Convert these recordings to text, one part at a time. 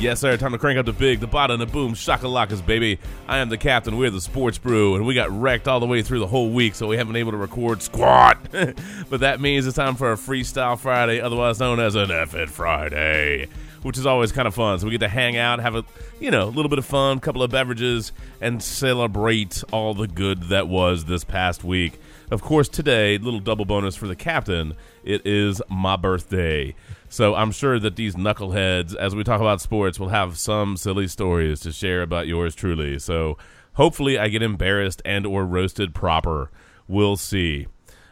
Yes, sir. Time to crank up the big, the bottom, the boom, shakalakas, baby. I am the captain. We're the sports brew, and we got wrecked all the way through the whole week, so we haven't been able to record squat. but that means it's time for a freestyle Friday, otherwise known as an It Friday, which is always kind of fun. So we get to hang out, have a you know a little bit of fun, couple of beverages, and celebrate all the good that was this past week. Of course, today, little double bonus for the captain. It is my birthday. So I'm sure that these knuckleheads, as we talk about sports, will have some silly stories to share about yours truly. So hopefully I get embarrassed and or roasted proper. We'll see.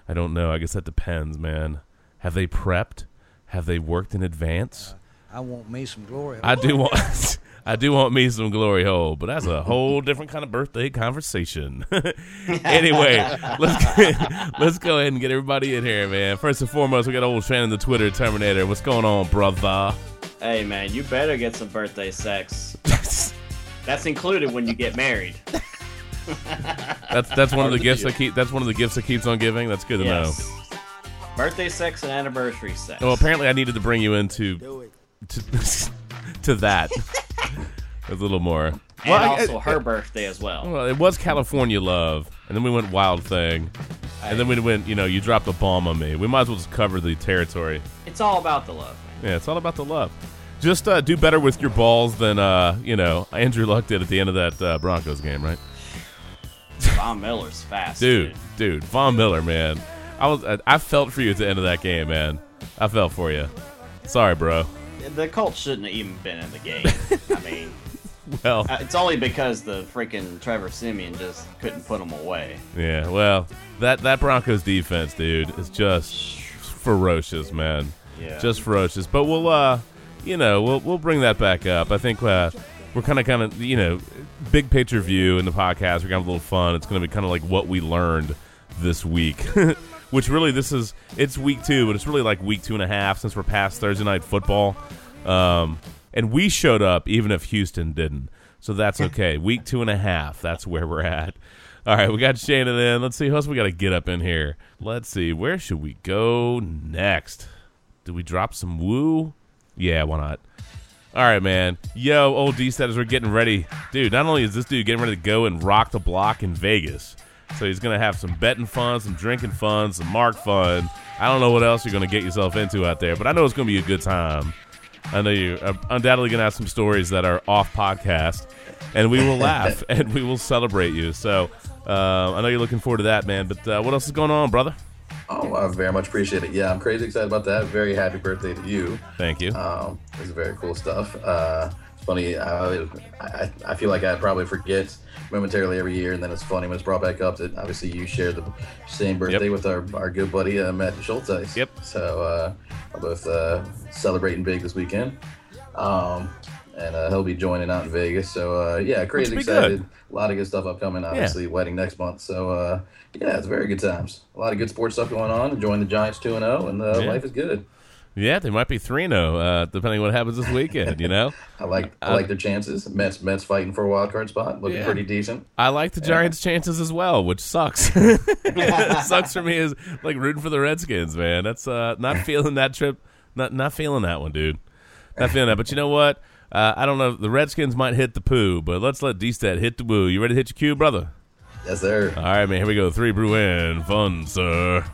I don't know. I guess that depends, man. Have they prepped? Have they worked in advance? Uh, I want me some glory. I do want I do want me some glory hole, but that's a whole different kind of birthday conversation. anyway, let's let's go ahead and get everybody in here, man. First and foremost, we got old Shannon the Twitter Terminator. What's going on, brother? Hey man, you better get some birthday sex. That's included when you get married. That's that's one of the gifts that keep that's one of the gifts that keeps on giving. That's good to Yes. Birthday sex and anniversary sex. know. Well, apparently I needed to bring you into to, to that a little more. and Well, also I- her birthday as well. Well, it was California Love, and then we went Wild Thing, and then we went. You know, you dropped a bomb on me. We might as well just cover the territory. It's all about the love, man. Yeah, it's all about the love. Just uh, do better with your balls than uh, you know Andrew Luck did at the end of that uh, Broncos game, right? Von Miller's fast, Dude, dude, Von Miller, man. I was I, I felt for you at the end of that game, man. I felt for you. Sorry, bro. The Colts shouldn't have even been in the game. I mean, Well, uh, it's only because the freaking Trevor Siemian just couldn't put them away. yeah. Well, that that Broncos defense, dude, is just ferocious, man. Yeah. just ferocious. But we'll, uh, you know, we'll we'll bring that back up. I think uh, we're kind of kind of you know, big picture view in the podcast. We're gonna have a little fun. It's gonna be kind of like what we learned this week. Which really, this is it's week two, but it's really like week two and a half since we're past Thursday night football. Um, and we showed up even if Houston didn't, so that's okay. week two and a half, that's where we're at. All right, we got Shannon in. Let's see who else we got to get up in here. Let's see, where should we go next? Do we drop some woo? Yeah, why not? All right, man. Yo, old D said as we're getting ready. Dude, not only is this dude getting ready to go and rock the block in Vegas, so he's going to have some betting fun, some drinking fun, some mark fun. I don't know what else you're going to get yourself into out there, but I know it's going to be a good time. I know you're uh, undoubtedly going to have some stories that are off podcast, and we will laugh and we will celebrate you. So uh, I know you're looking forward to that, man. But uh, what else is going on, brother? Oh, I very much appreciate it. Yeah, I'm crazy excited about that. Very happy birthday to you. Thank you. Um, it's very cool stuff. Uh, funny. I, I I feel like I probably forget momentarily every year, and then it's funny when it's brought back up that obviously you share the same birthday Yep. with our, our good buddy uh, Matt Schultz. Yep. So uh, we're both uh, celebrating big this weekend. Um, and uh, he'll be joining out in Vegas. So uh, yeah, crazy excited. good. A lot of good stuff upcoming. Obviously, wedding next month. So uh, yeah, it's very good times. A lot of good sports stuff going on. Enjoying the Giants two and zero, and uh, Yeah. life is good. Yeah, they might be 3 0, uh, depending on what happens this weekend, you know? I like I like their chances. Mets Mets fighting for a wild card spot, looking Yeah. pretty decent. I like the Giants' chances as well, which sucks. sucks for me is like rooting for the Redskins, man. That's uh, not feeling that trip. Not not feeling that one, dude. Not feeling that. But you know what? Uh, I don't know. The Redskins might hit the poo, but let's let D-Stat hit the woo. You ready to hit your cue, brother? Yes, sir. All right, man. Here we go. Three brew in. Fun, sir.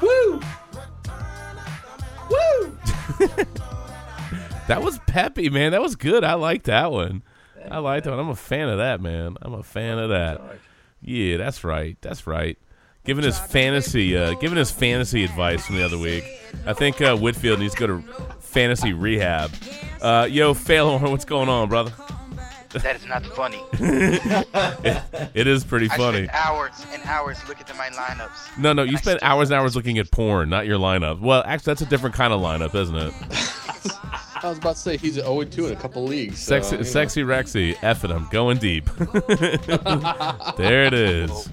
Woo! Woo! That was peppy, man. That was good. I like that one. I like that one. I'm a fan of that, man. I'm a fan of that. Yeah, that's right. That's right. Giving his fantasy, uh, giving his fantasy advice from the other week. I think uh, Whitfield needs to go to fantasy rehab. Uh, yo, Phalor, what's going on, brother? That is not funny. It is pretty I funny. spent hours and hours looking at my lineups. No, no, you and spent hours and hours looking at porn, not your lineup. Well, actually, that's a different kind of lineup, isn't it? I was about to say he's 0 2 in a couple leagues. so, Sexy, you know. sexy Rexy, effing him, going deep. there it is.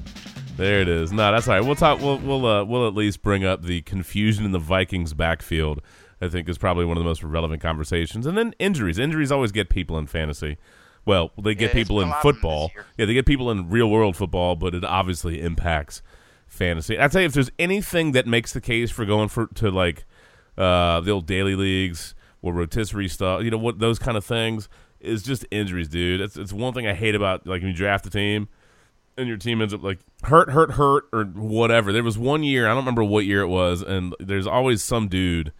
There it is. No, that's all right. We'll talk. We'll we'll uh, we'll at least bring up the confusion in the Vikings backfield. I think is probably one of the most relevant conversations. And then injuries. Injuries always get people in fantasy. Well, they get Yeah, people in a lot of them football. Yeah, they get people in real world football, but it obviously impacts fantasy. I'd say if there's anything that makes the case for going for to like uh, the old daily leagues or rotisserie stuff, you know, what those kind of things is just injuries, dude. It's it's one thing I hate about like when you draft a team and your team ends up like hurt, hurt, hurt, or whatever. There was one year, I don't remember what year it was, and there's always some dude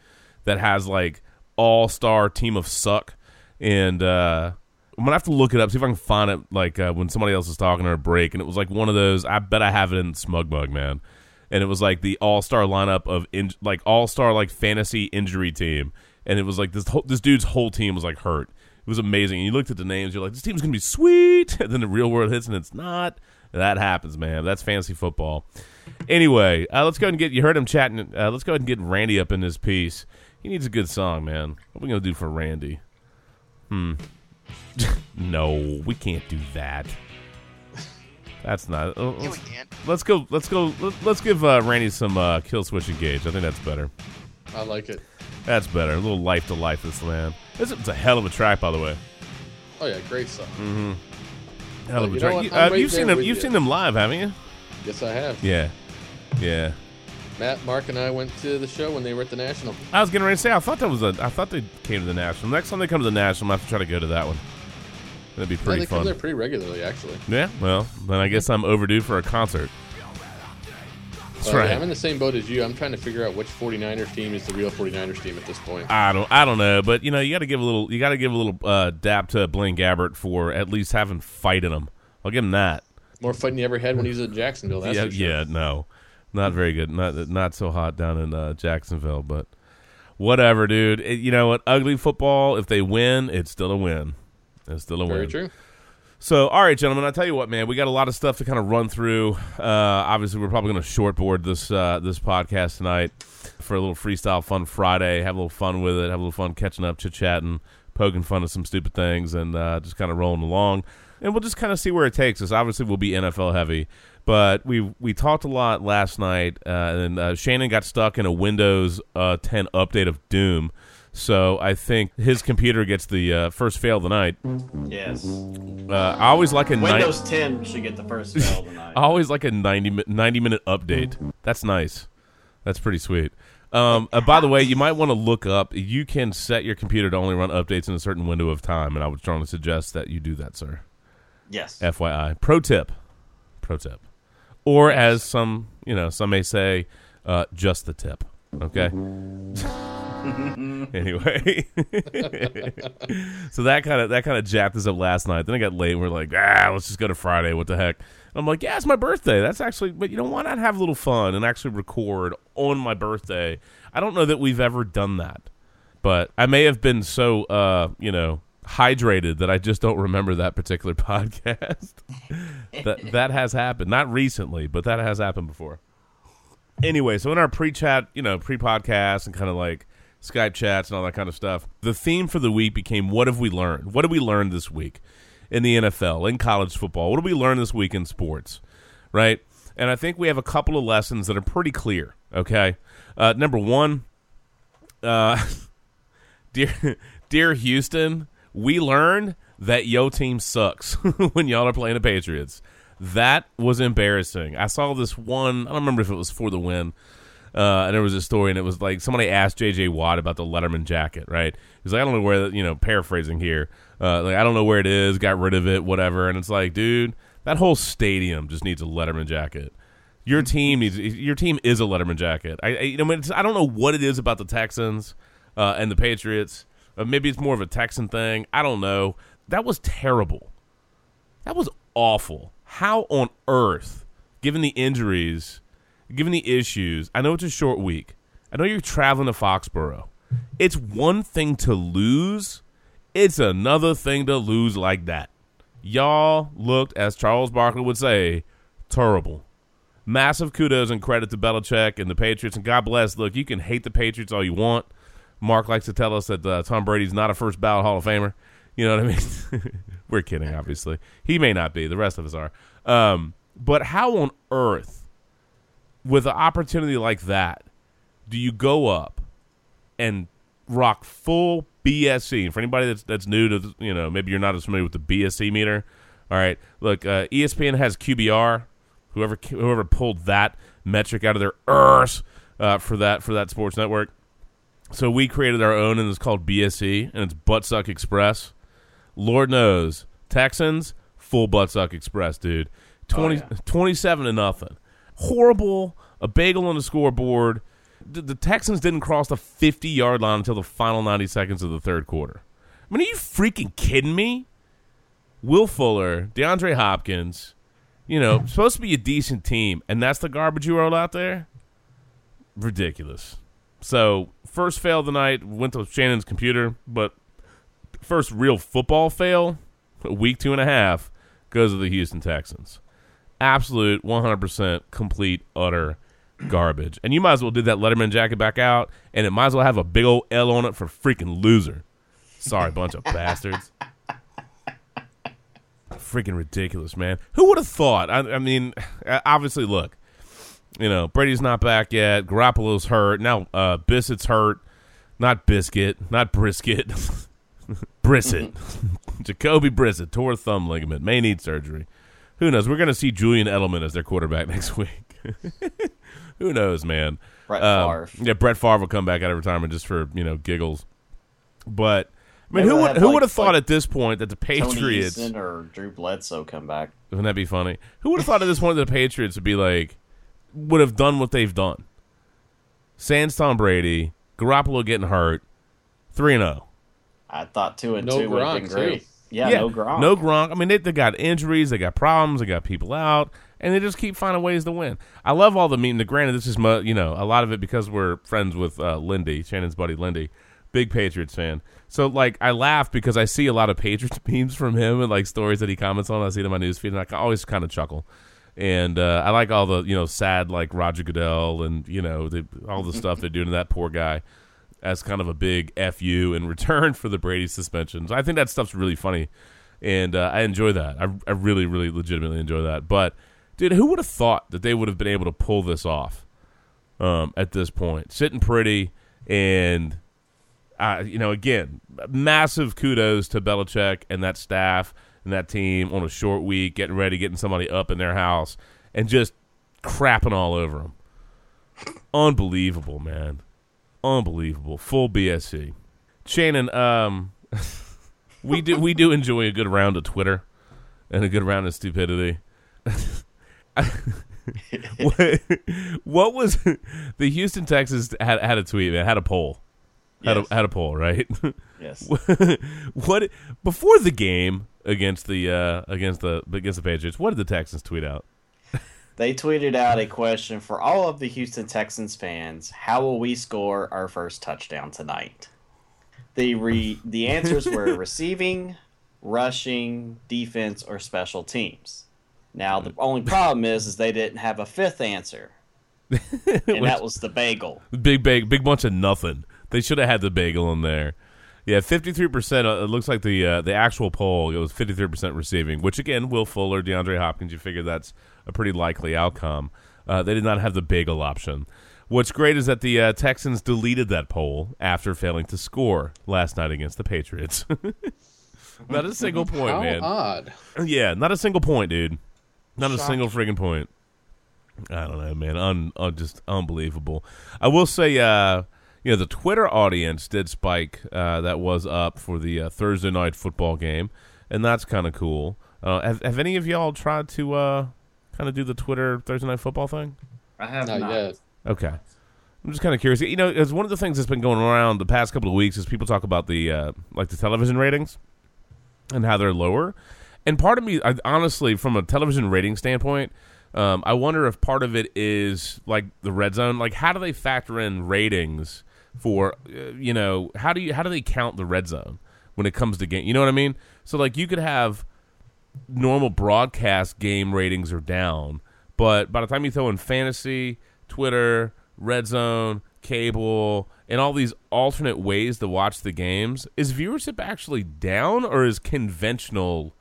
that has like all star team of suck, and uh, I'm gonna have to look it up, see if I can find it like uh, when somebody else is talking or a break, and it was like one of those. I bet I have it in Smugmug, man. And it was like the all star lineup of in, like all star like fantasy injury team, and it was like this whole, this dude's whole team was like hurt. It was amazing. And you looked at the names, you're like, this team's gonna be sweet. And then the real world hits, and it's not. That happens, man. That's fantasy football. Anyway, uh, let's go ahead and get you heard him chatting. Uh, let's go ahead and get Randy up in this piece. He needs a good song, man. What are we gonna do for Randy? Hmm. no, we can't do that. That's not. Uh, Yeah, we let's, can. let's go. Let's go. Let, let's give uh, Randy some uh, Killswitch Engage. I think that's better. I like it. That's better. A little life to life this man. This is a hell of a track, by the way. Oh yeah, great song. Mm. Hell Well, of a you track. You, right you've seen them. You've you. seen them live, haven't you? Yes, I have. Yeah. Yeah. Matt, Mark, and I went to the show when they were at the National. I was getting ready to say. I thought that was a. I thought they came to the national. Next time they come to the national, I'm have to try to go to that one. That'd be Yeah, pretty they come fun. there pretty regularly, actually. Yeah. Well, then I guess I'm overdue for a concert. That's Uh, yeah, right. I'm in the same boat as you. I'm trying to figure out which 49ers team is the real 49ers team at this point. I don't. I don't know, but you know, you got to give a little. You got to give a little uh, dap to Blaine Gabbert for at least having fight in him. I'll give him that. More fighting he ever had when he was in Jacksonville. That's yeah. sure. Yeah. No. Not very good. Not not so hot down in uh, Jacksonville, but whatever, dude. It- you know what? Ugly football. If they win, it's still a win. It's still a Very win. true. So, all right, gentlemen, I tell you what, man, we got a lot of stuff to kind of run through. Uh, obviously, we're probably going to shortboard this uh, this podcast tonight for a little freestyle fun Friday. Have a little fun with it. Have a little fun catching up, chit chatting, poking fun at some stupid things, and uh, just kind of rolling along. And we'll just kind of see where it takes us. Obviously, we'll be NFL heavy, but we we talked a lot last night, uh, and uh, Shannon got stuck in a Windows uh, 10 update of Doom. So I think his computer gets the uh, first fail of the night. Yes. Uh, I always like a. Windows 10 should get the first fail tonight. I always like a 90, 90 minute update. That's nice. That's pretty sweet. Um, uh, by the way, you might want to look up. You can set your computer to only run updates in a certain window of time, and I would strongly suggest that you do that, sir. Yes. FYI, pro tip, pro tip, or as some you know some may say, uh, just the tip. Okay. anyway, so that kind of that kind of jacked us up last night. Then I got late. and We're like, ah, let's just go to Friday. What the heck? And I'm like, yeah, it's my birthday. That's actually, but you know, why not have a little fun and actually record on my birthday? I don't know that we've ever done that, but I may have been so, uh, you know, hydrated that I just don't remember that particular podcast. that that has happened, not recently, but that has happened before. Anyway, so in our pre-chat, you know, pre-podcast and kind of like Skype chats and all that kind of stuff, the theme for the week became what have we learned? What did we learn this week in the NFL, in college football? What did we learn this week in sports? Right? And I think we have a couple of lessons that are pretty clear, okay? Uh, number one, uh, dear, dear Houston, we learned that yo team sucks when y'all are playing the Patriots. That was embarrassing. I saw this one. I don't remember if it was for the win. Uh, and there was a story, and it was like somebody asked J.J. Watt about the Letterman jacket. Right? He's like, I don't know where. You know, paraphrasing here. Uh, like, I don't know where it is. Got rid of it. Whatever. And it's like, dude, that whole stadium just needs a Letterman jacket. Your team needs. Your team is a Letterman jacket. I, I you know, I don't know what it is about the Texans uh, and the Patriots. Uh, maybe it's more of a Texan thing. I don't know. That was terrible. That was awful. How on earth, given the injuries, given the issues, I know it's a short week. I know you're traveling to Foxborough. It's one thing to lose, it's another thing to lose like that. Y'all looked, as Charles Barkley would say, terrible. Massive kudos and credit to Belichick and the Patriots, and God bless. Look, you can hate the Patriots all you want. Mark likes to tell us that uh, Tom Brady's not a first ballot Hall of Famer. You know what I mean? We're kidding, obviously. He may not be. The rest of us are. Um, but how on earth, with an opportunity like that, do you go up and rock full BSE? And for anybody that's that's new to, the- you know, maybe you're not as familiar with the BSE meter. All right, look, uh, ESPN has QBR. Whoever whoever pulled that metric out of their earth uh, for that for that sports network. So we created our own, and it's called BSE, and it's Buttsuck Express. Lord knows, Texans full Buttsuck Express, dude. 20, yeah. 27 to nothing. Horrible. A bagel on the scoreboard. The, the Texans didn't cross the 50 yard line until the final 90 seconds of the third quarter. I mean, are you freaking kidding me? Will Fuller, DeAndre Hopkins, you know, supposed to be a decent team, and that's the garbage you roll out there? Ridiculous. So, first fail of the night went to Shannon's computer, but first real football fail, a week, two and a half, goes to the Houston Texans. Absolute 100% complete, utter garbage. And you might as well did that Letterman jacket back out, and it might as well have a big old L on it for freaking loser. Sorry, bunch of bastards. Freaking ridiculous, man. Who would have thought? I, I mean, obviously, look, you know, Brady's not back yet. Garoppolo's hurt. Now, uh, Biscuit's hurt. Not Biscuit. Not Brisket. Brissett. Jacoby Brissett tore thumb ligament. May need surgery. Who knows? We're going to see Julian Edelman as their quarterback next week. Who knows, man? Brett Um, Favre. yeah, Brett Favre will come back out of retirement just for you know giggles. But I mean, Maybe who would have, who like- would have thought like at this point that the Tony Patriots Eason or Drew Bledsoe come back. wouldn't that be funny? Who would have thought at this point that the Patriots would be like would have done what they've done? Sans Tom Brady, Garoppolo getting hurt, three and oh. zero. I thought two and No two would have been great. too. Yeah, no Gronk. No Gronk. I mean, they, they got injuries, they got problems, they got people out, and they just keep finding ways to win. I love all the meeting. The granted, this is mo- you know a lot of it because we're friends with uh, Lindy, Shannon's buddy Lindy, big Patriots fan. So like, I laugh because I see a lot of Patriots memes from him and like stories that he comments on. I see it in my newsfeed, and I always kind of chuckle. And uh, I like all the you know sad like Roger Goodell and you know the, all the stuff they're doing to that poor guy as kind of a big fu in return for the Brady suspensions. I think that stuff's really funny, and uh, I enjoy that. I, I really, really, legitimately enjoy that. But dude, who would have thought that they would have been able to pull this off um, at this point? Sitting pretty, and uh, you know, again, massive kudos to Belichick and that staff and that team on a short week, getting ready, getting somebody up in their house, and just crapping all over them. Unbelievable, man unbelievable. Full BSE. Shannon, um, we do we do enjoy a good round of Twitter and a good round of stupidity. what, what was the Houston Texas had had a tweet? Man, had a poll. Had Yes. a had a poll, right? Yes. what before the game against the uh, against the against the Patriots? What did the Texans tweet out? They tweeted out a question for all of the Houston Texans fans: How will we score our first touchdown tonight? The re- the answers were receiving, rushing, defense, or special teams. Now the only problem is, is they didn't have a fifth answer, and that was the bagel. Big big big bunch of nothing. They should have had the bagel in there. Yeah, fifty three percent. It looks like the uh, the actual poll it was fifty three percent receiving, which again, Will Fuller, DeAndre Hopkins. You figure that's a pretty likely outcome. Uh, they did not have the bagel option. What's great is that the uh, Texans deleted that poll after failing to score last night against the Patriots. not a single point, How man. odd. Yeah, not a single point, dude. Not a single friggin' point. I don't know, man. Un, un, just unbelievable. I will say, uh, you know, the Twitter audience did spike. Uh, that was up for the uh, Thursday night football game, and that's kind of cool. Uh, have, have any of y'all tried to uh, kind of do the Twitter Thursday night football thing? I have Not not. yet. Okay. I'm just kind of curious. You know, it's one of the things that's been going around the past couple of weeks is people talk about the uh, like the television ratings and how they're lower. And part of me, I, honestly, from a television rating standpoint, um, I wonder if part of it is like the red zone. Like, how do they factor in ratings for uh, you know how do you how do they count the red zone when it comes to game? You know what I mean? So like you could have normal broadcast game ratings are down, but by the time you throw in fantasy, Twitter, red zone, cable, and all these alternate ways to watch the games, is viewership actually down or is conventional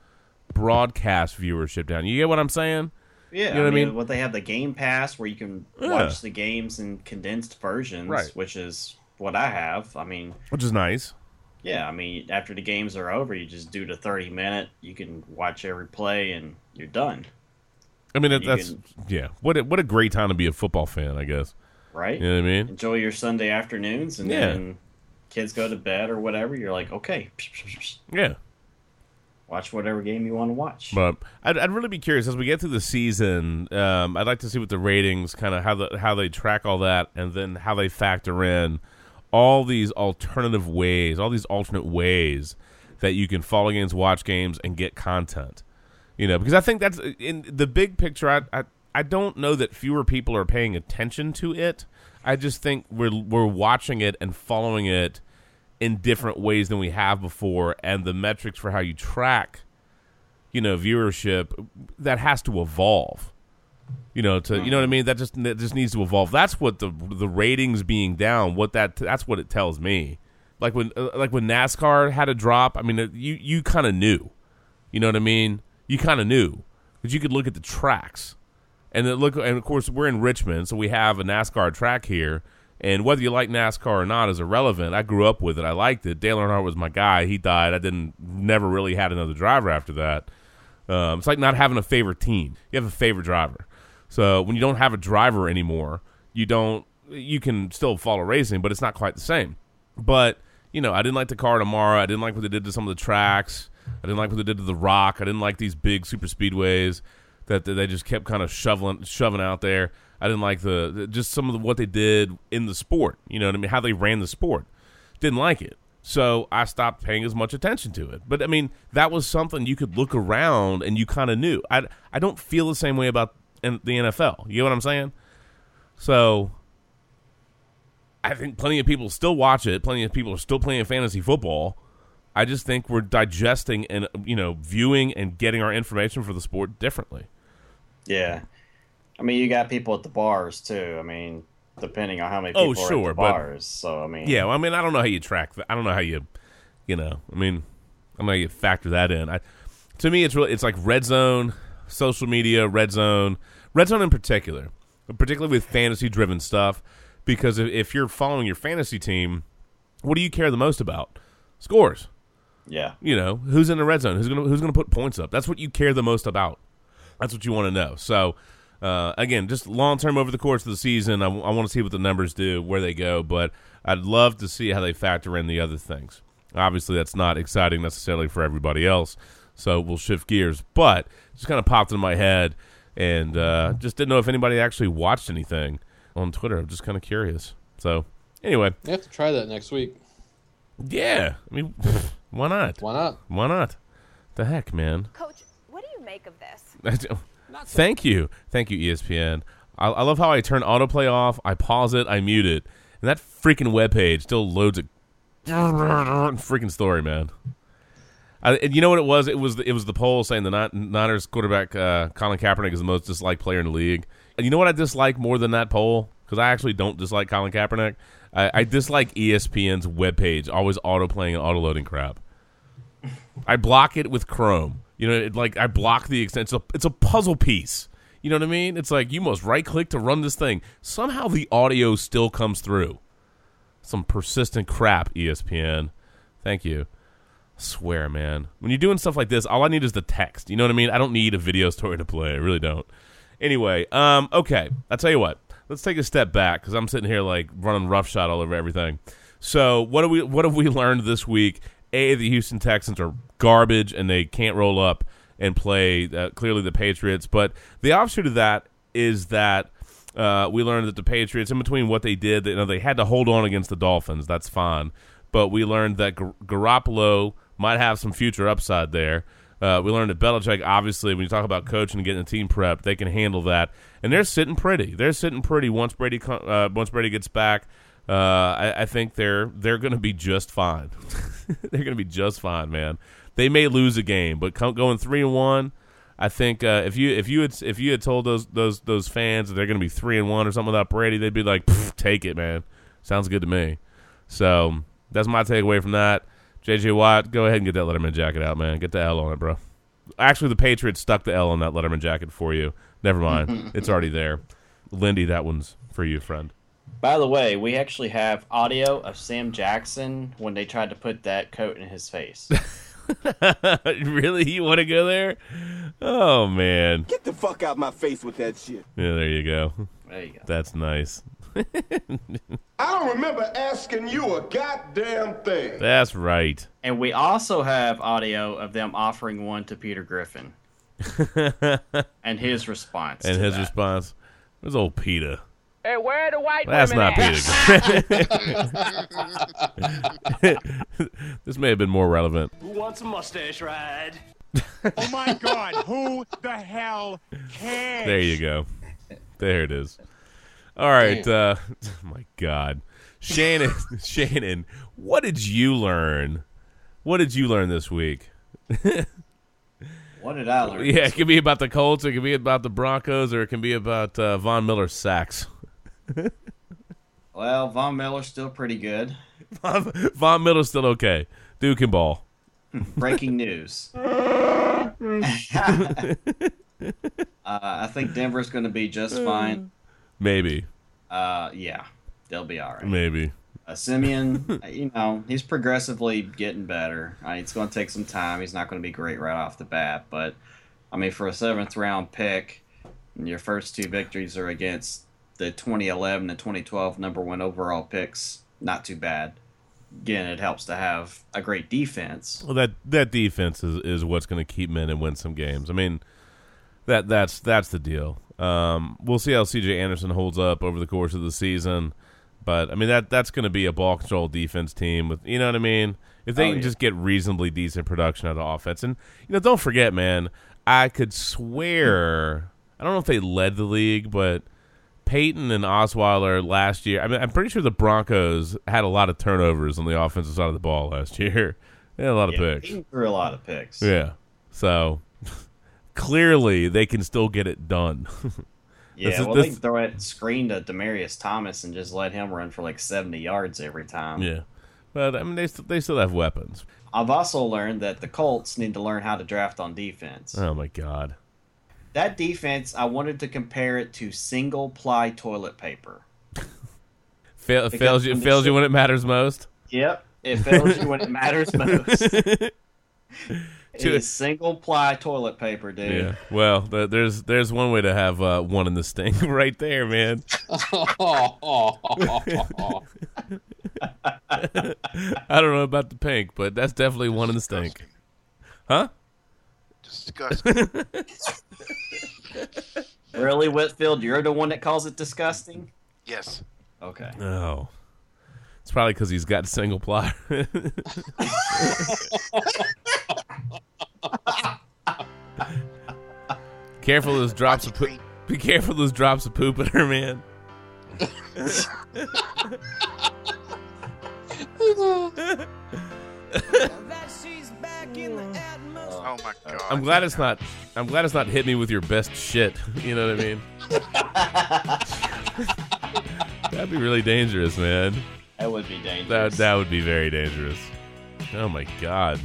broadcast viewership down? You get what I'm saying? Yeah, You know I what I mean, mean? what they have the Game Pass where you can Yeah. watch the games in condensed versions, Right. which is what I have. I mean, Which is nice. Yeah, I mean, after the games are over, you just do the thirty minute. You can watch every play, and you're done. I mean, that, that's can- yeah. What a, what a great time to be a football fan, I guess. right? You know what I mean? Enjoy your Sunday afternoons, and Yeah. then kids go to bed or whatever. You're like, okay, Yeah. watch whatever game you want to watch. But I'd, I'd really be curious as we get through the season. Um, I'd like to see what the ratings, kind of how the how they track all that, and then how they factor in all these alternative ways, all these alternate ways that you can follow games, watch games, and get content. You know, because I think that's in the big picture. I, I I don't know that fewer people are paying attention to it. I just think we're we're watching it and following it in different ways than we have before, and the metrics for how you track you know viewership that has to evolve you know to you know what i mean? That just that just needs to evolve. That's what the the ratings being down what that that's what it tells me. Like when uh, like when nascar had a drop i mean uh, you you kind of knew. You know what i mean? You kind of knew. Because you could look at the tracks. And look and of course we're in richmond so we have a nascar track here. And whether you like nascar or not is irrelevant. I grew up with it. I liked it. Dale earnhardt was my guy. He died. I didn't never really had another driver after that. Um, it's like not having a favorite team. You have a favorite driver. So when you don't have a driver anymore, you don't. You can still follow racing, but it's not quite the same. But you know, I didn't like the car tomorrow. I didn't like what they did to some of the tracks. I didn't like what they did to the Rock. I didn't like these big super speedways that, they just kept kind of shoveling shoving out there. I didn't like the, the just some of the, what they did in the sport. You know what I mean? How they ran the sport. Didn't like it. So I stopped paying as much attention to it. But I mean, that was something you could look around and you kind of knew. I I don't feel the same way about in the NFL. You know what I'm saying? So I think plenty of people still watch it. Plenty of people are still playing fantasy football. I just think we're digesting and you know viewing and getting our information for the sport differently. Yeah, I mean, you got people at the bars too. I mean, depending on how many Oh, people are sure, at the bars. So I mean, Yeah, well, I mean, I don't know how you track that. I don't know how you, you know, I mean, I don't know how you factor that in. I, to me, it's really it's like red zone, social media, red zone, red zone in particular, particularly with fantasy driven stuff. Because if, if you're following your fantasy team, what do you care the most about? Scores. yeah, You know, who's in the red zone? Who's gonna who's gonna put points up? That's what you care the most about. That's what you want to know. So, uh, again, just long term over the course of the season, I, want to see what the numbers do, where they go, but I'd love to see how they factor in the other things. Obviously, that's not exciting necessarily for everybody else, so we'll shift gears. But just kind of popped in my head, and uh, just didn't know if anybody actually watched anything on Twitter. I'm just kind of curious. So, anyway, You have to try that next week. yeah, I mean, why not? Why not? Why not? The heck, man. Coach, what do you make of this? Thank you, thank you, ESPN. I, I love how I turn autoplay off, I pause it, I mute it, and that freaking webpage still loads a freaking story, man. I, and you know what it was? It was the, it was the poll saying the Nin- Niners quarterback uh, Colin Kaepernick is the most disliked player in the league. And you know what I dislike more than that poll? Because I actually don't dislike Colin Kaepernick. I, I dislike ESPN's webpage always auto playing and auto loading crap. I block it with Chrome. You know, it, like I block the extent. It's a, it's a puzzle piece. You know what I mean? It's like you must right click to run this thing. Somehow the audio still comes through. Some persistent crap, ESPN. Thank you. Swear, man. When you're doing stuff like this, all I need is the text. You know what I mean? I don't need a video story to play. I really don't. Anyway, um, okay. I'll tell you what. Let's take a step back because I'm sitting here like running roughshod all over everything. So what do we what have we learned this week? A, the Houston Texans are garbage and they can't roll up and play uh, clearly the Patriots. But the offshoot of that is that uh, we learned that the Patriots, in between what they did, you know, they had to hold on against the Dolphins. That's fine. But we learned that Gar- Garoppolo might have some future upside there. Uh, we learned that Belichick, obviously, when you talk about coaching and getting a team prep, they can handle that, and they're sitting pretty. They're sitting pretty once Brady uh, once Brady gets back. Uh, I, I think they're they're going to be just fine. they're going to be just fine, man. They may lose a game, but going three and one, I think uh, if you if you had if you had told those those those fans that they're going to be three and one or something without Brady, they'd be like, "Take it, man. Sounds good to me." So that's my takeaway from that. JJ Watt, go ahead and get that Letterman jacket out, man. Get the L on it, bro. Actually, the Patriots stuck the L on that Letterman jacket for you. Never mind, it's already there. Lindy, that one's for you, friend. By the way, we actually have audio of Sam Jackson when they tried to put that coat in his face. really, you want to go there? Oh man, Get the fuck out my face with that shit. yeah, there you go. There you go. That's nice. I don't remember asking you a goddamn thing. That's right. And we also have audio of them offering one to Peter Griffin. and his response. And to his that. response was old Peter. Hey, where are the white That's women not at? Peter. this may have been more relevant. Who wants a mustache ride? oh my God! Who the hell cares? There you go. There it is. All right. Uh, my God, Shannon, Shannon, what did you learn? What did you learn this week? What did I learn? Yeah, it can be about the Colts, it can be about the Broncos, or it can be about uh, Von Miller's sacks. Well, Von Miller's still pretty good. Von, Von Miller's still okay. Duke can ball. Breaking news. uh, I think Denver's going to be just fine. Maybe, Uh, yeah, they'll be all right. maybe. Uh, Siemian, uh, you know, he's progressively getting better. Uh, it's going to take some time. He's not going to be great right off the bat, but I mean, for a seventh round pick, and your first two victories are against the 2011 and 2012 number one overall picks. Not too bad. Again, it helps to have a great defense. Well, that that defense is, is what's going to keep men and win some games. I mean, that that's that's the deal. Um, we'll see how C.J. Anderson holds up over the course of the season, but I mean that that's going to be a ball control defense team with you know what I mean. If they Oh, can yeah. just get reasonably decent production out of offense, and you know, don't forget, man, I could swear I don't know if they led the league, but Peyton and Osweiler last year. I mean, I'm pretty sure the Broncos had a lot of turnovers on the offensive side of the ball last year. They had a lot of picks. he threw a lot of picks. Yeah. So clearly they can still get it done. Yeah, This well, this- they can throw it screen to Demaryius Thomas and just let him run for like 70 yards every time. yeah. But I mean they they still have weapons. I've also learned that the Colts need to learn how to draft on defense. Oh my god. That defense, I wanted to compare it to single ply toilet paper. Fail, fails you fails you when it matters most. Yep, it fails you when it matters most. It Two- is single ply toilet paper, dude. Yeah. Well, th- there's there's one way to have uh, one in the stink right there, man. I don't know about the pink, but that's definitely one in the stink. Huh? Disgusting. Really, Whitfield, you're the one that calls it disgusting? yes. Okay. No. It's probably because he's got single ply. Careful, those drops of poop. Be careful, those drops of poop in her, man. Oh my god. I'm glad it's not. I'm glad it's not hit me with your best shit. You know what I mean? That'd be really dangerous, man. That would be dangerous. That that would be very dangerous. Oh my god.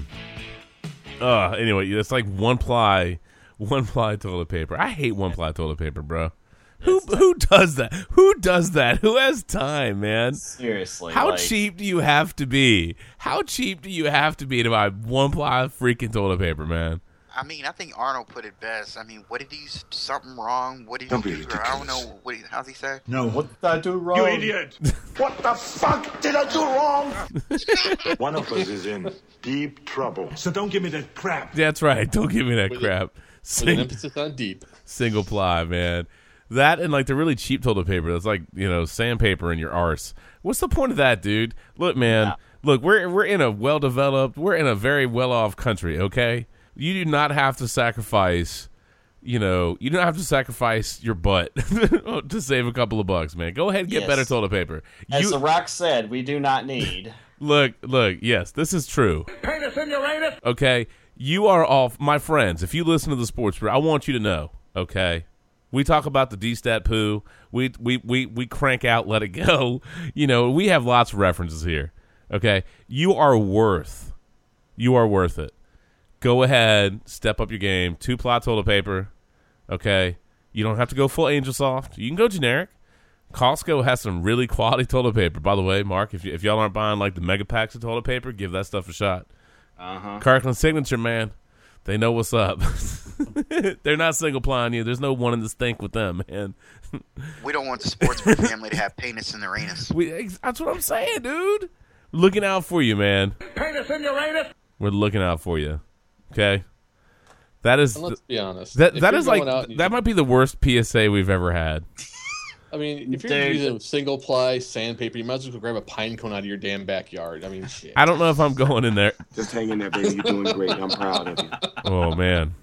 Uh anyway, it's like one ply, one ply toilet paper. I hate one ply toilet paper, bro. Who who does that? Who does that? Who has time, man? Seriously. How like, cheap do you have to be? How cheap do you have to be to buy one ply freaking toilet paper, man? I mean, I think Arnold put it best. I mean, what did he s- something wrong? What did Don't he be do? Or I don't know. What? He, how's he say? No. What did I do wrong? You idiot! What the fuck did I do wrong? One of us is in deep trouble. So don't give me that crap. That's right. Don't give me that With crap. With an emphasis on deep. single ply, man. That and like the really cheap toilet paper that's like, you know, sandpaper in your arse. What's the point of that, dude? Look, man. Look, we're we're in a well developed, we're in a very well off country, okay? You do not have to sacrifice you know, you don't have to sacrifice your butt to save a couple of bucks, man. Go ahead and get Yes. better toilet paper. As You The Rock said, we do not need. look, look, yes, this is true. Penis in your anus! Okay, you are off, my friends. If you listen to the sports, I want you to know. Okay, we talk about the D stat poo. We we we we crank out, let it go. You know, we have lots of references here. Okay, you are worth. You are worth it. Go ahead, step up your game. Two ply toilet paper. Okay, you don't have to go full Angel Soft. You can go generic. Costco has some really quality toilet paper. By the way, Mark, if, y- if y'all aren't buying like the mega packs of toilet paper, give that stuff a shot. Uh huh. Kirkland Signature, man. They know what's up. They're not single plying you. There's no one in the stink with them, man. We don't want the sportsman family to have penis in their anus. We, ex- that's what I'm saying, dude. Looking out for you, man. Penis in your anus. We're looking out for you. Okay. That is And let's be honest. that If that like going out that might be the worst PSA we've ever had. I mean, if you're Dude. using single ply sandpaper, you might as well grab a pine cone out of your damn backyard. I mean, shit. I don't know if I'm going in there. Just hang in there, baby. You're doing great. I'm proud of you. Oh man,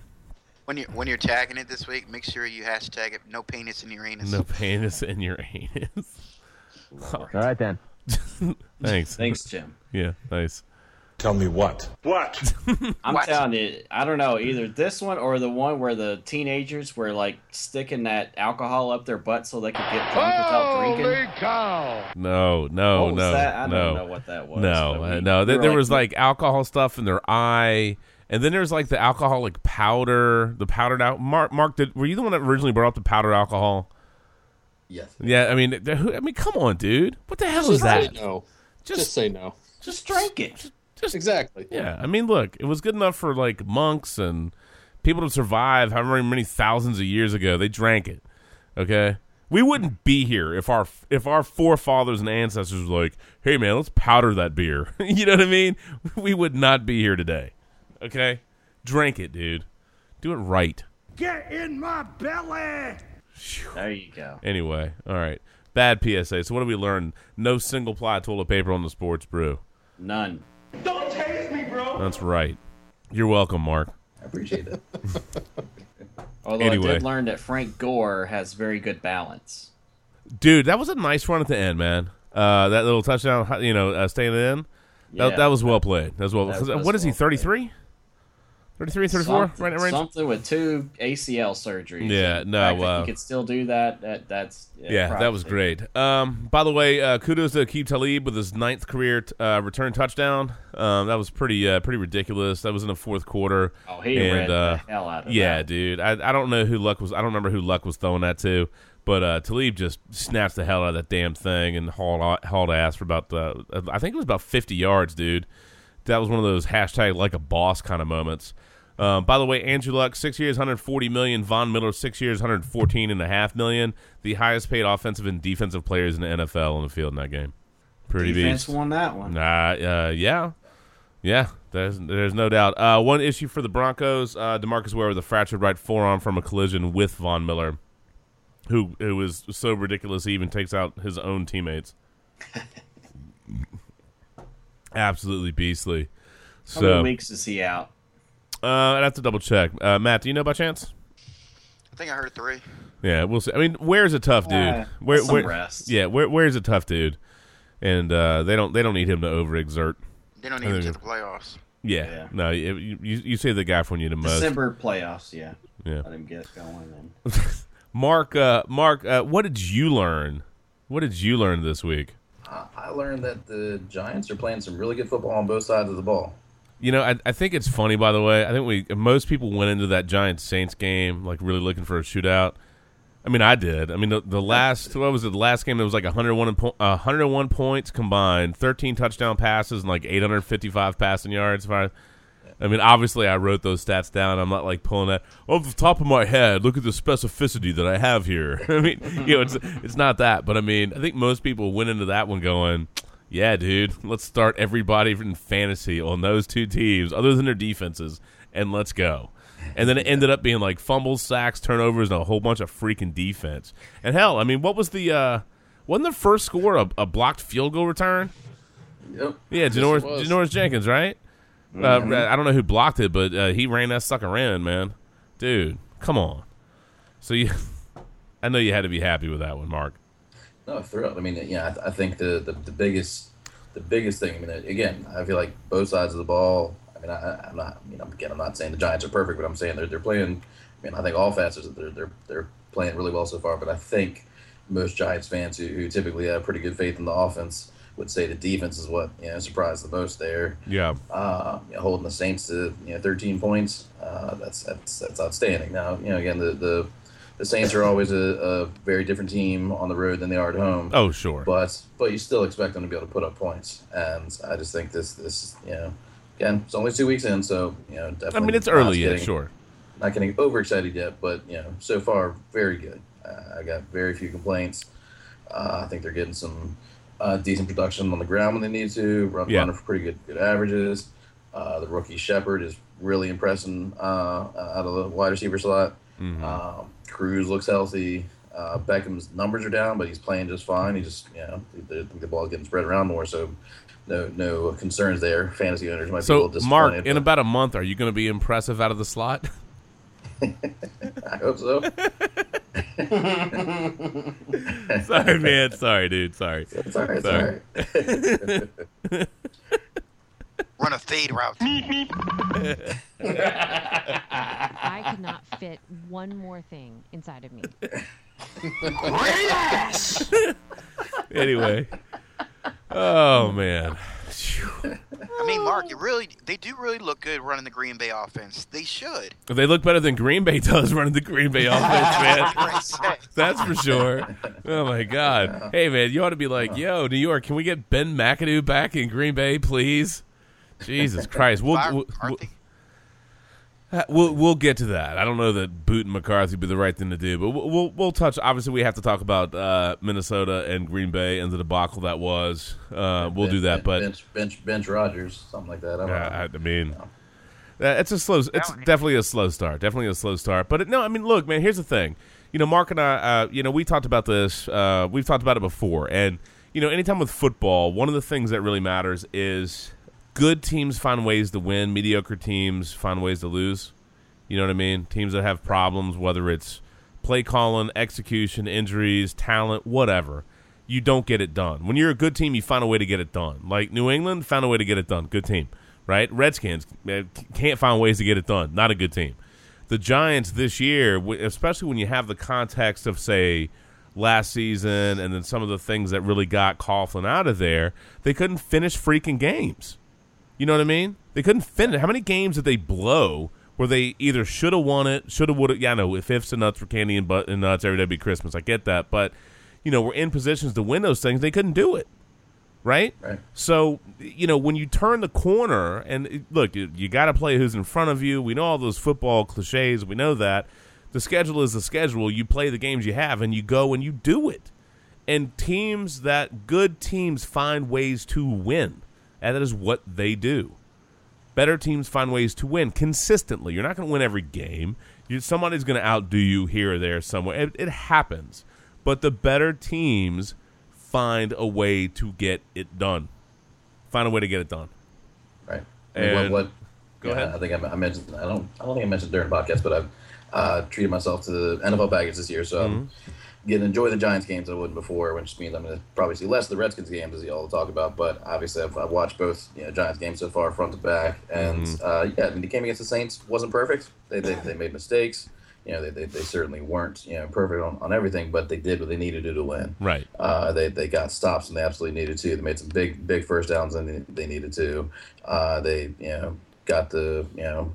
When you when you're tagging it this week, make sure you hashtag it no penis in your anus. no penis in your anus. All right then. Thanks. Thanks, Jim. Yeah, nice. Tell me what? What? I'm What? telling you, I don't know either this one or the one where the teenagers were like sticking that alcohol up their butt so they could get drunk without drinking. No, no, What was no, that? I no, don't know what that was. no, but uh, we- no. we There, were there was like alcohol stuff in their eye, and then there's like the alcoholic powder, the powdered out. Mark, Mark, did, were you the one that originally brought up the powdered alcohol? Yes. Yeah, I mean, th- who- I mean, come on, dude. What the hell Just is say that? no. Just- Just, say no. just drink it. Just Exactly. Yeah, I mean, look, it was good enough for like monks and people to survive however many thousands of years ago. They drank it. Okay, we wouldn't be here if our if our forefathers and ancestors were like, "Hey, man, let's powder that beer." you know what I mean? We would not be here today. Okay, drink it, dude. Do it right. Get in my belly. There you go. Anyway, all right. Bad PSA. So what do we learn? No single ply toilet paper on the sports brew. None. Don't taste me, bro. That's right. You're welcome, Mark. I appreciate it. Although I Anyway. did learn that Frank Gore has very good balance. Dude, that was a nice run at the end, man. Uh, that little touchdown, you know, uh, staying in. That, Yeah. that was well played. That was well. That 'cause, was what is he? well played. 33? 33, 34? Something, Right, right. something with two ACL surgeries. Yeah, no, fact that uh, he could still do that. that that's Yeah, that was great. Um, by the way, uh, kudos to Aqib Talib with his ninth career t- uh, return touchdown. Um, that was pretty uh, pretty ridiculous. That was in the fourth quarter. Oh, he and, read uh, the hell out of Yeah, that. dude. I, I don't know who Luck was. I don't remember who Luck was throwing that to, but uh, Talib just snatched the hell out of that damn thing and hauled hauled ass for about uh, I think it was about fifty yards, dude. That was one of those hashtag like a boss kind of moments. Um, by the way, Andrew Luck, six years, 140 million. Von Miller, six years, 114 and a half million. The highest paid offensive and defensive players in the NFL on the field in that game. Pretty Defense beast. won that one. Nah, uh, yeah, yeah. There's there's no doubt. Uh, one issue for the Broncos: uh, Demarcus Ware with a fractured right forearm from a collision with Von Miller, who who was so ridiculous he even takes out his own teammates. Absolutely beastly. How So many weeks is he out? Uh, I'd have to double check. Uh, Matt, do you know by chance? I think I heard three. Yeah, we'll see. I mean, Ware's a tough dude? Uh, where, some where, rest. Yeah, where, Ware's a tough dude? And uh, they don't they don't need him to overexert. They don't need him to the playoffs. Yeah, Yeah. no, you, you you save the guy for when you need him most. December playoffs. Yeah, Yeah, let him get going. Then Mark, uh, Mark, uh, what did you learn? What did you learn this week? I, I learned that the Giants are playing some really good football on both sides of the ball. You know, I, I think it's funny. By the way, I think we most people went into that Giants Saints game like really looking for a shootout. I mean, I did. I mean, the, the last what was it? The last game that was like 101 po- uh, 101 points combined, 13 touchdown passes, and like 855 passing yards. I, I mean, obviously, I wrote those stats down. I'm not like pulling that off the top of my head. Look at the specificity that I have here. I mean, you know, it's it's not that, but I mean, I think most people went into that one going, "Yeah, dude, let's start everybody in fantasy on those two teams, other than their defenses, and let's go." And then it ended up being like fumbles, sacks, turnovers, and a whole bunch of freaking defense. And hell, I mean, what was the uh wasn't the first score a, a blocked field goal return? Yep. Yeah, Janoris. Janoris Jenkins, right? Uh, I don't know who blocked it, but uh, he ran that sucker in, man. Dude, come on. So you, I know you had to be happy with that one, Mark. No, thrilled. I mean, yeah, I, I think the, the the biggest the biggest thing. I mean, again, I feel like both sides of the ball. I mean, I, I'm not. You know, again, I'm not saying the Giants are perfect, but I'm saying they're they're playing. I mean, I think all facets they're they're they're playing really well so far. But I think most Giants fans who, who typically have pretty good faith in the offense would say the defense is what you know surprised the most there. Yeah. Uh, you know, holding the Saints to you know 13 points. Uh, that's that's that's outstanding. Now, you know, again, the the, the Saints are always a, a very different team on the road than they are at home. Oh, sure. But but you still expect them to be able to put up points, and I just think this this you know again, it's only two weeks in, so you know, definitely. I mean, it's early yet, getting- sure. Not getting overexcited yet, but you know, so far very good. Uh, I got very few complaints. Uh, I think they're getting some uh, decent production on the ground when they need to. Run, Yeah. running for pretty good good averages. Uh, the rookie Shepard is really impressing uh, out of the wide receiver slot. Mm-hmm. Um, Cruz looks healthy. Uh, Beckham's numbers are down, but he's playing just fine. He just, you know, the, the, the ball's getting spread around more, so no no concerns there. Fantasy owners might be a little So, disappointed. Mark, in about a month, are you going to be impressive out of the slot? I hope so. sorry, man. Sorry, dude. Sorry. It's all right. It's Sorry. all right. Run a fade route. I could not fit one more thing inside of me. Great ass. Anyway. Oh, man. I mean, Mark, it really they do really look good running the Green Bay offense. They should. They look better than Green Bay does running the Green Bay offense, man. That's for sure. Oh my God! Hey man, you ought to be like, yo, New York, can we get Ben McAdoo back in Green Bay, please? Jesus Christ, we'll Fire- we'll, aren't they? uh, we'll, we'll get to that. I don't know that booting McCarthy would be the right thing to do, but we'll we'll, we'll touch. Obviously, we have to talk about uh, Minnesota and Green Bay and the debacle that was. Uh, we'll do that, but bench bench bench Rodgers, something like that. I don't Yeah, know. I, I mean, it's a slow. It's definitely a slow start. Definitely a slow start. But it, no, I mean, look, man. Here's the thing. You know, Mark and I. Uh, you know, we talked about this. Uh, we've talked about it before, and you know, anytime with football, one of the things that really matters is good teams find ways to win. Mediocre teams find ways to lose. You know what I mean? Teams that have problems, whether it's play calling, execution, injuries, talent, whatever, you don't get it done. When you're a good team, you find a way to get it done. Like New England found a way to get it done. Good team, right? Redskins eh, can't find ways to get it done. Not a good team. The Giants this year, especially when you have the context of say last season and then some of the things that really got Coughlin out of there, they couldn't finish freaking games. You know what I mean? They couldn't finish. It. How many games did they blow where they either should have won it, should have, would have? Yeah, I know. If ifs and nuts for candy and, but, and nuts, every day be Christmas. I get that, but you know, we're in positions to win those things. They couldn't do it, right? Right. So you know, when you turn the corner, and it- look, you, you got to play who's in front of you. We know all those football cliches. We know that the schedule is the schedule. You play the games you have, and you go and you do it. And teams that good teams find ways to win, and that is what they do. Better teams find ways to win consistently. You're not going to win every game. You, somebody's going to outdo you here or there somewhere. It, it happens, but the better teams find a way to get it done. Find a way to get it done. Right. I mean, what, And- what, Go yeah, ahead. I think I, I mentioned. I don't. I don't think I mentioned during the podcast, but I've uh, treated myself to the NFL package this year, so Mm-hmm. I'm to enjoy the Giants games I wouldn't before, which means I'm going to probably see less of the Redskins games as you all talk about. But obviously, I've, I've watched both you know, Giants games so far, front to back, and Mm-hmm. uh, yeah, I mean, the game against the Saints wasn't perfect. They they, they made mistakes. You know, they, they, they certainly weren't you know perfect on, on everything, but they did what they needed to do to win. Right. Uh, they they got stops and they absolutely needed to. They made some big big first downs and they, they needed to. Uh, they you know got the you know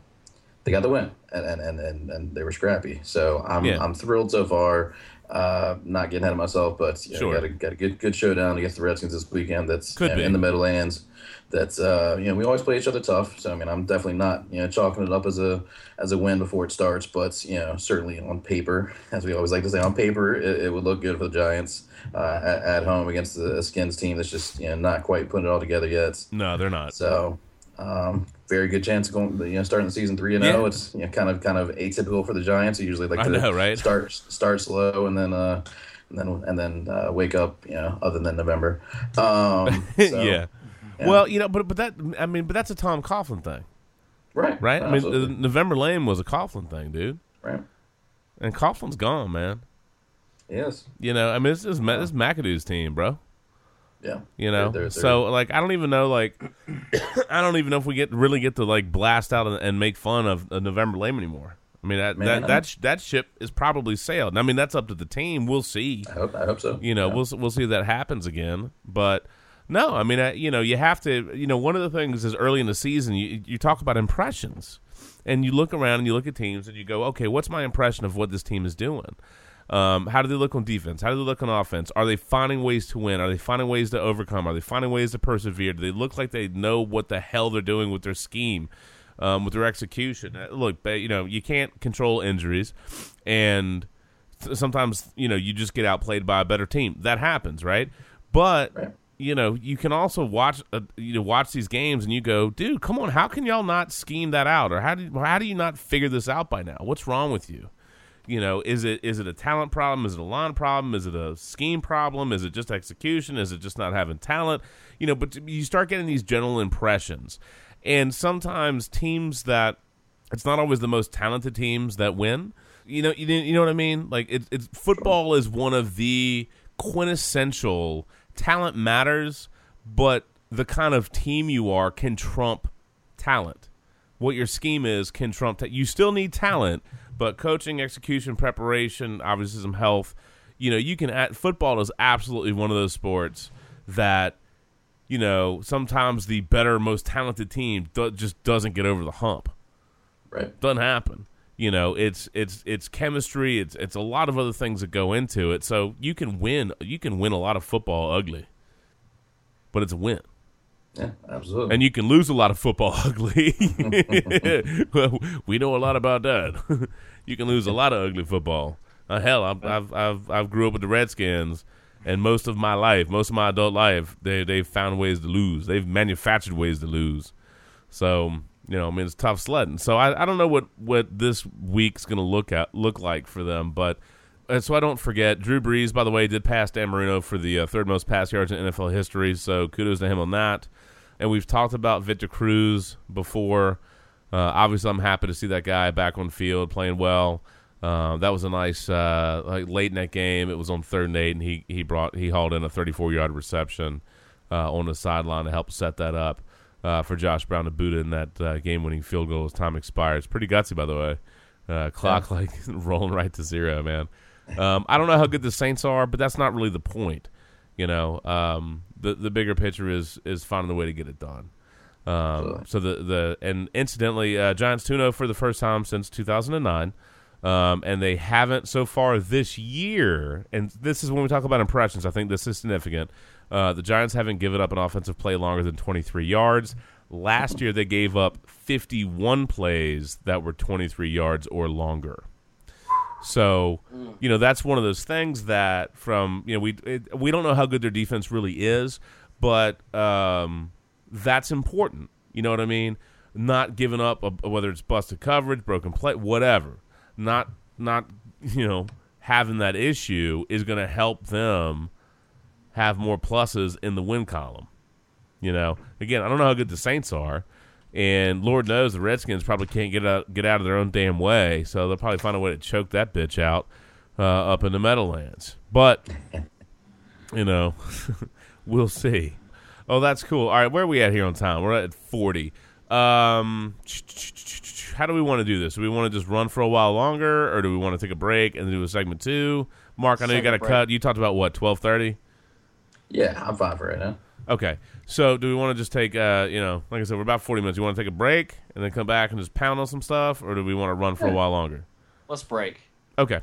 they got the win and and, and, and, and they were scrappy. So I'm Yeah. I'm thrilled so far. Uh, not getting ahead of myself, but you know, Sure. got a got a good good showdown against the Redskins this weekend. That's Could you know, be. in the Meadowlands. That's uh, you know we always play each other tough. So I mean I'm definitely not you know chalking it up as a as a win before it starts, but you know certainly on paper, as we always like to say, on paper it, it would look good for the Giants uh, at, at home against the Skins team that's just you know not quite putting it all together yet. No, they're not. So, um, very good chance of going, you know, starting the season three and zero. It's you know kind of kind of atypical for the Giants. They usually like to know, right? start start slow and then uh, and then and then uh, wake up, you know, other than November. Um, so, yeah. Well, you know, but but that I mean, but that's a Tom Coughlin thing, right, right? I mean, absolutely. November Lane was a Coughlin thing, dude. right, And Coughlin's gone, man. yes, You know, I mean, this is Ma- this McAdoo's team, bro. Yeah, You know, They're- they're- so like I don't even know like I don't even know if we get really get to like blast out and, and make fun of uh, November Lame anymore. I mean that Man, that that, sh- that ship is probably sailed. I mean that's up to the team. We'll see. I hope I hope so. You know, Yeah. we'll we'll see if that happens again. But no, I mean, uh, you know, you have to. You know, one of the things is early in the season, you you talk about impressions, and you look around and you look at teams and you go, okay, what's my impression of what this team is doing? Um, how do they look on defense? How do they look on offense? Are they finding ways to win? Are they finding ways to overcome? Are they finding ways to persevere? Do they look like they know what the hell they're doing with their scheme, um, with their execution? Uh, Look, you know, you can't control injuries, and sometimes you know you just get outplayed by a better team. That happens, right? But you know, you can also watch uh, you know watch these games and you go, dude, come on, how can y'all not scheme that out, or how do how do you not figure this out by now? What's wrong with you? You know, is it is it a talent problem? Is it a line problem? Is it a scheme problem? Is it just execution? Is it just not having talent? You know, but you start getting these general impressions, and sometimes teams that it's not always the most talented teams that win. You know, you, you know what I mean? Like it, it's football is one of the quintessential talent matters, but the kind of team you are can trump talent. What your scheme is can trump. Ta- you still need talent, but coaching, execution, preparation, obviously some health. You know, you can. Add, football is absolutely one of those sports that you know sometimes the better, most talented team do- just doesn't get over the hump. Right. Doesn't happen. You know, it's it's it's chemistry. It's it's a lot of other things that go into it. So you can win. You can win a lot of football ugly, but it's a win. Yeah, absolutely. And you can lose a lot of football ugly. well, we know a lot about that. you can lose a lot of ugly football. Uh, hell, I've, I've I've I've grew up with the Redskins, and most of my life, most of my adult life, they they've found ways to lose. They've manufactured ways to lose. So you know, I mean, it's tough sledding. So I, I don't know what, what this week's going to look at look like for them, but uh, so I don't forget, Drew Brees, by the way, did pass Dan Marino for the uh, third most pass yards in NFL history. So kudos to him on that. And we've talked about Victor Cruz before. Uh, obviously, I'm happy to see that guy back on field playing well. Uh, that was a nice uh, like late in that game. It was on third and eight, and he he brought he hauled in a 34 yard reception uh, on the sideline to help set that up uh, for Josh Brown to boot in that uh, game winning field goal as time expires. Pretty gutsy, by the way. Uh, clock like rolling right to zero, man. Um, I don't know how good the Saints are, but that's not really the point. You know, um, the the bigger picture is is finding the way to get it done. Um, so the the and incidentally, uh, Giants 2 for the first time since 2009. Um, and they haven't so far this year. And this is when we talk about impressions. I think this is significant. Uh, the Giants haven't given up an offensive play longer than 23 yards. Last year, they gave up 51 plays that were 23 yards or longer. So, you know, that's one of those things that from, you know, we it, we don't know how good their defense really is, but um, that's important. You know what I mean? Not giving up, a, whether it's busted coverage, broken play, whatever. Not, not, you know, having that issue is going to help them have more pluses in the win column. You know, again, I don't know how good the Saints are, and Lord knows the Redskins probably can't get out get out of their own damn way, so they'll probably find a way to choke that bitch out uh, up in the Meadowlands. But you know, we'll see. Oh, that's cool. All right, where are we at here on time? We're at forty. Um, how do we want to do this? Do we want to just run for a while longer, or do we want to take a break and do a segment two? Mark, I know you got Segment to break. cut. You talked about what twelve thirty. Yeah, I'm fine for right now. Okay. So do we want to just take uh, you know, like I said, we're about forty minutes. You want to take a break and then come back and just pound on some stuff, or do we want to run for a while longer? Let's break. Okay.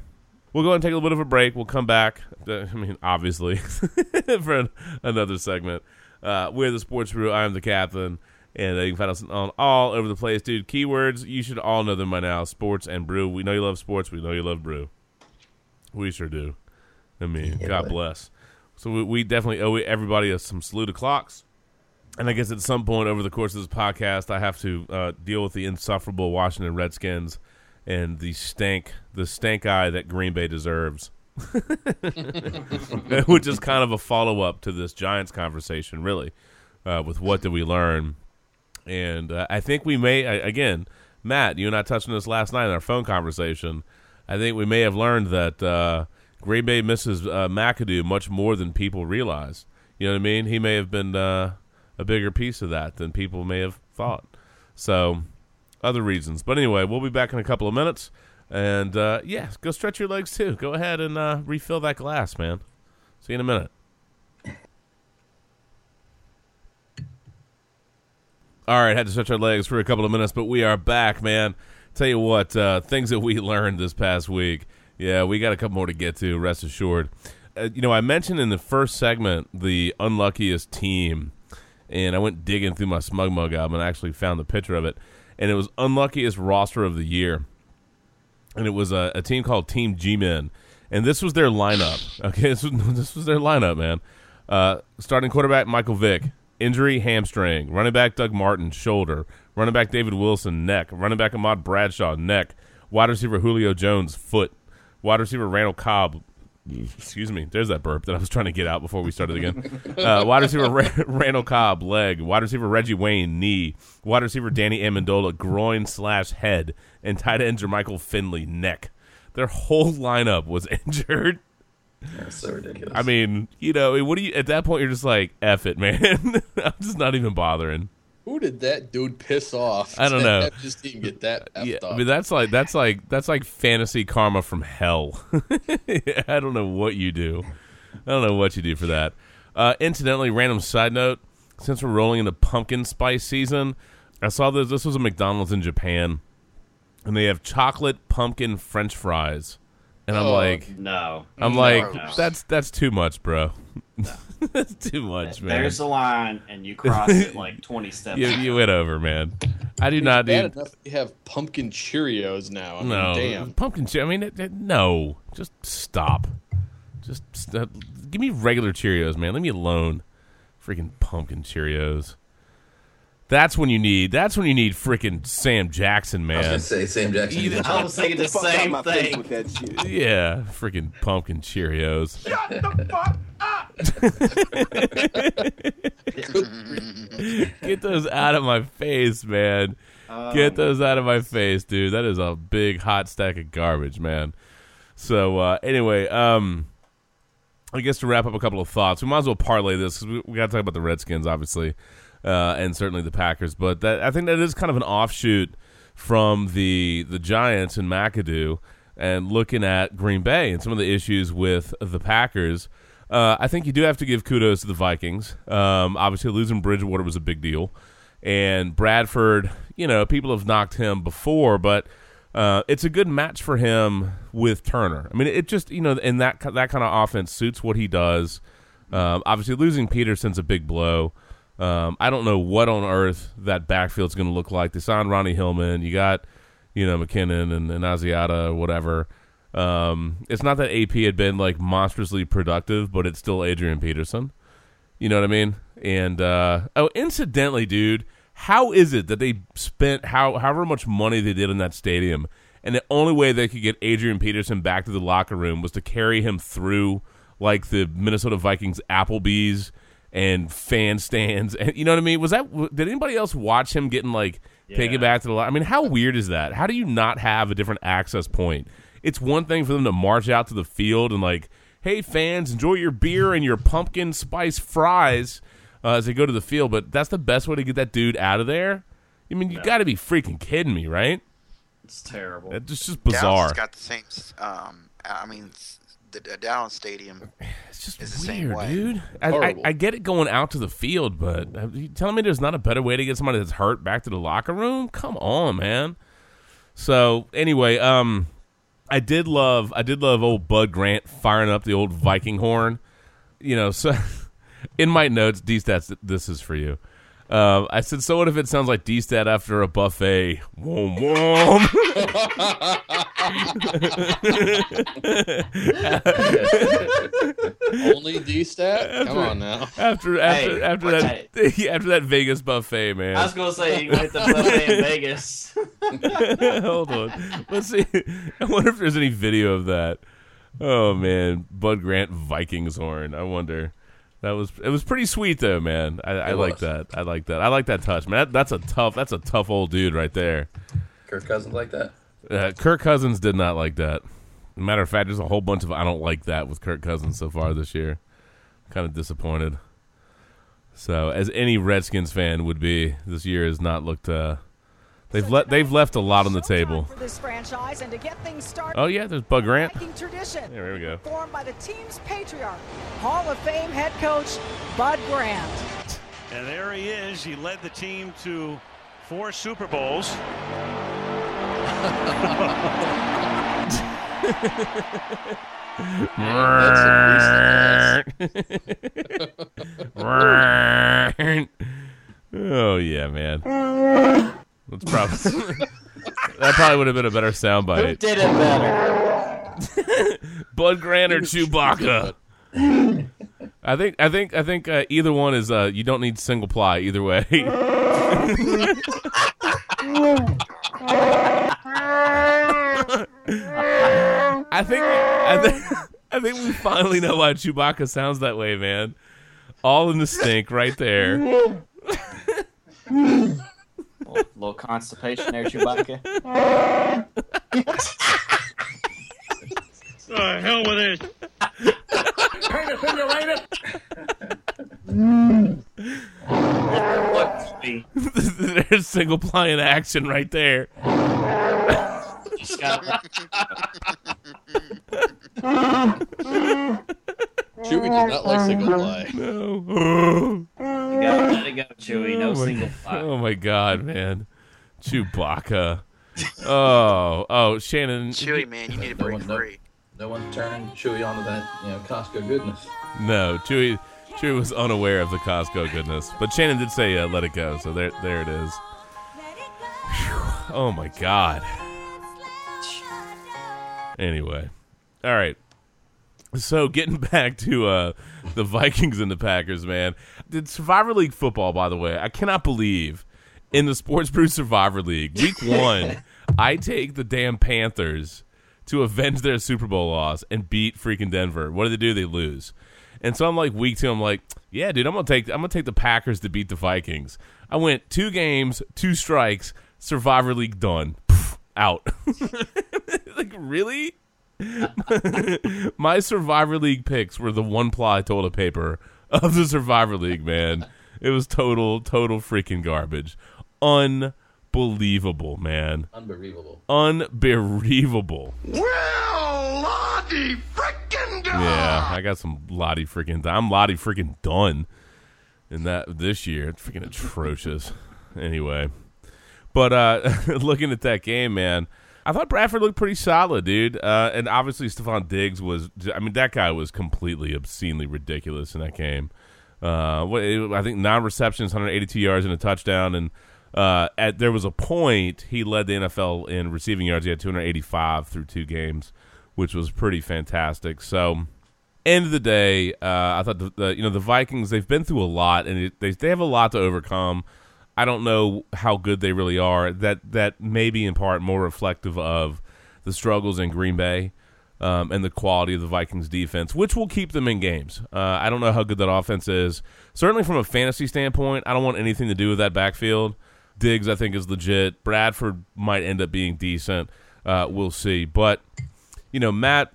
We'll go ahead and take a little bit of a break. We'll come back. uh, I mean, obviously, for an, another segment. Uh, we're the Sports Brew. I am the captain. And uh, you can find us on all over the place, dude. Keywords, you should all know them by now. Sports and brew. We know you love sports. We know you love brew. We sure do. I mean, Yeah, God buddy. bless. So we, we definitely owe everybody a, some salute of clocks. And I guess at some point over the course of this podcast, I have to uh, deal with the insufferable Washington Redskins and the stank, the stank eye that Green Bay deserves, which is kind of a follow up to this Giants conversation, really, uh, with what did we learn? And uh, I think we may I- again, Matt, you and I touched on this last night in our phone conversation. I think we may have learned that uh, Green Bay misses uh, McAdoo much more than people realize. You know what I mean? He may have been uh, a bigger piece of that than people may have thought. So, other reasons. But anyway, we'll be back in a couple of minutes. And uh, yeah, go stretch your legs too. Go ahead and uh, refill that glass, man. See you in a minute. All right, had to stretch our legs for a couple of minutes, but we are back, man. Tell you what, uh, things that we learned this past week. Yeah, we got a couple more to get to. Rest assured. Uh, you know, I mentioned in the first segment the unluckiest team, and I went digging through my SmugMug album and actually found the picture of it, and it was unluckiest roster of the year, and it was a, a team called Team G-Men, and this was their lineup. Okay, this was, this was their lineup, man. Uh, starting quarterback Michael Vick, injury hamstring. Running back Doug Martin shoulder. Running back David Wilson neck. Running back Ahmad Bradshaw neck. Wide receiver Julio Jones foot. Wide receiver Randall Cobb. Excuse me. There's that burp that I was trying to get out before we started again. Uh, wide receiver Ra- Randall Cobb leg. Wide receiver Reggie Wayne knee. Wide receiver Danny Amendola groin slash head. And tight end Jermichael Finley neck. Their whole lineup was injured. That's so ridiculous. I mean, you know, what do you at that point? You're just like, "F it, man." I'm just not even bothering. Who did that dude piss off? I don't to know. have His team get that effed Yeah, up? I mean, that's like that's like that's like fantasy karma from hell. I don't know what you do. I don't know what you do for that. Uh, incidentally, random side note: since we're rolling into pumpkin spice season, I saw this. This was a McDonald's in Japan, and they have chocolate pumpkin French fries, and I'm Oh, like, No. I'm No. like, No. that's that's too much, bro. that's too much, man. There's a line, and you cross it like 20 steps. you, you went over, man. I do It's not bad do. enough they have pumpkin Cheerios now. I mean, no, damn. pumpkin. Che- I mean, it, it- no. Just stop. Just st- give me regular Cheerios, man. Leave me alone. Freaking pumpkin Cheerios. That's when you need. That's when you need freaking Sam Jackson, man. I was man. gonna say Sam Jackson. You- I was thinking the same thing. Yeah, freaking pumpkin Cheerios. Shut the fuck up. Get those out of my face, man. Get those out of my face, dude. That is a big hot stack of garbage, man. So uh, anyway, um, I guess to wrap up a couple of thoughts, we might as well parlay this 'cause we, we got to talk about the Redskins, obviously, uh, and certainly the Packers. But that I think that is kind of an offshoot from the the Giants and McAdoo, and looking at Green Bay and some of the issues with the Packers. Uh, I think you do have to give kudos to the Vikings. Um, obviously, losing Bridgewater was a big deal, and Bradford. You know, people have knocked him before, but uh, it's a good match for him with Turner. I mean, it just you know, and that that kind of offense suits what he does. Um, obviously, losing Peterson's a big blow. Um, I don't know what on earth that backfield's going to look like. They signed Ronnie Hillman. You got you know McKinnon and, and Asiata or whatever. Um, it's not that AP had been like monstrously productive, but it's still Adrian Peterson. You know what I mean? And uh, oh, incidentally, dude, how is it that they spent how however much money they did in that stadium, and the only way they could get Adrian Peterson back to the locker room was to carry him through like the Minnesota Vikings Applebee's and fan stands, and you know what I mean? Was that did anybody else watch him getting like taken back to the? lo- I mean, how weird is that? How do you not have a different access point? It's one thing for them to march out to the field and like, hey fans, enjoy your beer and your pumpkin spice fries uh, as they go to the field, but that's the best way to get that dude out of there. I mean, you got to be freaking kidding me, right? It's terrible. It's just Dallas bizarre. has got the same. Um, I mean, s- the, the Dallas Stadium. It's just is the same Weird, way. dude. I, I, I get it going out to the field, but uh, you telling me there's not a better way to get somebody that's hurt back to the locker room? Come on, man. So anyway, um, I did love I did love old Bud Grant firing up the old Viking horn. You know, so in my notes, D stats, this is for you. Um, I said, so what if it sounds like D stat after a buffet? Wom wom. Only D stat? Come on now. after after Hey, after what's that after that Vegas buffet, man. I was gonna say you hit the buffet in Vegas. Hold on. Let's see. I wonder if there's any video of that. Oh man, Bud Grant Vikings horn. I wonder. That was it was pretty sweet though, man. I, I like that. I like that. I like that touch, man. That, that's a tough. That's a tough old dude right there. Kirk Cousins like that. Uh, Kirk Cousins did not like that. Matter of fact, there's a whole bunch of I don't like that with Kirk Cousins so far this year. Kind of disappointed. So, as any Redskins fan would be, this year has not looked. Uh, they've let they've left a lot on the table. for this franchise and to get things started. Oh yeah, there's Bud Grant. Viking tradition. There we go. Formed by the team's patriarch, Hall of Fame head coach Bud Grant. And there he is. He led the team to four Super Bowls. oh yeah, man. That's probably that probably would have been a better soundbite. Who soundbite. did it better? Bud Grant or Chewbacca. I think I think I think uh, either one is uh, you don't need single ply either way. I think I think I think we finally know why Chewbacca sounds that way, man. All in the stink right there. Little, little constipation there, Chewbacca. Oh, hell with this. Penis in your anus. There's single ply in action right there. Just gotta, Chewie does not like single ply. No. you gotta let it go, Chewie. No oh my, single ply. Oh my god, man. Chewbacca. Oh, oh, Shannon. Chewy, man, you need to No break one, no, free. no one turned Chewy onto that, you know, Costco goodness. No, Chewy. Chewy was unaware of the Costco goodness, but Shannon did say uh, "let it go," so there, there it is. Phew. Oh my god. Anyway, all right. So getting back to uh, the Vikings and the Packers, man. Did Survivor League football, by the way, I cannot believe in the Sports Brew Survivor League, week one, I take the damn Panthers to avenge their Super Bowl loss and beat freaking Denver. What do they do? They lose. And so I'm like week two, I'm like, yeah, dude, I'm gonna take I'm gonna take the Packers to beat the Vikings. I went two games, two strikes, Survivor League done. Pff, out. like really? My Survivor League picks were the one ply toilet paper of the Survivor League, man. It was total, total freaking garbage. Unbelievable, man. Unbelievable. Unbelievable. Well, Lottie frickin' Yeah, I got some Lottie freaking. I'm Lottie freaking done. In that this year, it's freaking atrocious. Anyway, but uh looking at that game, man, I thought Bradford looked pretty solid, dude. Uh, and obviously, Stefon Diggs was. I mean, that guy was completely obscenely ridiculous in that game. Uh, I think nine receptions, 182 yards, and a touchdown. And uh, at there was a point he led the NFL in receiving yards. He had 285 through two games, which was pretty fantastic. So, end of the day, uh, I thought the, the you know the Vikings they've been through a lot and it, they they have a lot to overcome. I don't know how good they really are. That that may be in part more reflective of the struggles in Green Bay um, and the quality of the Vikings defense, which will keep them in games. Uh, I don't know how good that offense is. Certainly from a fantasy standpoint, I don't want anything to do with that backfield. Diggs, I think, is legit. Bradford might end up being decent. Uh, we'll see. But you know, Matt,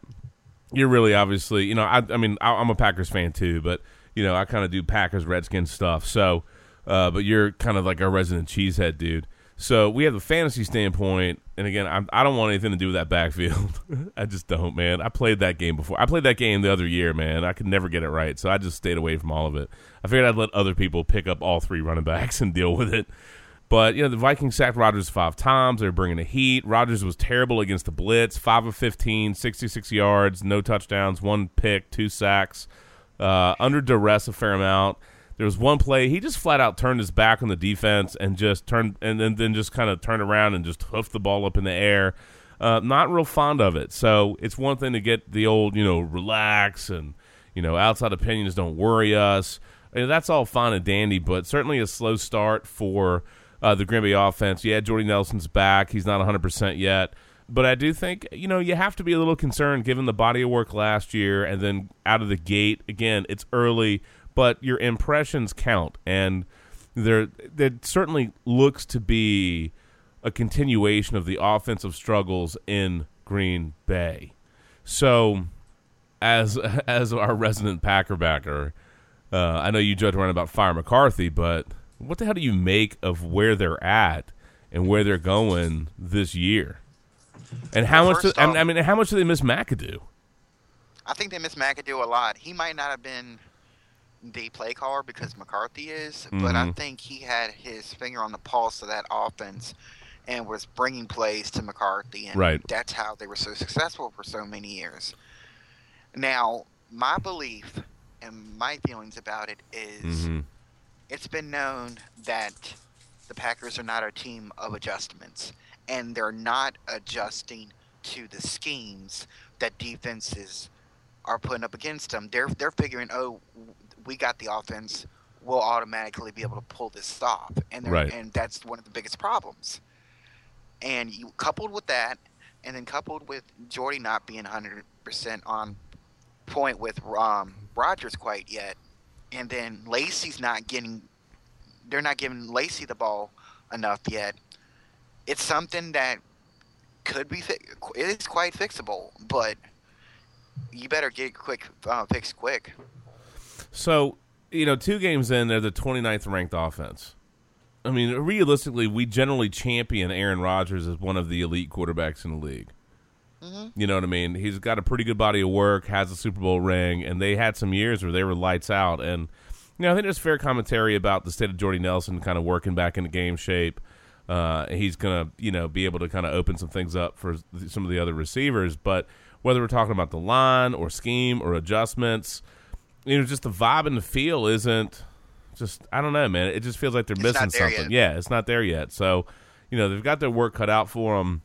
you're really obviously, you know, I, I mean, I, I'm a Packers fan too, but you know, I kind of do Packers Redskins stuff. So, uh, but you're kind of like our resident cheesehead dude. So we have the fantasy standpoint, and again, I'm, I don't want anything to do with that backfield. I just don't, man. I played that game before. I played that game the other year, man. I could never get it right, so I just stayed away from all of it. I figured I'd let other people pick up all three running backs and deal with it. But you know, the Vikings sacked Rodgers five times. They were bringing the heat. Rodgers was terrible against the blitz. Five of 15, 66 yards, no touchdowns, one pick, two sacks. Uh, under duress a fair amount. There was one play he just flat out turned his back on the defense and just turned and then, then just kind of turned around and just hoofed the ball up in the air. Uh, not real fond of it. So it's one thing to get the old, you know, relax and you know outside opinions don't worry us. I mean, that's all fine and dandy, but certainly a slow start for uh, the Green Bay offense. Yeah, Jordy Nelson's back. He's not 100% yet. But I do think, you know, you have to be a little concerned given the body of work last year and then out of the gate. Again, it's early, but your impressions count. And there, there certainly looks to be a continuation of the offensive struggles in Green Bay. So, as as our resident Packer backer, uh, I know you judge around about Fire McCarthy, but what the hell do you make of where they're at and where they're going this year? And how Well, much? Do, I off- I mean, how much do they miss McAdoo? I think they miss McAdoo a lot. He might not have been the play caller because McCarthy is, but I Mhm. think he had his finger on the pulse of that offense and was bringing plays to McCarthy, and Right. that's how they were so successful for so many years. Now, my belief and my feelings about it is Mhm. it's been known that the Packers are not a team of adjustments, and they're not adjusting to the schemes that defenses are putting up against them. They're they're figuring, oh, we got the offense, we'll automatically be able to pull this off, and Right. and that's one of the biggest problems. And you coupled with that, and then coupled with Jordy not being 100% on point with um, Rodgers quite yet, and then Lacy's not getting, they're not giving Lacey the ball enough yet. It's something that could be, fi- it is quite fixable, but you better get quick uh, fixed quick. So, you know, two games in, they're the 29th ranked offense. I mean, realistically, we generally champion Aaron Rodgers as one of the elite quarterbacks in the league. You know what I mean? He's got a pretty good body of work, has a Super Bowl ring, and they had some years where they were lights out. And, you know, I think there's fair commentary about the state of Jordy Nelson kind of working back into game shape. Uh, he's going to, you know, be able to kind of open some things up for some of the other receivers. But whether we're talking about the line or scheme or adjustments, you know, just the vibe and the feel isn't just I don't know, man. It just feels like they're It's missing something. yet. Yeah, it's not there yet. So, you know, they've got their work cut out for them.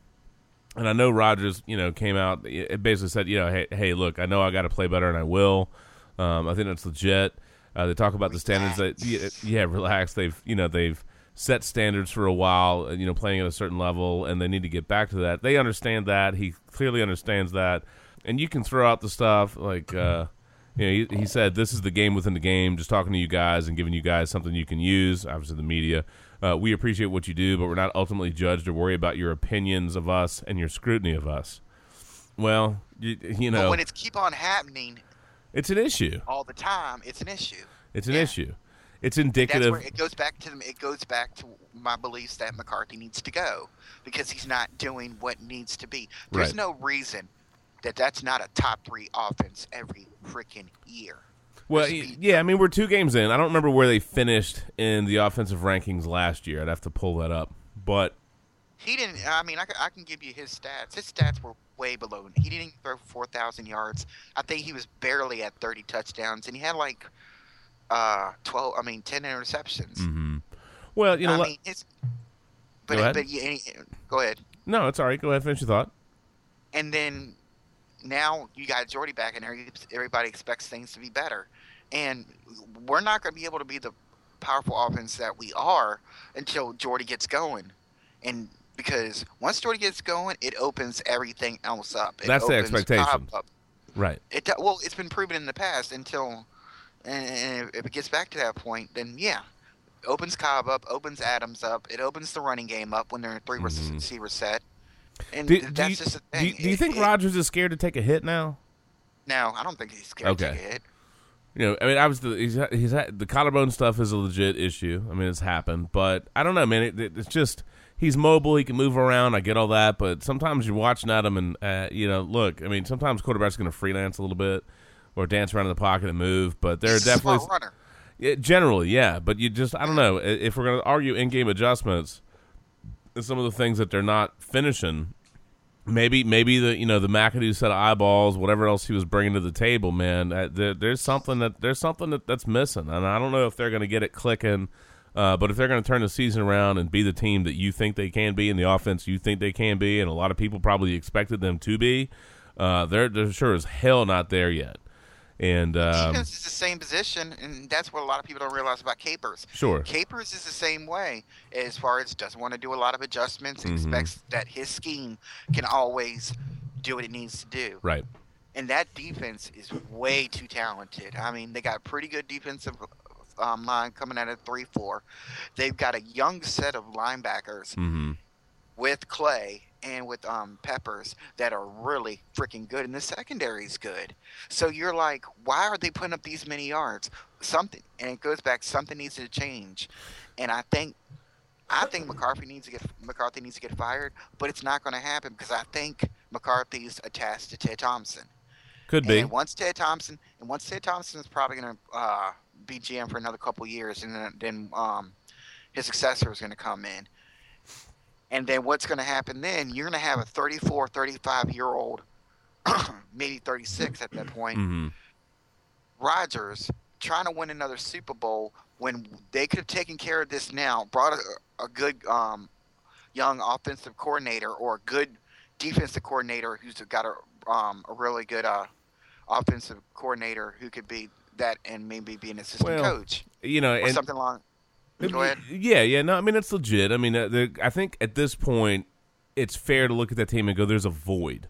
And I know Rodgers, you know, came out. It basically said, you know, hey, hey, look, I know I got to play better, and I will. Um, I think that's legit. Uh, they talk about the standards that, yeah, yeah, relax. They've, you know, they've set standards for a while, you know, playing at a certain level, and they need to get back to that. They understand that. He clearly understands that. And you can throw out the stuff like, uh, you know, he, he said, "This is the game within the game." Just talking to you guys and giving you guys something you can use. Obviously, the media. Uh, we appreciate what you do, but we're not ultimately judged or worry about your opinions of us and your scrutiny of us. Well, you, you But know, when it's keep on happening it's an issue. all the time, it's an issue. It's an Yeah. issue. It's That's indicative. where it goes back to them. It goes back to my beliefs that McCarthy needs to go because he's not doing what needs to be. There's Right. no reason that that's not a top three offense every freaking year. Well, yeah, I mean, we're two games in. I don't remember where they finished in the offensive rankings last year. I'd have to pull that up. But He didn't. I mean, I, I can give you his stats. His stats were way below. He didn't throw four thousand yards. I think he was barely at thirty touchdowns, and he had like uh twelve. I mean, ten interceptions. mhm. well, you know, I let- mean, it's. But Go ahead. but yeah, go ahead. no, it's all right. Go ahead, finish your thought. and then now you got Jordy back, and every- everybody expects things to be better. And we're not going to be able to be the powerful offense that we are until Jordy gets going. And because once Jordy gets going, it opens everything else up. It That's the expectation. Right. It well, it's been proven in the past until, and if it gets back to that point, then yeah, opens Cobb up, opens Adams up, it opens the running game up when they're three Mhm. receiver set, and Do, do you, just a do, thing. you- do you It- think it- Rodgers is scared to take a hit now? No, I don't think he's scared to Okay. get hit. You know, I mean, obviously, he's he's had, the collarbone stuff is a legit issue. I mean, it's happened, but I don't know, man. It, it, it's just he's mobile. He can move around. I get all that, but sometimes you're watching at him, and uh, you know, look. I mean, sometimes quarterbacks are going to freelance a little bit or dance around in the pocket and move, but there are He's a definitely runner. Yeah, generally, yeah, but you just I don't know if we're going to argue in-game adjustments and some of the things that they're not finishing. Maybe maybe the you know the McAdoo set of eyeballs, whatever else he was bringing to the table, man. Uh, there, there's something that there's something that, that's missing, and I don't know if they're going to get it clicking. Uh, but if they're going to turn the season around and be the team that you think they can be, and the offense you think they can be, and a lot of people probably expected them to be, uh, they're they're sure as hell not there yet. And um, Defense is the same position, and that's what a lot of people don't realize about Capers. Sure. Capers is the same way as far as doesn't want to do a lot of adjustments, Mhm. expects that his scheme can always do what it needs to do. right. And that defense is way too talented. I mean, they got pretty good defensive um, line coming out of 3 4. They've got a young set of linebackers Mm-hmm. With Clay and with um, Peppers that are really freaking good, and the secondary is good. So you're like, why are they putting up these many yards? Something, and it goes back. Something needs to change, and I think, I think McCarthy needs to get McCarthy needs to get fired, but it's not going to happen because I think McCarthy's attached to Ted Thompson. Could be. And once Ted Thompson, and once Ted Thompson is probably going to uh, be GM for another couple years, and then, then um, his successor is going to come in. And then what's going to happen then? You're going to have a 34, 35 year old, maybe 36 at that point, hmm Rodgers trying to win another Super Bowl when they could have taken care of this now, brought a, a good um, young offensive coordinator or a good defensive coordinator who's got a, um, a really good uh, offensive coordinator who could be that and maybe be an assistant Well, coach You know, or and something along. Go ahead. Yeah, yeah. No, I mean it's legit. I mean, uh, I think at this point, it's fair to look at that team and go, "There's a void.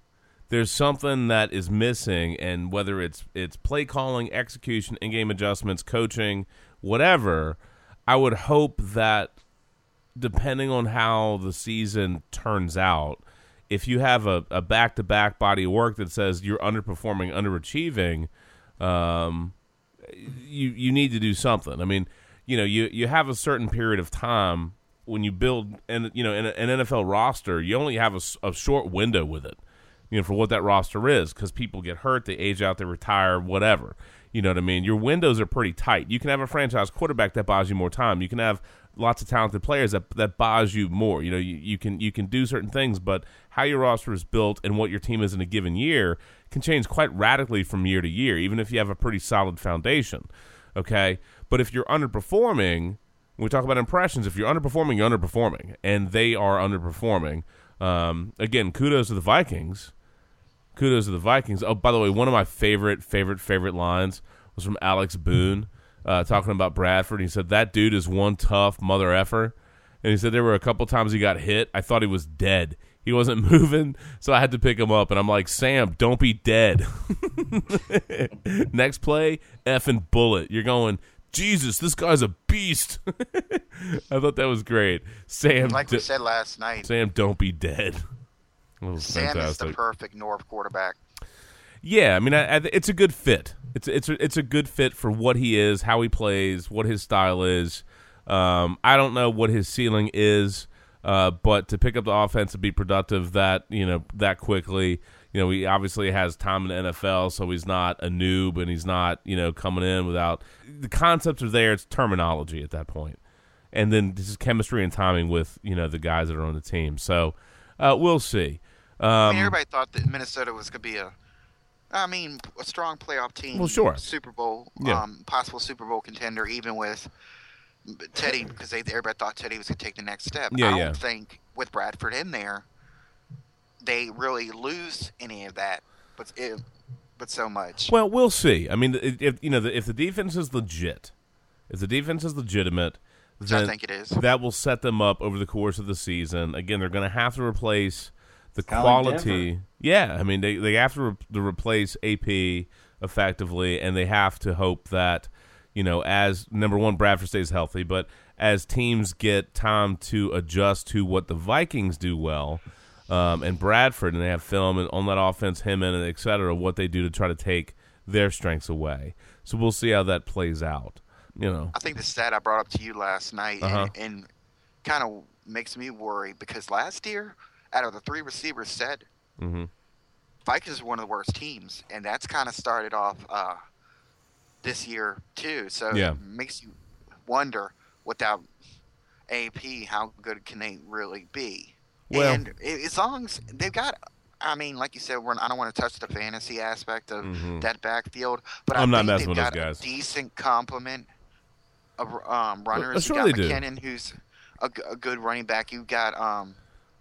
There's something that is missing." And whether it's it's play calling, execution, in-game adjustments, coaching, whatever, I would hope that depending on how the season turns out, if you have a, a back-to-back body of work that says you're underperforming, underachieving, um, you you need to do something. I mean, you know, you you have a certain period of time when you build and you know in an NFL roster, you only have a short window with it. You know, for what that roster is, because people get hurt, they age out, they retire, whatever. You know what I mean? Your windows are pretty tight. You can have a franchise quarterback that buys you more time. You can have lots of talented players that that buys you more. You know, you, you can you can do certain things, but how your roster is built and what your team is in a given year can change quite radically from year to year, even if you have a pretty solid foundation. Okay, but if you're underperforming, we talk about impressions, if you're underperforming, you're underperforming, and they are underperforming. Um, again, kudos to the Vikings. Kudos to the Vikings. Oh, by the way, one of my favorite, favorite, favorite lines was from Alex Boone uh, talking about Bradford. He said that dude is one tough mother effer, and he said there were a couple times he got hit. I thought he was dead. He wasn't moving, so I had to pick him up. And I'm like, Sam, don't be dead. Next play, effing bullet. You're going, Jesus, this guy's a beast. I thought that was great. Sam, Like we d- said last night, Sam, don't be dead. Sam is fantastic. the perfect Norv quarterback. Yeah, I mean, I, I, it's a good fit. It's it's a, it's a good fit for what he is, how he plays, what his style is. Um, I don't know what his ceiling is, uh, but to pick up the offense and be productive that you know that quickly, you know, he obviously has time in the NFL, so he's not a noob and he's not you know coming in without the concepts are there. It's terminology at that point, and then this is chemistry and timing with you know the guys that are on the team. So uh, we'll see. Um, I mean, everybody thought that Minnesota was going to be a, I mean, a strong playoff team. Well, sure. Super Bowl, Yeah. um, possible Super Bowl contender, even with Teddy, because they everybody thought Teddy was going to take the next step. Yeah, I don't yeah. think with Bradford in there, they really lose any of that, but it, but so much. Well, we'll see. I mean, if if, you know, the, if the defense is legit, if the defense is legitimate, Which I think it is. that will set them up over the course of the season. Again, they're going to have to replace the Kinda quality. Denver. yeah, I mean, they they have to, re- to replace AP effectively, and they have to hope that you know, as number one, Bradford stays healthy, but as teams get time to adjust to what the Vikings do well. Um, and Bradford, and they have film and on that offense, him and et cetera, what they do to try to take their strengths away. So we'll see how that plays out. You know, I think the stat I brought up to you last night Uh-huh. and, and kind of makes me worry because last year, out of the three receivers said, hmm Vikings are one of the worst teams, and that's kind of started off uh, this year too. So Yeah. it makes you wonder without AP, how good can they really be? Well- and as long as they've got, I mean, like you said, we're, I don't want to touch the fantasy aspect of Mhm. that backfield, but I'm I not think messing they've with those got guys. a decent complement of um, runners. sure you got they do. McKinnon, who's a, g- a good running back. You got um,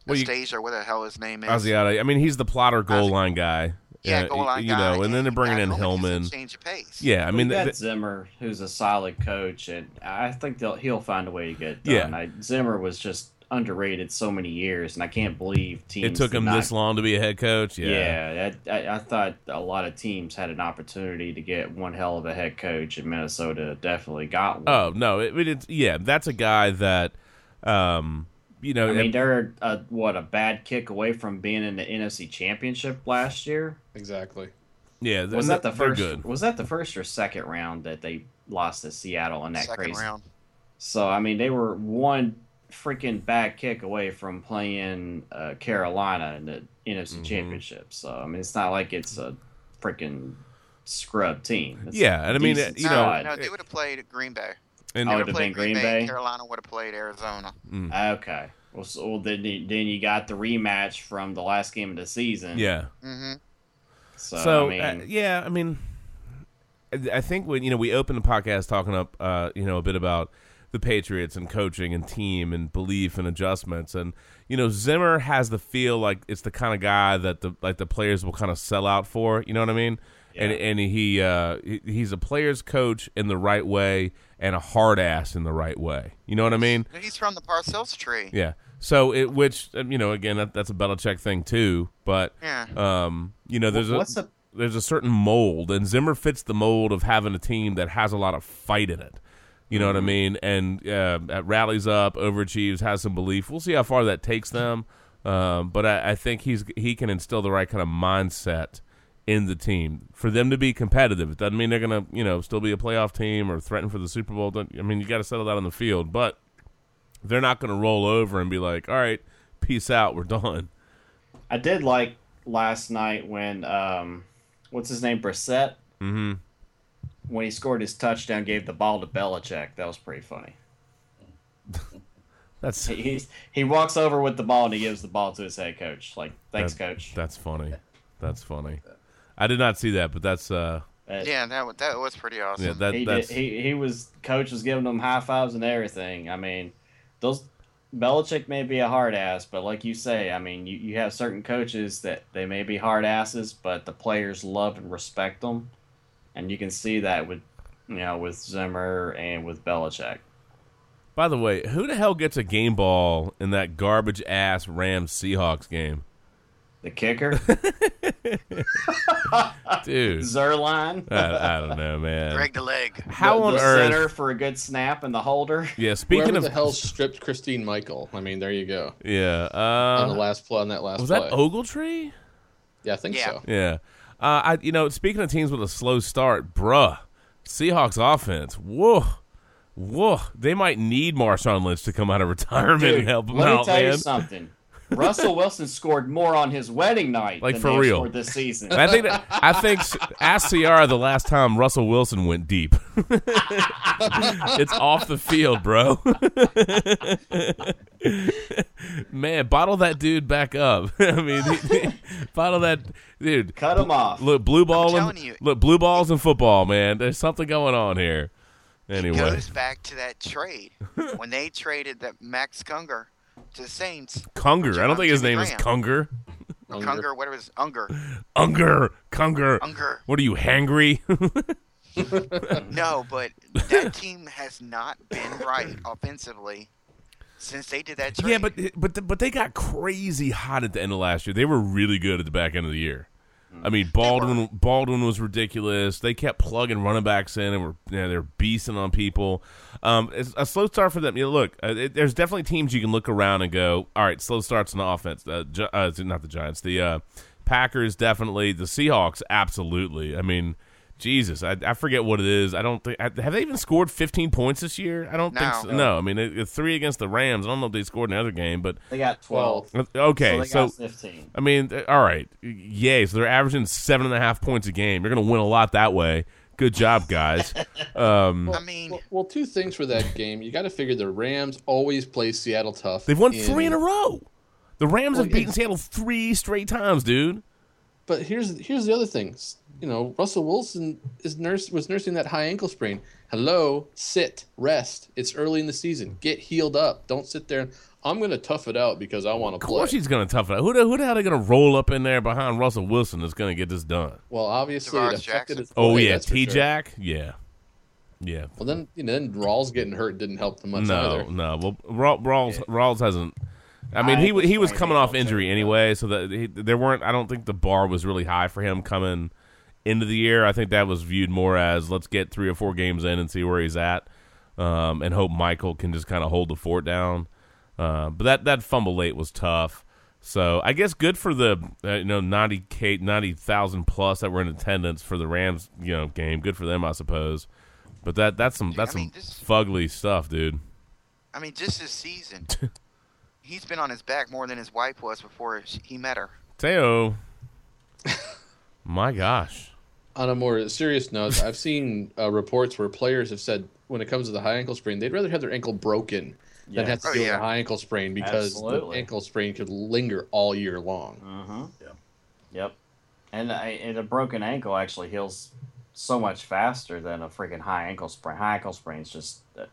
Well, you- Anastasia, what the hell his name is. Asiata. I mean, he's the plotter goal line guy. Yeah, goal line you guy, know, and then they're bringing in Hillman gives Hillman. them change of pace. Yeah, I mean, we got th- Zimmer, who's a solid coach, and I think they'll, he'll find a way to get it Yeah. I, Zimmer was just underrated so many years, and I can't believe teams. it took him not- this long to be a head coach. Yeah, Yeah, I, I, I thought a lot of teams had an opportunity to get one hell of a head coach, and Minnesota definitely got one. Oh no, it, it's yeah, that's a guy that, um, you know, I mean, it- they're uh, what a bad kick away from being in the NFC Championship last year. Exactly. yeah, Was they're- that the first? Good. Was that the first or second round that they lost to Seattle in that Second crazy? round. So I mean, they were one freaking bad kick away from playing uh, Carolina in the NFC Mm-hmm. Championship. So I mean, it's not like it's a freaking scrub team. It's Yeah, and I mean, decent you know, no, they would have played Green Bay. And Oh, They would would've played been Green Bay? Carolina would have played Arizona. Okay. Well, so well, then, you- then you got the rematch from the last game of the season. Yeah. Mm-hmm. So, So I mean, uh, yeah, I mean, I- I think when you know we opened the podcast talking up, uh, you know, a bit about the Patriots and coaching and team and belief and adjustments, and you know, Zimmer has the feel like it's the kind of guy that the like the players will kind of sell out for. You know what I mean? And and he uh, he's a player's coach in the right way and a hard ass in the right way. You know what I mean? He's from the Parcells tree. Yeah. So it, which um, you know, again, that, that's a Belichick thing too. But Yeah. um, you know, there's What's a the- there's a certain mold, and Zimmer fits the mold of having a team that has a lot of fight in it. You know what I Mm-hmm. mean? And uh, rallies up, overachieves, has some belief. We'll see how far that takes them. Um, but I, I think he's he can instill the right kind of mindset in the team for them to be competitive. It doesn't mean they're gonna you know still be a playoff team or threaten for the Super Bowl. Don't- I mean, you got to settle that on the field, but they're not going to roll over and be like, "All right, peace out, we're done." I did like last night when um, what's his name, Brissett, Mm-hmm. When he scored his touchdown, gave the ball to Belichick. That was pretty funny. That's He he's, he walks over with the ball and he gives the ball to his head coach. Like, thanks, that- coach. That's funny. That's funny. I did not see that, but that's uh, Uh, Yeah, that that was pretty awesome. yeah, that he, did, he he was coach was giving them high fives and everything. I mean, those Belichick may be a hard ass, but like you say, I mean, you, you have certain coaches that they may be hard asses, but the players love and respect them, and you can see that with you know with Zimmer and with Belichick. By the way, who the hell gets a game ball in that garbage ass Rams Seahawks game? The kicker, Dude, Zuerlein, I, I don't know, man. Greg the leg. How the, on the earth? center for a good snap and the holder. Yeah, speaking Whoever of the hell stripped Christine Michael. I mean, there you go. yeah, on the uh, last play on that last was play. that Ogletree? yeah, I think Yeah. so. Yeah, uh, I you know speaking of teams with a slow start, bruh, Seahawks offense, whoa. Whoa, they might need Marshawn Lynch to come out of retirement Dude, and help them let me out, tell man. you something. Russell Wilson scored more on his wedding night, Like, than for they real. this season. I think that I think ask Ciara the last time Russell Wilson went deep. it's off the field, bro. Man, bottle that dude back up. I mean, bottle that dude. Cut him off. Look, blue ball telling and you. look blue balls in football, man. There's something going on here. Anyway, goes back to that trade when they traded that Max Kunger to the Saints. Kunger. I don't think his Jimmy name is Graham. Kunger. Or Kunger, whatever it is, Unger. Unger, Kunger. Unger. What are you hangry? No, but that team has not been right offensively since they did that trade. Yeah, but but but they got crazy hot at the end of last year. They were really good at the back end of the year. I mean, Baldwin Baldwin was ridiculous. They kept plugging running backs in and were you know, they're beasting on people. Um, it's a slow start for them. You know, look, uh, it, there's definitely teams you can look around and go, all right, slow starts in the offense. Uh, Gi- uh, not the Giants, the uh, Packers definitely, the Seahawks absolutely. I mean. Jesus, I, I forget what it is. I don't think have they even scored 15 points this year. I don't think No. so. No, I mean it, it's three against the Rams. I don't know if they scored in the other game, but They got 12. uh, Okay, So they so, 15. I mean, all right, yay! So they're averaging seven and a half points a game. You're going to win a lot that way. Good job, guys. Um, I mean, Well, well, two things for that game. You got to figure the Rams always play Seattle tough. they've won three in a row. The Rams Well, have beaten it's- Seattle three straight times, dude. But here's here's the other thing. You know, Russell Wilson is nurse was nursing that high ankle sprain. Hello, sit, rest. It's early in the season. Get healed up. Don't sit there. I'm going to tough it out because I want to play. Of play. course, he's going to tough it out. Who the, who the hell are going to roll up in there behind Russell Wilson that's going to get this done? Well, obviously, Tarvaris it affected his Oh play, yeah, that's for T sure. Jack. Yeah, yeah. Well, then you know, then Rawls getting hurt didn't help them much no, either. no. Well, Ra- Rawls Rawls hasn't. I mean, I he was he was coming off injury anyway, so that he, there weren't. I don't think the bar was really high for him coming into the year. I think that was viewed more as let's get three or four games in and see where he's at, um, and hope Michael can just kind of hold the fort down. Uh, but that that fumble late was tough. So I guess good for the uh, you know ninety k ninety thousand plus that were in attendance for the Rams you know game. Good for them, I suppose. But that that's some that's I mean, some this- fugly stuff, dude. I mean, just this season, he's been on his back more than his wife was before he met her. Teo. My gosh. On a more serious note, I've seen uh, reports where players have said when it comes to the high ankle sprain, they'd rather have their ankle broken than have to Oh, deal with a high ankle sprain because Absolutely. the ankle sprain could linger all year long. Mm-hmm. Yeah. Yep. And, I, and a broken ankle actually heals so much faster than a freaking high ankle sprain. High ankle sprains just uh,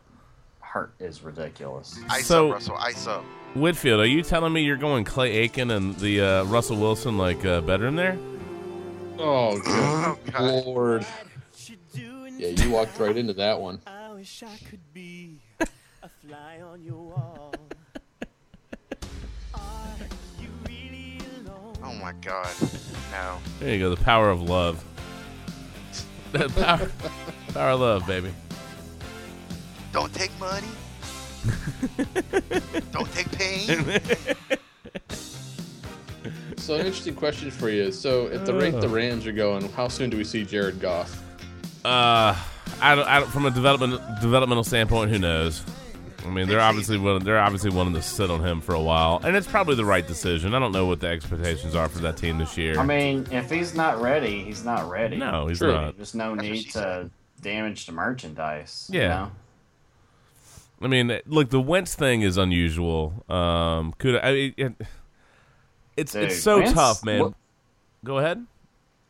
hurt is ridiculous. Ice So- up, Russell. Ice up. Whitfield, are you telling me you're going Clay Aiken and the uh, Russell Wilson like uh, bedroom there? Oh, Oh, good God. lord! Yeah, you walked right into that one. I wish I could be a fly on your wall. Are you really alone? Oh my God. No. There you go, the power of love. The power, power of love, baby. Don't take money. Don't take pain. So, an interesting question for you. So, at the rate the Rams are going, how soon do we see Jared Goff? Uh, I don't, I don't, from a development developmental standpoint, who knows? I mean, they're obviously willing, they're obviously wanting to sit on him for a while, and it's probably the right decision. I don't know what the expectations are for that team this year. I mean, if he's not ready, he's not ready. no, he's True. not. There's no That's need to damage the merchandise. you Yeah. know? I mean, look, the Wentz thing is unusual. Um, could I? It, it- it's Dude, it's so Wentz- tough, man. what- Go ahead.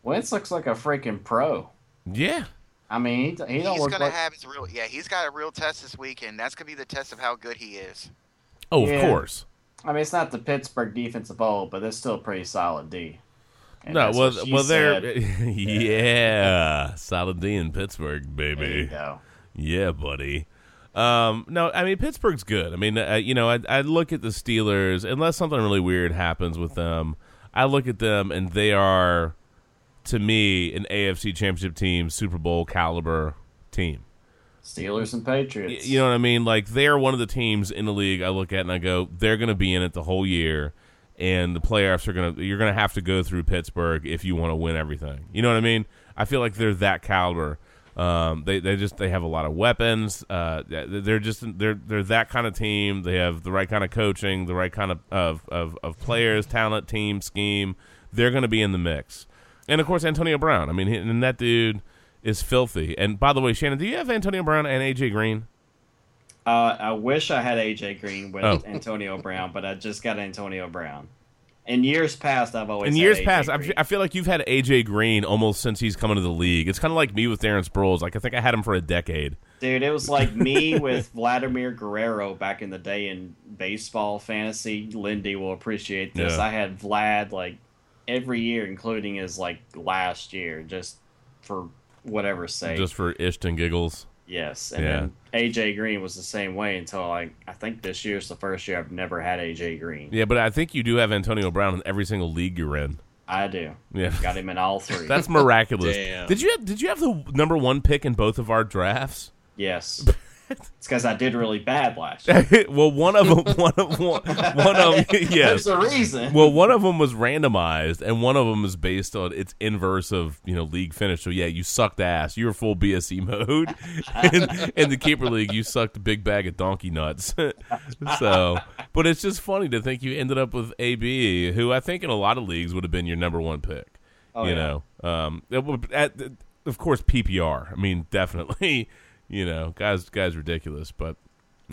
Wentz looks like a freaking pro. Yeah. I mean, he, he don't He's look gonna like. have his real. Yeah, he's got a real test this weekend. that's gonna be the test of how good he is. Oh, Yeah. of course. I mean, it's not the Pittsburgh defensive bowl, but it's still pretty solid D. And no, that's well, what well, they're said. yeah, solid D in Pittsburgh, There you baby. go. Yeah, buddy. Um, no, I mean Pittsburgh's good. I mean, uh, you know, I, I look at the Steelers unless something really weird happens with them. I look at them and they are, to me, an AFC Championship team, Super Bowl caliber team. Steelers and Patriots. You know what I mean? Like they're one of the teams in the league I look at and I go, they're going to be in it the whole year, and the playoffs are going to. You're going to have to go through Pittsburgh if you want to win everything. You know what I mean? I feel like they're that caliber. Um, they they just they have a lot of weapons. Uh, they're just they're they're that kind of team. They have the right kind of coaching, the right kind of of of, of players, talent, team, scheme. They're going to be in the mix, and of course Antonio Brown. I mean, he- and that dude is filthy. And by the way, Shannon, do you have Antonio Brown and AJ Green? Uh, I wish I had AJ Green with Oh. Antonio Brown, but I just got Antonio Brown. In years past, I've always In years AJ past, I Green. I feel like you've had AJ Green almost since he's come into the league. It's kind of like me with Darren Sproles. Like I think I had him for a decade. Dude, it was like me with Vladimir Guerrero back in the day in baseball fantasy. Lindy will appreciate this. Yeah. I had Vlad like every year, including his like last year, just for whatever sake. Just for isht and giggles. Yes, and Yeah. then AJ Green was the same way until like I think this year's the first year I've never had AJ Green. Yeah, but I think you do have Antonio Brown in every single league you're in. I do. Yeah. got him in all three. That's miraculous. Damn. Did you have, did you have the number one pick in both of our drafts? yes. it's because I did really bad last year. well, one of them, one of one, one of yes. There's a reason. Well, one of them was randomized, and one of them is based on its inverse of you know league finish. So yeah, you sucked ass. You were full BSE mode. in, in the keeper league, you sucked a big bag of donkey nuts. so, but it's just funny to think you ended up with AB, who I think in a lot of leagues would have been your number one pick. Oh, you yeah. know, um, it at, of course PPR. I mean, definitely. You know, guys, guys, ridiculous. But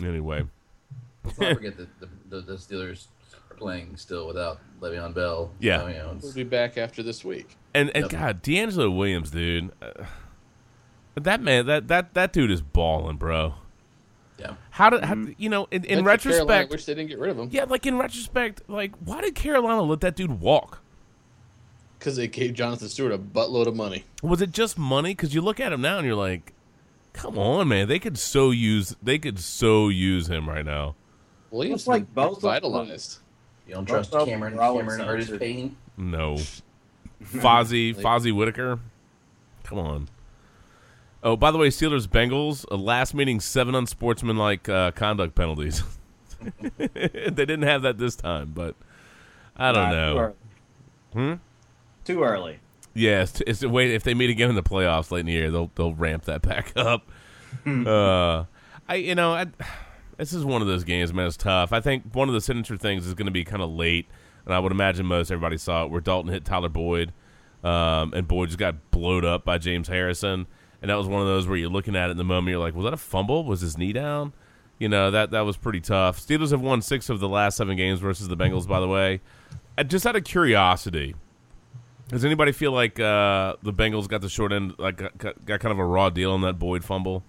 anyway, Let's not forget that the, the, the Steelers are playing still without Le'Veon Bell. Yeah. So, you know, it's- We'll be back after this week. And and Yep. God, DeAngelo Williams, dude, uh, that man, that that that dude is balling, bro. yeah. How did how, you know? In, in That's what Carolina retrospect, wish they didn't get rid of him yeah, like in retrospect, like why did Carolina let that dude walk? because they gave Jonathan Stewart a buttload of money. Was it just money? Because you look at him now and you're like, come on, man, they could so use they could so use him right now. Williams Looks like both vitalized. You don't trust of them Cameron, Cameron Artis-Payne? No, Fozzie Fozzie Whitaker, come on. Oh, by the way, Steelers Bengals last meeting seven unsportsmanlike uh, conduct penalties. they didn't have that this time, but I don't Nah, Too know. early. Hmm? Too early. Yeah, it's, it's way if they meet again in the playoffs late in the year, they'll they'll ramp that back up. uh, I you know I, this is one of those games, man. It's tough. I think one of the signature things is going to be kind of late, and I would imagine most everybody saw it where Dalton hit Tyler Boyd, um, and Boyd just got blowed up by James Harrison, and that was one of those where you're looking at it in the moment, you're like, was that a fumble? Was his knee down? You know that that was pretty tough. Steelers have won six of the last seven games versus the Bengals. By the way, just out of curiosity, does anybody feel like uh, the Bengals got the short end, like got, got kind of a raw deal on that Boyd fumble?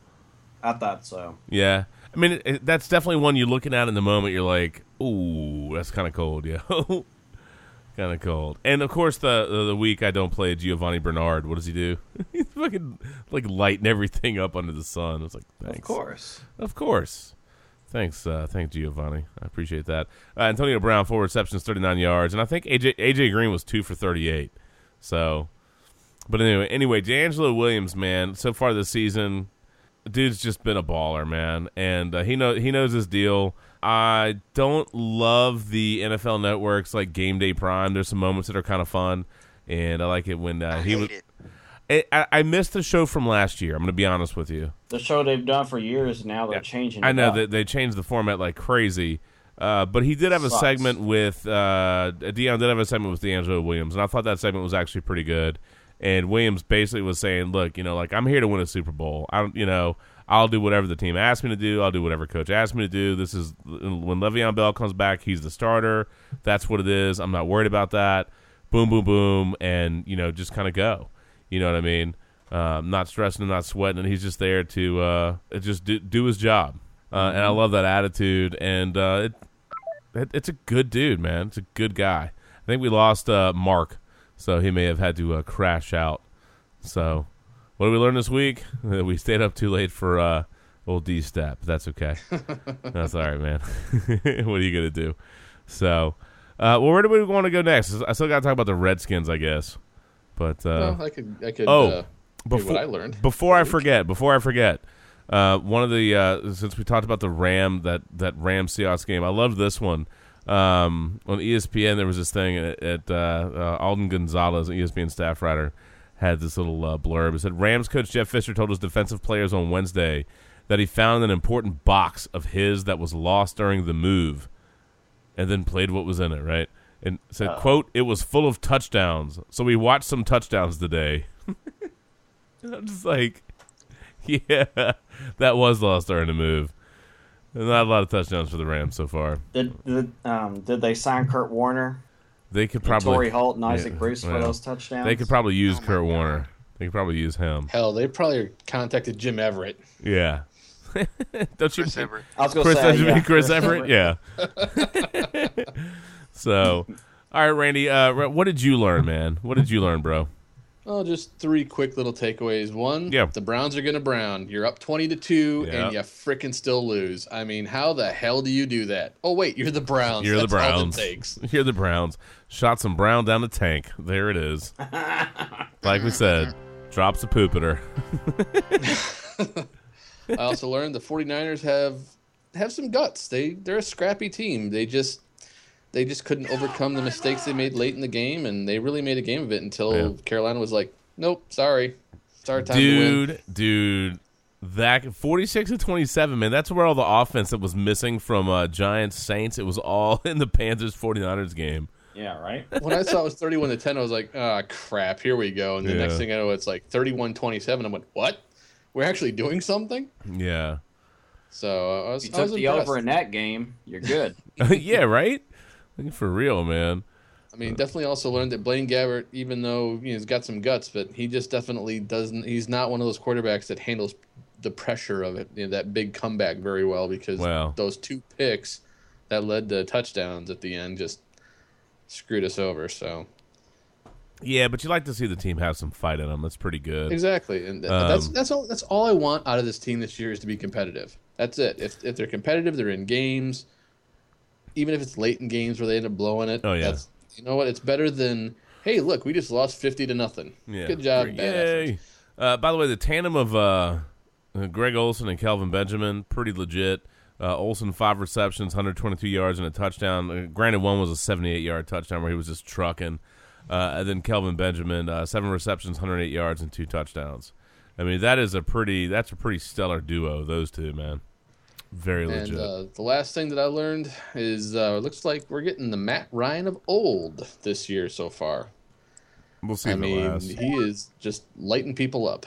I thought so. Yeah, I mean it, it, that's definitely one you're looking at in the moment. You're like, ooh, that's kind of cold, yeah, kind of cold. And of course, the, the the week I don't play Giovani Bernard. What does he do? He's fucking like lighting everything up under the sun. It's like, thanks. Of course. Of course. Thanks, uh, thanks Giovani. I appreciate that. Uh, Antonio Brown, four receptions, thirty nine yards, and I think AJ AJ Green was two for thirty eight. So, but anyway, anyway, DeAngelo Williams, man, so far this season, dude's just been a baller, man, and uh, he know he knows his deal. I don't love the NFL networks like Game Day Prime. There's some moments that are kind of fun, and I like it when uh, he was. I, I, I missed the show from last year. I'm going to be honest with you. The show they've done for years now, they're changing. I it know up. that they changed the format like crazy. Uh, but he did have a Sucks. segment with uh, Deion did have a segment with DeAngelo Williams, and I thought that segment was actually pretty good. And Williams basically was saying, "Look, you know, like I'm here to win a Super Bowl. I don't, you know, I'll do whatever the team asks me to do. I'll do whatever coach asks me to do. This is when Le'Veon Bell comes back, he's the starter. That's what it is. I'm not worried about that. Boom, boom, boom, and you know, just kind of go. You know what I mean? Um, not stressing not sweating, and he's just there to uh, just do, do his job. Uh, And I love that attitude, and uh, it, it, it's a good dude, man. It's a good guy. I think we lost uh, Mark, so he may have had to uh, crash out. So, what did we learn this week? We stayed up too late for uh, old D step. That's okay. That's all right, man. what are you gonna do? So, uh, well, where do we want to go next? I still got to talk about the Redskins, I guess. But uh, Well, I could I could oh, uh, before what I learned. before I forget, before I forget, uh, one of the uh, since we talked about the Ram that that Ram Seahawks game, I love this one. Um, on ESPN, there was this thing at, at uh, uh, Alden Gonzalez, an ESPN staff writer, had this little uh, blurb. It said Rams coach Jeff Fisher told his defensive players on Wednesday that he found an important box of his that was lost during the move, and then played what was in it. Right, and said, Uh-oh. "quote It was full of touchdowns, so we watched some touchdowns today." I'm just like, yeah, that was lost during the move. Not a lot of touchdowns for the Rams so far. Did did, um, did they sign Kurt Warner? They could And probably Torry Holt and Isaac yeah, Bruce for well, those touchdowns? They could probably use Kurt Warner. They could probably use him. Hell, they probably contacted Jim Everett. Yeah. Don't you? Chris Everett. I was gonna Chris, say, don't you yeah, mean Chris, Chris Everett? Yeah. so, all right, Randy. Uh, what did you learn, man? What did you learn, bro? Oh, just three quick little takeaways. One, Yeah. the Browns are going to brown. You're up 20 to 2 Yeah. and you frickin' still lose. I mean, how the hell do you do that? Oh, wait, you're the Browns. You're That's the Browns. it takes. You're the Browns. Shot some brown down the tank. There it is. like we said, drops a poopeter. I also learned the 49ers have have some guts. They they're a scrappy team. They just they just couldn't overcome the mistakes they made late in the game and they really made a game of it until Yeah. Carolina was like, "Nope, sorry. It's our time to win." dude, dude, that forty-six to twenty-seven, man. That's where all the offense that was missing from uh, Giants Saints. It was all in the Panthers 49ers game. Yeah, right. when I saw it was 31 to 10, I was like, "Ah, crap, here we go." And the Yeah. next thing I know, it's like 31-27. I went, "What? We're actually doing something?" Yeah, So uh, I was, You I was took the impressed. over in that game. You're good. yeah, right. For real, man. I mean, definitely also learned that Blaine Gabbert, even though you know, he's got some guts, but he just definitely doesn't. He's not one of those quarterbacks that handles the pressure of it, you know, that big comeback very well. Because Wow. those two picks that led to touchdowns at the end just screwed us over. So Yeah, but you like to see the team have some fight in them. That's pretty good. exactly, and th- that's Um, that's all. That's all I want out of this team this year is to be competitive. That's it. If if they're competitive, they're in games. Even if it's late in games where they end up blowing it. Oh, yeah. That's, you know what? It's better than hey, look, we just lost fifty to nothing. Yeah. Good job, Yay. Uh, by the way, the tandem of uh, uh, Greg Olsen and Kelvin Benjamin, pretty legit. Uh, Olsen five receptions, 122 yards and a touchdown. Uh, granted, one was a 78 yard touchdown where he was just trucking. Uh, and then Kelvin Benjamin, uh, seven receptions, 108 yards and two touchdowns. I mean, that is a pretty that's a pretty stellar duo. Those two, man, very legit. And uh, the last thing that I learned is uh, it looks like we're getting the Matt Ryan of old this year so far. we'll see. I mean, lasts. he is just lighting people up.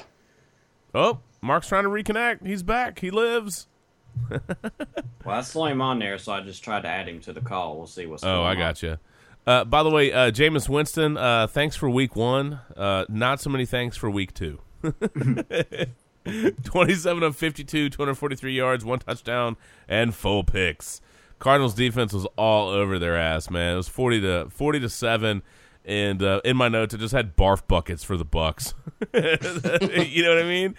Oh, Mark's trying to reconnect. He's back. He lives. Well, I saw him on there, so I just tried to add him to the call. We'll see what's Oh, going I on. got you. Uh, by the way, uh, Jameis Winston, uh, thanks for week one. Uh, not so many thanks for week two. 27 of 52, 243 yards, one touchdown, and full picks. Cardinals defense was all over their ass, man. It was 40 to 40 to 7 and uh, in my notes it just had barf buckets for the Bucks. you know what I mean?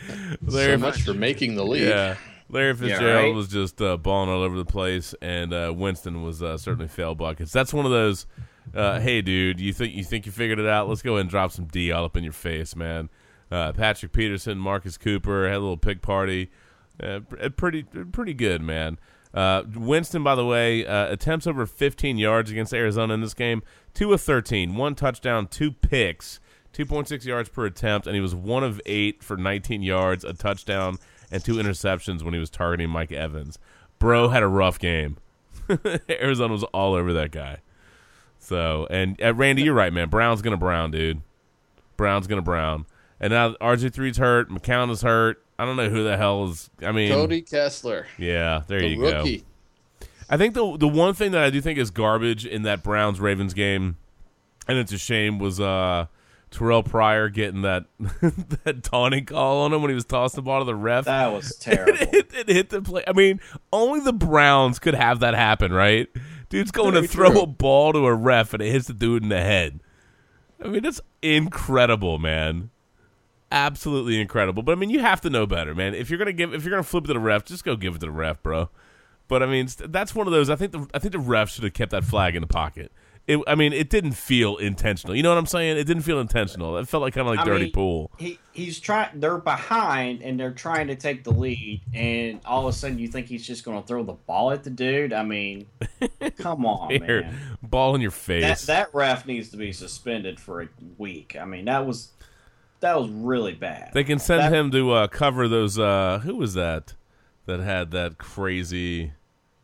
so much for making the league. Yeah. Larry Yeah, Fitzgerald right? was just uh, balling all over the place, and uh, Winston was uh, certainly fail buckets. That's one of those. Uh, hey, dude, you think you think you figured it out? Let's go ahead and drop some D all up in your face, man. Uh, Patrick Peterson, Marcus Cooper had a little pig party. Uh, pretty pretty good, man. Uh, Winston, by the way, uh, attempts over 15 yards against Arizona in this game. Two of 13, one touchdown, two picks, 2.6 yards per attempt, and he was one of eight for 19 yards, a touchdown, and two interceptions when he was targeting Mike Evans. Bro had a rough game. Arizona was all over that guy. So, and uh, Randy, you're right, man. Brown's gonna brown, dude. Brown's gonna brown. And now RG3's hurt. McCown is hurt. I don't know who the hell is. I mean, Cody Kessler. yeah, there the you rookie. go. I think the the one thing that I do think is garbage in that Browns Ravens game, and it's a shame, was uh Terrelle Pryor getting that that taunting call on him when he was tossing the ball to the ref. That was terrible. it, it hit the play. I mean, only the Browns could have that happen, right? Dude's going Very to throw true. a ball to a ref and it hits the dude in the head. I mean, that's incredible, man. Absolutely incredible. But I mean, you have to know better, man. If you're gonna give, if you're gonna flip it to the ref, just go give it to the ref, bro. But I mean, that's one of those. I think the I think the ref should have kept that flag in the pocket. It, I mean, it didn't feel intentional. You know what I'm saying? It didn't feel intentional. It felt like kind of like I dirty mean, pool. He he's trying. They're behind and they're trying to take the lead, and all of a sudden you think he's just going to throw the ball at the dude. I mean, come on, Here, man. ball in your That face. that ref needs to be suspended for a week. I mean, that was that was really bad. They can send That- him to uh, cover those. Uh, who was that that had that crazy,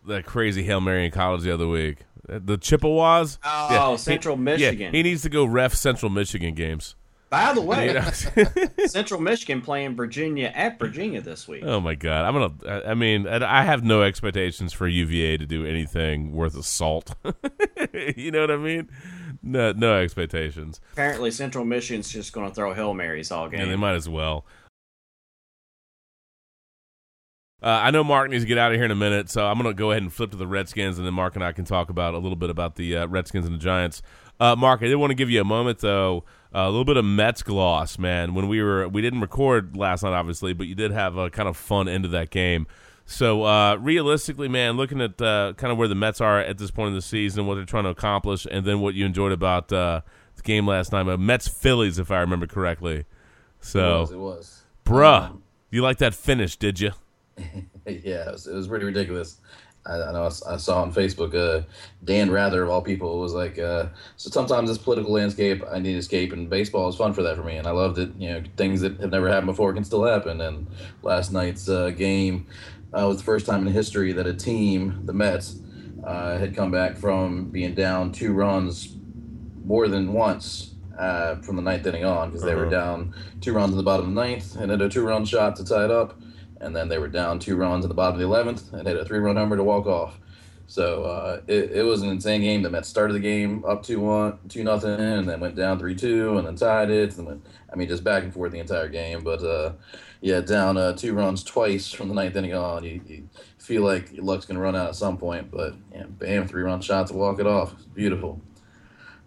that crazy hail mary in college the other week? The Chippewas. Oh, Central he, Michigan. Yeah, he needs to go ref Central Michigan games. By the way, Central Michigan playing Virginia at Virginia this week. oh my god, I'm gonna. I mean, I I have no expectations for UVA to do anything worth a salt. you know what I mean? No, no expectations. Apparently, Central Michigan's just going to throw hail marys all game. Yeah, they might as well. Uh, I know Mark needs to get out of here in a minute, so I'm going to go ahead and flip to the Redskins, and then Mark and I can talk about a little bit about the uh, Redskins and the Giants. Uh, Mark, I did want to give you a moment though, uh, a little bit of Mets gloss, man. When we were, we didn't record last night, obviously, but you did have a kind of fun end of that game. So uh, realistically, man, looking at uh, kind of where the Mets are at this point in the season, what they're trying to accomplish, and then what you enjoyed about uh, the game last night, uh, Mets Phillies, if I remember correctly. So, It was, it was. bruh, you like that finish, did you? yeah, it was, it was pretty ridiculous. I, I know I, I saw on Facebook, uh, Dan Rather of all people was like, uh, so sometimes this political landscape, I need escape, and baseball is fun for that for me, and I loved it. You know, things that have never happened before can still happen. And last night's uh, game uh, was the first time in history that a team, the Mets, uh, had come back from being down two runs more than once uh, from the ninth inning on because they were Uh-huh. down two runs in the bottom of the ninth and had a two-run shot to tie it up, and then they were down two runs in the bottom of the eleventh and hit a three-run homer to walk off. So uh, it, it was an insane game. The Mets started the game up two one, two nothing, and then went down three two, and then tied it. And went, I mean, just back and forth the entire game. But uh, yeah, down uh, two runs twice from the ninth inning on. You, you feel like your luck's gonna run out at some point, but yeah, bam, three-run shot to walk it off. Beautiful.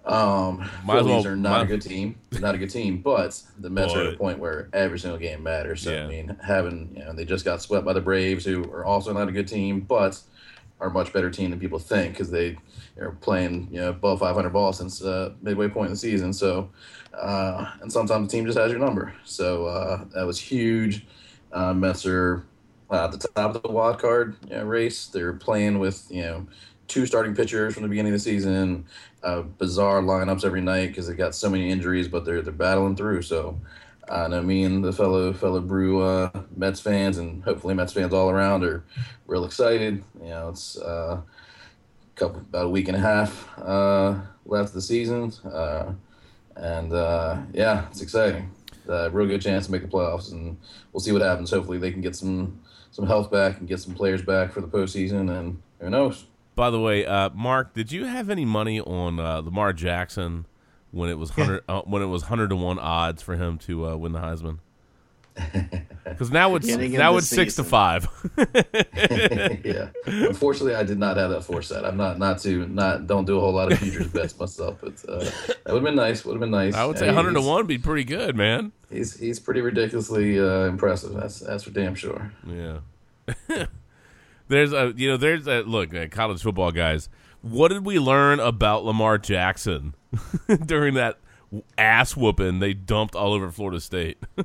Um, Might Phillies well- are not might- a good team. Not a good team, but the Mets are at a point where every single game matters. So Yeah. I mean, having you know they just got swept by the Braves, who are also not a good team, but are a much better team than people think because they are playing you know above 500 balls since uh, midway point in the season. So uh, and sometimes the team just has your number. So uh, that was huge. Uh, Mets are uh, at the top of the wild card you know, race. They're playing with you know two starting pitchers from the beginning of the season. Uh, bizarre lineups every night because they got so many injuries, but they're they're battling through. So. I know me and the fellow fellow Brew uh, Mets fans and hopefully Mets fans all around are real excited. You know, it's uh, a couple about a week and a half uh, left of the season, uh, and uh, yeah, it's exciting. uh, real good chance to make the playoffs, and we'll see what happens. Hopefully, they can get some some health back and get some players back for the postseason, and who knows. By the way, uh, Mark, did you have any money on Lamar Jackson when it was hundred uh, when it was hundred to one odds for him to uh, win the Heisman? Because now it's now it's six to five. yeah. Unfortunately, I did not have that foresight. I'm not not to not don't do a whole lot of futures bets myself, but uh, that would have been nice. Would have been nice. I would say Yeah, hundred to one would be pretty good, man. He's he's pretty ridiculously uh, impressive. That's that's for damn sure. Yeah. there's a you know there's a look uh, college football guys. What did we learn about Lamar Jackson during that ass whooping they dumped all over Florida State?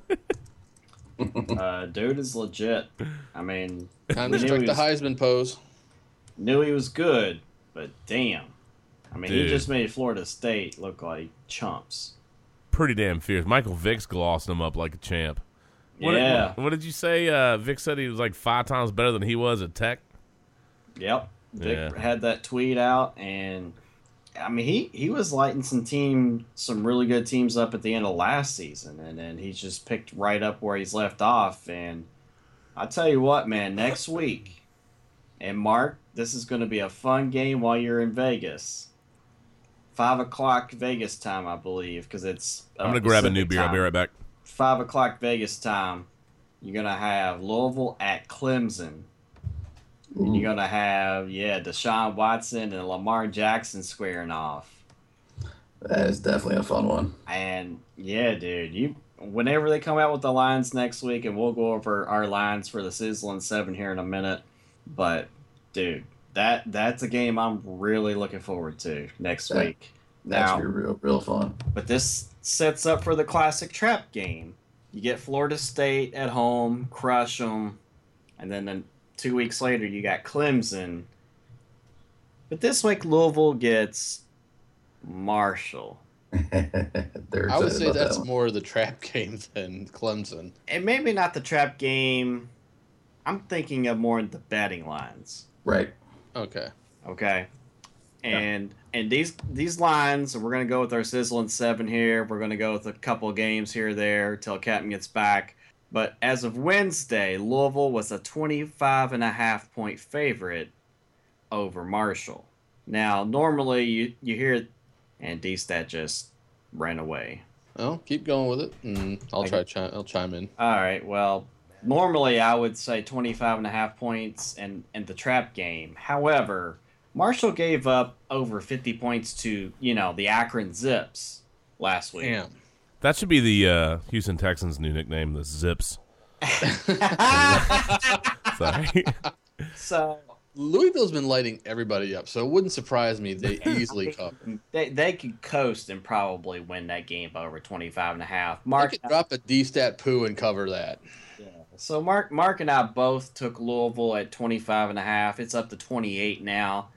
uh, dude is legit. I mean, Time to knew strike the Heisman pose. Knew he was good, but damn. I mean, Dude. he just made Florida State look like chumps. Pretty damn fierce. Michael Vick's glossed him up like a champ. What did- Yeah. what, did you say? Uh, Vick said he was like five times better than he was at Tech. Yep. Vick Yeah. had that tweet out, and I mean, he he was lighting some team, some really good teams up at the end of last season, and then he's just picked right up where he's left off. And I tell you what, man, next week, and Mark, this is going to be a fun game while you're in Vegas. Five o'clock Vegas time, I believe, because it's. uh, I'm gonna grab a new Pacific beer. I'll be right back. five o'clock Vegas time, you're gonna have Louisville at Clemson. And you're gonna have yeah Deshaun Watson and Lamar Jackson squaring off. That is definitely a fun one. And yeah, dude, you whenever they come out with the lines next week, and we'll go over our lines for the sizzling seven here in a minute. But dude, that that's a game I'm really looking forward to next That- week. That's Now, real real fun. but this sets up for the classic trap game. You get Florida State at home, crush them, and then, then two weeks later you got Clemson. But this week Louisville gets Marshall. I would say about that that's one. more the trap game than Clemson. And maybe not the trap game. I'm thinking of more the betting lines. right. Okay. Okay. And and these these lines, we're gonna go with our sizzling seven here. We're gonna go with a couple games here or there till Captain gets back. But as of Wednesday, Louisville was a 25 and a half point favorite over Marshall. Now, normally you you hear and D-Stat just ran away. Well, keep going with it, and I'll try. Chi- I'll chime in. All right. Well, normally I would say 25 and a half points and and the trap game. However, Marshall gave up over 50 points to, you know, the Akron Zips last week. Damn. That should be the uh, Houston Texans' new nickname, the Zips. Sorry. So Louisville's been lighting everybody up, so it wouldn't surprise me they easily cover. they they could coast and probably win that game by over 25 and a half. They Mark could drop a D-stat poo and cover that. Yeah. So Mark Mark and I both took Louisville at 25 and a half. It's up to 28 now.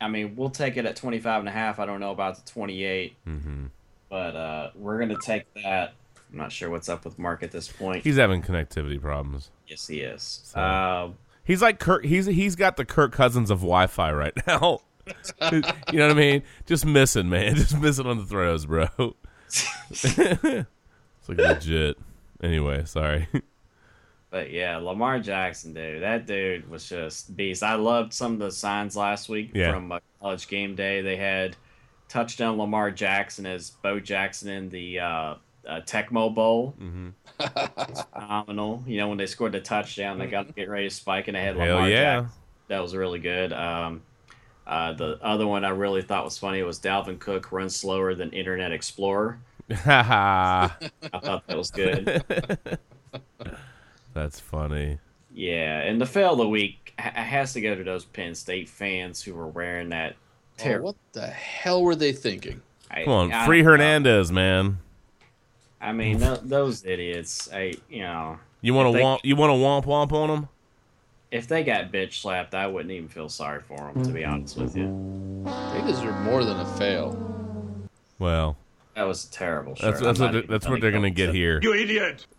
I mean, we'll take it at 25 and a half. I don't know about the 28. hmm But uh, we're going to take that. I'm not sure what's up with Mark at this point. He's having connectivity problems. yes, he is. So- Um, He's like Kirk. He's he's got the Kirk Cousins of Wi-Fi right now. you know what I mean? Just missing, man. Just missing on the throws, bro. it's like legit. Anyway, sorry. but yeah, Lamar Jackson, dude, that dude was just beast. I loved some of the signs last week Yeah. from uh, College Game Day. They had touchdown Lamar Jackson as Bo Jackson in the uh, uh, Tecmo Bowl. hmm it's phenomenal. You know, when they scored the touchdown, they got to get ready to spike, and they had Hell Lamar yeah. Jackson. That was really good. Um, uh, the other one I really thought was funny was Dalvin Cook runs slower than Internet Explorer. I thought that was good. That's funny. yeah, and the fail of the week ha- has to go to those Penn State fans who were wearing that. Oh, what the hell were they thinking? I- Come on, I free don't know. Hernandez, man. I mean, th- those idiots. I you know, You want to they- womp? You want to womp womp on them? if they got bitch slapped, I wouldn't even feel sorry for them. To be honest with you, They deserve more than a fail. Well, that was a terrible. that's shirt. that's I'm what they- even that's gonna what they're gonna get into- here. You idiot!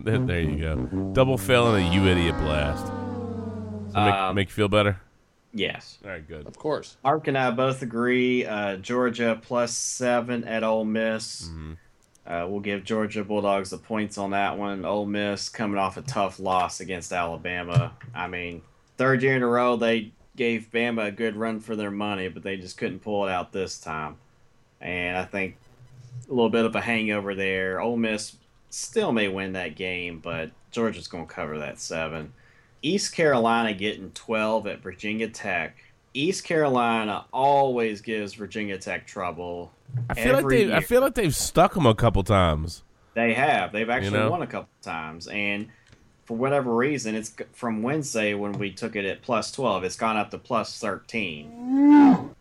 there, there you go. Double fail and a you idiot blast. Does that make, Um, make you feel better? Yes. All right, good. Of course. Mark and I both agree. Uh, Georgia plus seven at Ole Miss. Mhm. Uh, we'll give Georgia Bulldogs the points on that one. Ole Miss coming off a tough loss against Alabama. I mean, third year in a row they gave Bama a good run for their money, but they just couldn't pull it out this time. And I think a little bit of a hangover there. Ole Miss still may win that game, but Georgia's going to cover that seven. East Carolina getting 12 at Virginia Tech. East Carolina always gives Virginia Tech trouble. I feel like they. year. I feel like they've stuck them a couple times. They have. They've actually know? won a couple times, and for whatever reason, it's from Wednesday when we took it at plus twelve. It's gone up to plus thirteen.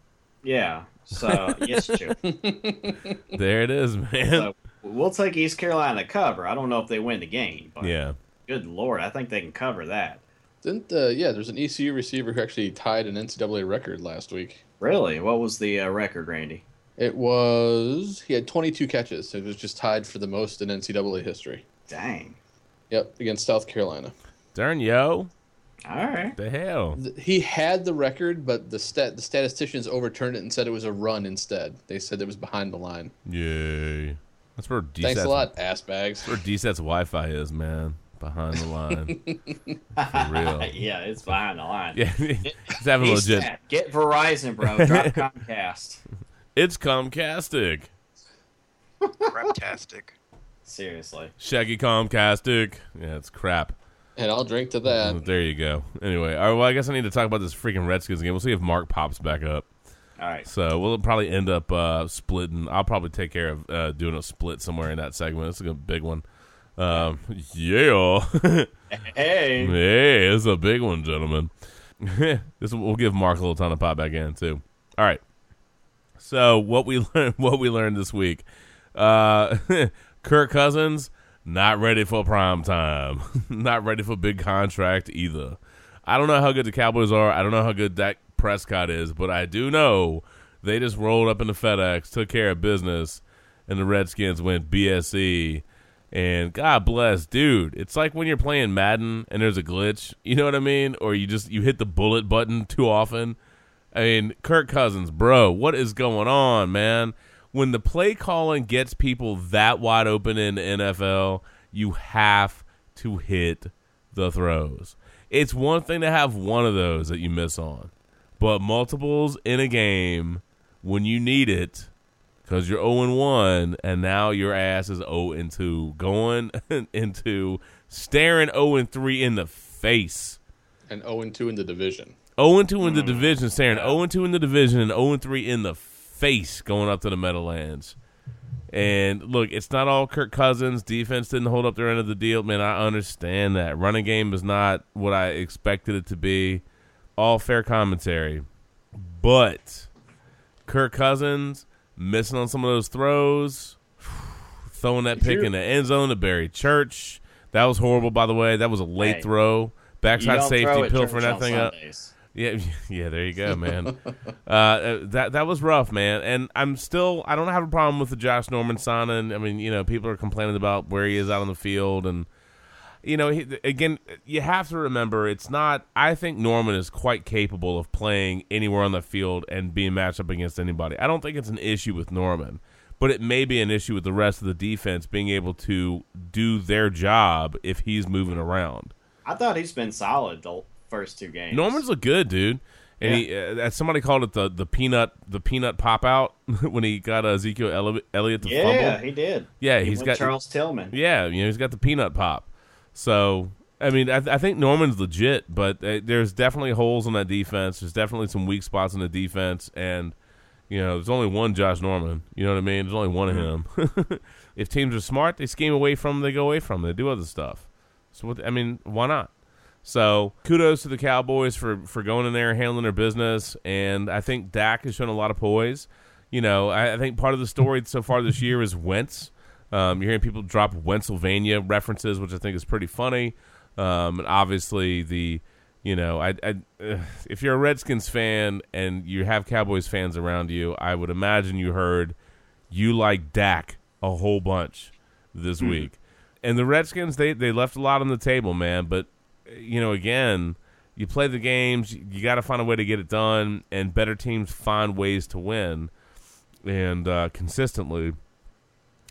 Yeah. So yes, Chip. There it is, man. So we'll take East Carolina to cover. I don't know if they win the game, but yeah. good lord, I think they can cover that. Didn't uh, yeah? There's an ECU receiver who actually tied an NCAA record last week. Really? What was the uh, record, Randy? It was he had 22 catches. It was just tied for the most in NCAA history. Dang. Yep, against South Carolina. Darn yo. All right. The hell. He had the record, but the stat the statisticians overturned it and said it was a run instead. They said it was behind the line. Yay. That's where DSAT's, Thanks a lot, ass bags. That's where DSAT's Wi-Fi is, man. Behind the line. For real. yeah, it's behind the line. Yeah, it's having East legit. Tech, Get Verizon, bro. Drop Comcast. It's Comcastic. Reptastic. Seriously. Shaggy Comcastic. Yeah, it's crap. And I'll drink to that. There you go. Anyway, all right, well, I guess I need to talk about this freaking Redskins game. We'll see if Mark pops back up. All right. So we'll probably end up uh, splitting. I'll probably take care of uh, doing a split somewhere in that segment. It's a big one. Um, yeah. Hey. Hey, it's a big one, gentlemen. this will give Mark a little time to pop back in too. All right. So what we learned, what we learned this week, uh, Kirk Cousins not ready for prime time, not ready for big contract either. I don't know how good the Cowboys are. I don't know how good Dak Prescott is, but I do know they just rolled up into FedEx, took care of business, and the Redskins went BSE. And God bless, dude. It's like when you're playing Madden and there's a glitch. You know what I mean? Or you just you hit the bullet button too often. I mean, Kirk Cousins, bro, what is going on, man? When the play calling gets people that wide open in NFL, you have to hit the throws. It's one thing to have one of those that you miss on, but multiples in a game when you need it because you're 0 1 and now your ass is 0 2 going into staring 0 3 in the face. And 0 2 in the division. 0 2 in the hmm. division, staring 0 2 in the division and 0 3 in the face going up to the Meadowlands. And look, it's not all Kirk Cousins. Defense didn't hold up their end of the deal. Man, I understand that. Running game is not what I expected it to be. All fair commentary. But Kirk Cousins missing on some of those throws, throwing that pick in the end zone to Barry Church. That was horrible, by the way. That was a late Hey, throw. Backside safety, pill for church that thing up. Yeah, yeah, there you go, man. uh, that that was rough, man. And I'm still I don't have a problem with the Josh Norman signing. I mean, you know, people are complaining about where he is out on the field, and you know, he, again, you have to remember it's not. I think Norman is quite capable of playing anywhere on the field and being matched up against anybody. I don't think it's an issue with Norman, but it may be an issue with the rest of the defense being able to do their job if he's moving around. I thought he's been solid the first two games. Norman's look good, dude. And he, uh, somebody called it the, the peanut the peanut pop out when he got uh, Ezekiel Elli- Elliott to Yeah, fumble. he did. Yeah, He he's got Charles Tillman. Yeah, you know he's got the peanut pop. So I mean, I, I think Norman's legit, but uh, there's definitely holes in that defense. There's definitely some weak spots in the defense, and you know there's only one Josh Norman. You know what I mean? There's only one of him. if teams are smart, they scheme away from them, They go away from them, They do other stuff. So what? I mean, why not? So kudos to the Cowboys for for going in there and handling their business, and I think Dak has shown a lot of poise. You know, I, I think part of the story so far this year is Wentz. Um, you're hearing people drop Pennsylvania references, which I think is pretty funny. Um, and obviously the, you know, I, I uh, if you're a Redskins fan and you have Cowboys fans around you, I would imagine you heard you like Dak a whole bunch this Hmm. week. And the Redskins, they they left a lot on the table, man. But you know, again, you play the games, you got to find a way to get it done, and better teams find ways to win, and uh, consistently.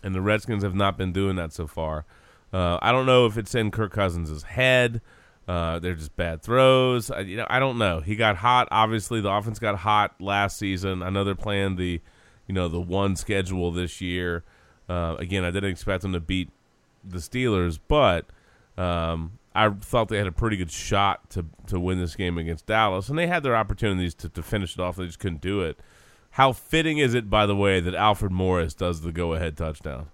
And the Redskins have not been doing that so far. Uh, I don't know if it's in Kirk Cousins' head. Uh, they're just bad throws. I, you know, I don't know. He got hot. Obviously, the offense got hot last season. I know they're playing the, you know, the one schedule this year. Uh, again, I didn't expect them to beat the Steelers, but um, I thought they had a pretty good shot to to win this game against Dallas, and they had their opportunities to, to finish it off. They just couldn't do it. How fitting is it, by the way, that Alfred Morris does the go ahead touchdown?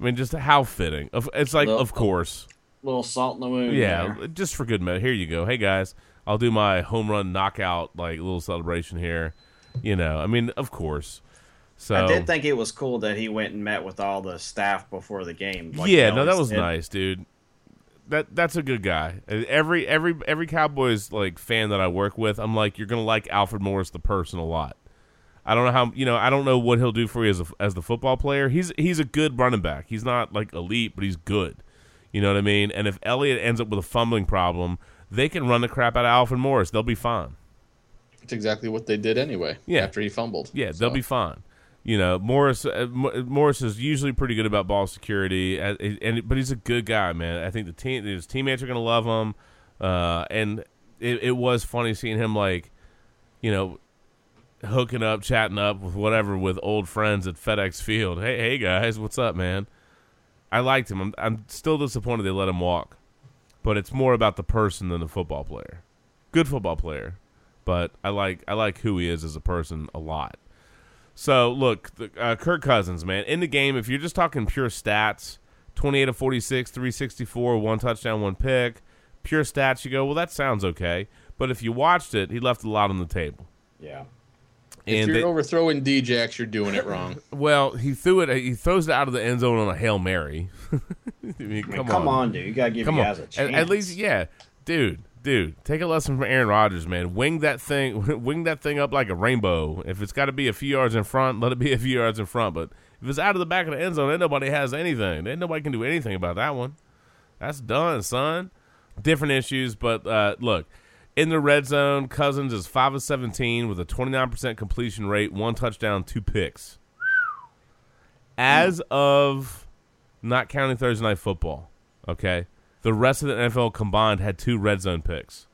I mean, just how fitting. Of- It's like, Little- of course. little salt in the wound. Yeah, there. just for good measure. Here you go. Hey guys, I'll do my home run knockout like little celebration here. You know, I mean, of course. So I did think it was cool that he went and met with all the staff before the game. like yeah, no, that was did. nice, dude. That that's a good guy. Every every every Cowboys like fan that I work with, I'm like, you're gonna like Alfred Morris the person a lot. I don't know how you know. I don't know what he'll do for you as a, as the football player. He's he's a good running back. He's not like elite, but he's good. You know what I mean? And if Elliott ends up with a fumbling problem, they can run the crap out of Alfred Morris. They'll be fine. It's exactly what they did anyway. Yeah. After he fumbled. Yeah, they'll be fine. You know, Morris uh, Morris is usually pretty good about ball security, uh, and but he's a good guy, man. I think the team his teammates are gonna love him, uh, and it, it was funny seeing him like, you know, hooking up, chatting up with whatever with old friends at FedEx Field. Hey, hey guys, what's up, man? I liked him. I'm I'm still disappointed they let him walk, but it's more about the person than the football player. Good football player, but I like I like who he is as a person a lot. So look, the, uh, Kirk Cousins, man, in the game. If you're just talking pure stats, 28 of 46, 364, one touchdown, one pick. Pure stats, you go, well, that sounds okay. But if you watched it, he left a lot on the table. Yeah. If And you're they- overthrowing Djax, you're doing it wrong. well, he threw it. He throws it out of the end zone on a hail mary. I mean, come, come on, dude. You gotta give come you on. guys a At- At, least, yeah, dude, dude. Take a lesson from Aaron Rodgers, man. Wing that thing, wing that thing up like a rainbow. If it's got to be a few yards in front, let it be a few yards in front. But if it's out of the back of the end zone, then nobody has anything. Then nobody can do anything about that one. That's done, son. Different issues, but uh, look. In the red zone, Cousins is five of seventeen with a twenty nine percent completion rate, one touchdown, two picks. As of not counting Thursday night football, okay, the rest of the NFL combined had two red zone picks.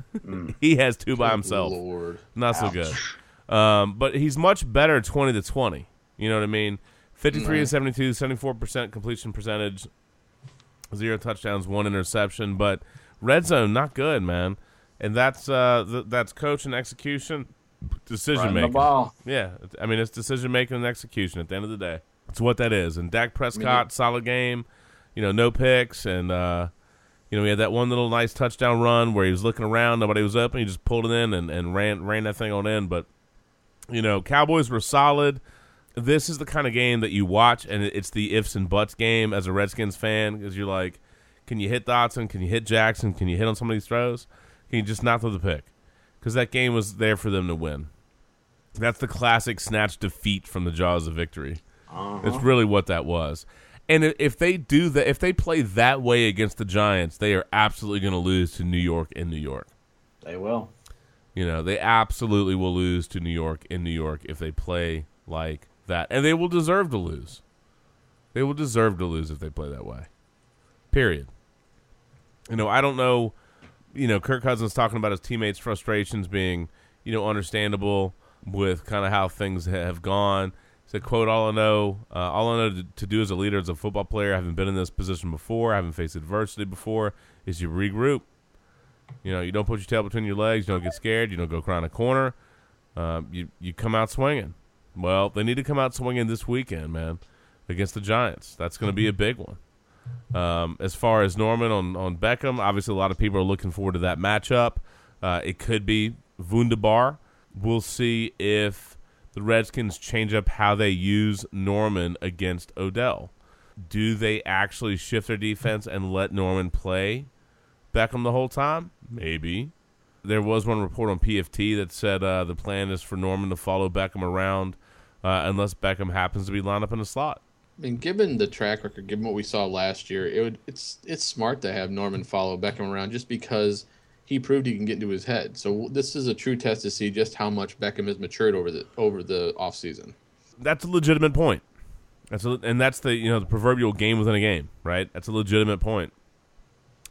he has two by himself. Lord. Not so good. Um, but he's much better twenty to twenty. You know what I mean? Fifty three to Right. 72, 74 percent completion percentage, zero touchdowns, one interception. But red zone not good, man. And that's uh, th- that's coach and execution, decision making. ball. Yeah, I mean it's decision making and execution. At the end of the day, it's what that is. And Dak Prescott, solid game. You know, no picks, and uh, you know he had that one little nice touchdown run where he was looking around, nobody was open, he just pulled it in and, and ran ran that thing on in. But you know, Cowboys were solid. This is the kind of game that you watch, and it's the ifs and buts game as a Redskins fan because you're like, can you hit Doctson? Can you hit Jackson? Can you hit on some of these throws? Can you just not throw the pick? Because that game was there for them to win. That's the classic snatch defeat from the jaws of victory. Uh-huh. It's really what that was. And if they do that, if they play that way against the Giants, they are absolutely going to lose to New York in New York. They will. You know, they absolutely will lose to New York in New York if they play like that. And they will deserve to lose. They will deserve to lose if they play that way. Period. You know, I don't know, you know, Kirk Cousins talking about his teammates' frustrations being, you know, understandable with kind of how things have gone. He said, quote, all I know, uh, all I know to, do as a leader, as a football player, I haven't been in this position before, I haven't faced adversity before, is you regroup. You know, you don't put your tail between your legs. You don't get scared. You don't go cry in a corner. Um, you you come out swinging. Well, they need to come out swinging this weekend, man, against the Giants. That's going to be a big one. Um, as far as Norman on on Beckham, obviously a lot of people are looking forward to that matchup. Uh, it could be Wunderbar. We'll see if the Redskins change up how they use Norman against Odell. Do they actually shift their defense and let Norman play Beckham the whole time? Maybe. There was one report on PFT that said uh, the plan is for Norman to follow Beckham around uh, unless Beckham happens to be lined up in a slot. I mean, given the track record, given what we saw last year, it would it's it's smart to have Norman follow Beckham around just because he proved he can get into his head. So this is a true test to see just how much Beckham has matured over the over the offseason. That's a legitimate point. That's a, and that's the you know the proverbial game within a game, right? That's a legitimate point.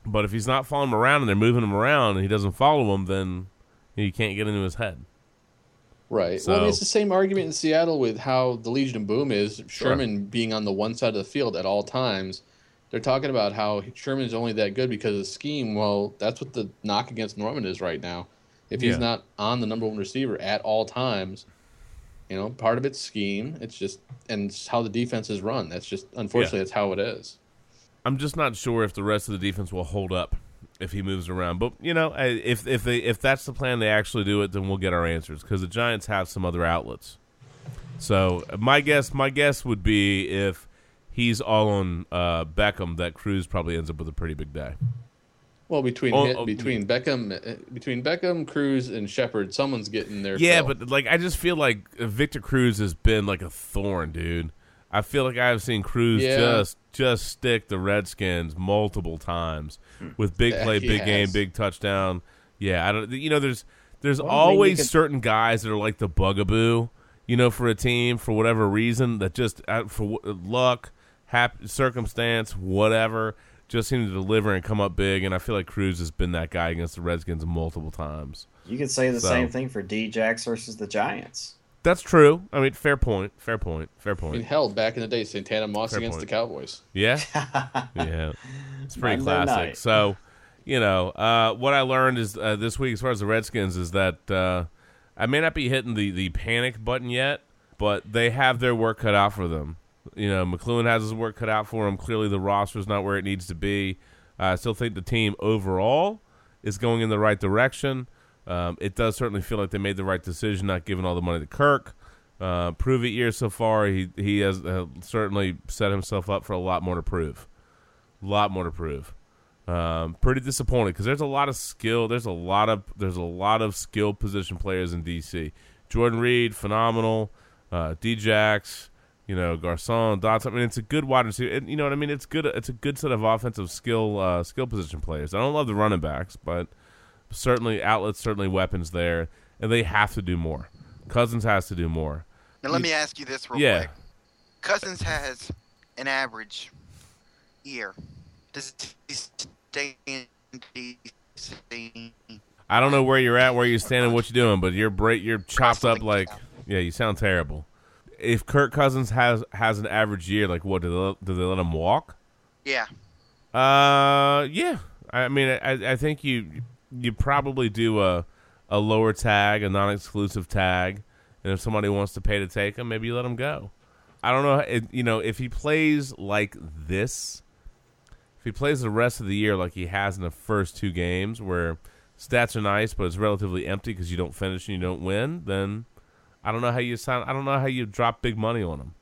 But if he's not following him around and they're moving him around and he doesn't follow him, then he can't get into his head. Right. So- well, I mean, it's the same argument in Seattle with how the Legion of Boom is Sure. Sherman being on the one side of the field at all times. They're talking about how Sherman's only that good because of the scheme. Well, that's what the knock against Norman is right now. If he's Yeah. not on the number one receiver at all times, you know, part of it's scheme. It's just and it's how the defense is run. That's just unfortunately that's how it is. I'm just not sure if the rest of the defense will hold up if he moves around. But you know, if if they if that's the plan, they actually do it, then we'll get our answers because the Giants have some other outlets. So my guess, my guess would be if he's all on uh, Beckham, that Cruz probably ends up with a pretty big day. Well, between Oh, hit, oh, between Beckham, uh, between Beckham, Cruz, and Shepard, someone's getting their Yeah, fill. but like I just feel like Victor Cruz has been like a thorn, dude. I feel like I've seen Cruz Yeah. just just stick the Redskins multiple times with big play, big game, big touchdown. Yeah, I don't. You know, there's there's Well, I mean, always certain guys that are like the bugaboo. You know, for a team for whatever reason that just uh, for luck, hap- circumstance, whatever, just seem to deliver and come up big. And I feel like Cruz has been that guy against the Redskins multiple times. You could say the So- same thing for D-Jax versus the Giants. That's true. I mean, fair point. Fair point. Fair I mean, point. hell, back in the day, Santana Moss Fair against point. the Cowboys. Yeah, yeah. It's pretty Monday classic. night. So, you know, uh, what I learned is uh, this week, as far as the Redskins, is that uh, I may not be hitting the the panic button yet, but they have their work cut out for them. You know, McCloughan has his work cut out for him. Clearly, the roster's not where it needs to be. I still think the team overall is going in the right direction. Um, it does certainly feel like they made the right decision, not giving all the money to Kirk. Uh, prove it year so far. He he has uh, certainly set himself up for a lot more to prove. A lot more to prove. Um, pretty disappointed because there's a lot of skill. There's a lot of there's a lot of skilled position players in DC. Jordan Reed, phenomenal. Uh, Djax, you know Garcon, Doctson. I mean, it's a good wide receiver. and You know what I mean? It's good. It's a good set of offensive skill uh, skill position players. I don't love the running backs, but certainly outlets, certainly weapons there, and they have to do more. Cousins has to do more. Now let me ask you this real Yeah. quick. Cousins has an average year. Does he stay in DC? I don't know where you're at, where you're standing, what you're doing, but you're break, you're chopped up like yeah. You sound terrible. If Kirk Cousins has has an average year, like what do they do they let him walk? Yeah. Uh, yeah. I mean, I I think you you probably do a a lower tag, a non-exclusive tag, and if somebody wants to pay to take him, maybe you let him go. I don't know. It, you know, if he plays like this, if he plays the rest of the year like he has in the first two games, where stats are nice but it's relatively empty because you don't finish and you don't win, then I don't know how you sign. I don't know how you drop big money on him.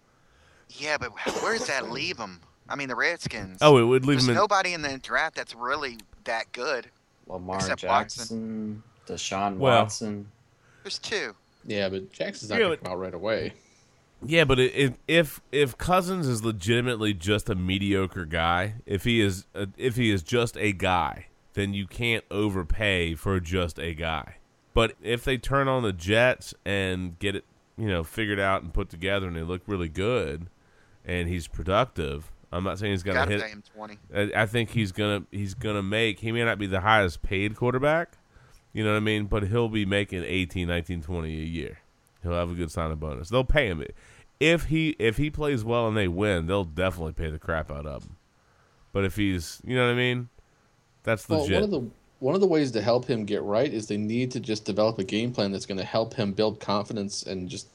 Yeah, but where does that leave him? I mean, the Redskins. Oh, it would leave There's him in- nobody in the draft that's really that good. Lamar except Jackson, Deshaun Well- Watson. There's two. Yeah, but Jackson's not Yeah, going to come out right away. Yeah, but if if if Cousins is legitimately just a mediocre guy, if he is uh, if he is just a guy, then you can't overpay for just a guy. But if they turn on the Jets and get it, you know, figured out and put together, and they look really good, and he's productive, I'm not saying he's gonna Gotta hit. him 20. I, I think he's gonna he's gonna make. He may not be the highest paid quarterback, you know what I mean, but he'll be making 18, 19, 20 a year. He'll have a good signing bonus. They'll pay him if he if he plays well and they win. They'll definitely pay the crap out of him. But if he's, you know what I mean, that's Well, legit. one of the one of the ways to help him get right is they need to just develop a game plan that's going to help him build confidence and just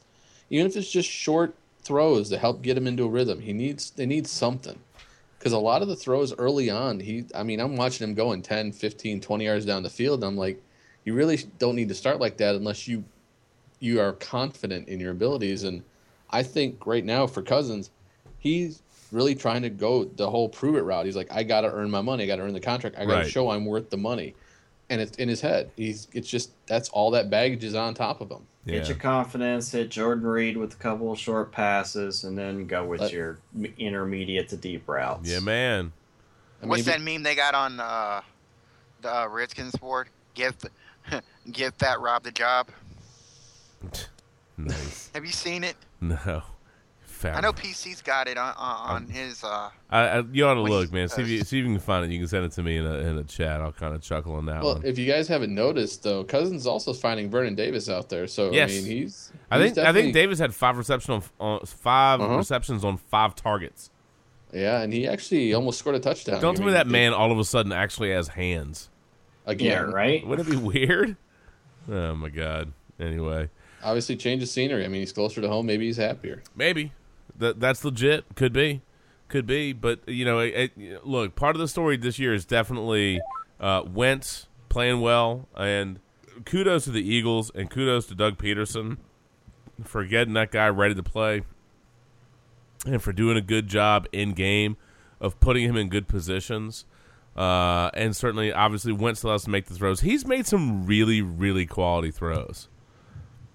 even if it's just short throws to help get him into a rhythm. He needs they need something. Cuz a lot of the throws early on, he I mean, I'm watching him going 10, 15, 20 yards down the field and I'm like you really don't need to start like that unless you you are confident in your abilities and I think right now for Cousins, he's really trying to go the whole prove it route. He's like, I got to earn my money. I got to earn the contract. I got to Right. show I'm worth the money. And it's in his head. He's it's just that's all that baggage is on top of him. Get your confidence, hit Jordan Reed with a couple of short passes, and then go with Let- your intermediate to deep routes. yeah, man. What's that meme they got on uh, the uh, Redskins board? Give, give Fat Rob the job. Nice. Have you seen it? No. Found. I know PC's got it on on, on his. Uh, I, I, you ought to look, man. See if, you, see if you can find it. You can send it to me in a in a chat. I'll kind of chuckle on that Well, one. if you guys haven't noticed, though, Cousins also finding Vernon Davis out there. So Yes. I mean, he's. I he's think I think Davis had five reception on, on 5 Uh-huh. receptions on five targets. Yeah, and he actually almost scored a touchdown. Don't I tell me that it- man all of a sudden actually has hands. Again, Yeah, right? Wouldn't it be weird? Oh my god. Anyway, Obviously, change of scenery. I mean, he's closer to home. Maybe he's happier. maybe that that's legit. Could be, could be. But you know, it, it- look, part of the story this year is definitely uh, Wentz playing well, and kudos to the Eagles and kudos to Doug Pederson for getting that guy ready to play and for doing a good job in game of putting him in good positions. Uh, and certainly, obviously, Wentz has to make the throws. He's made some really, really quality throws.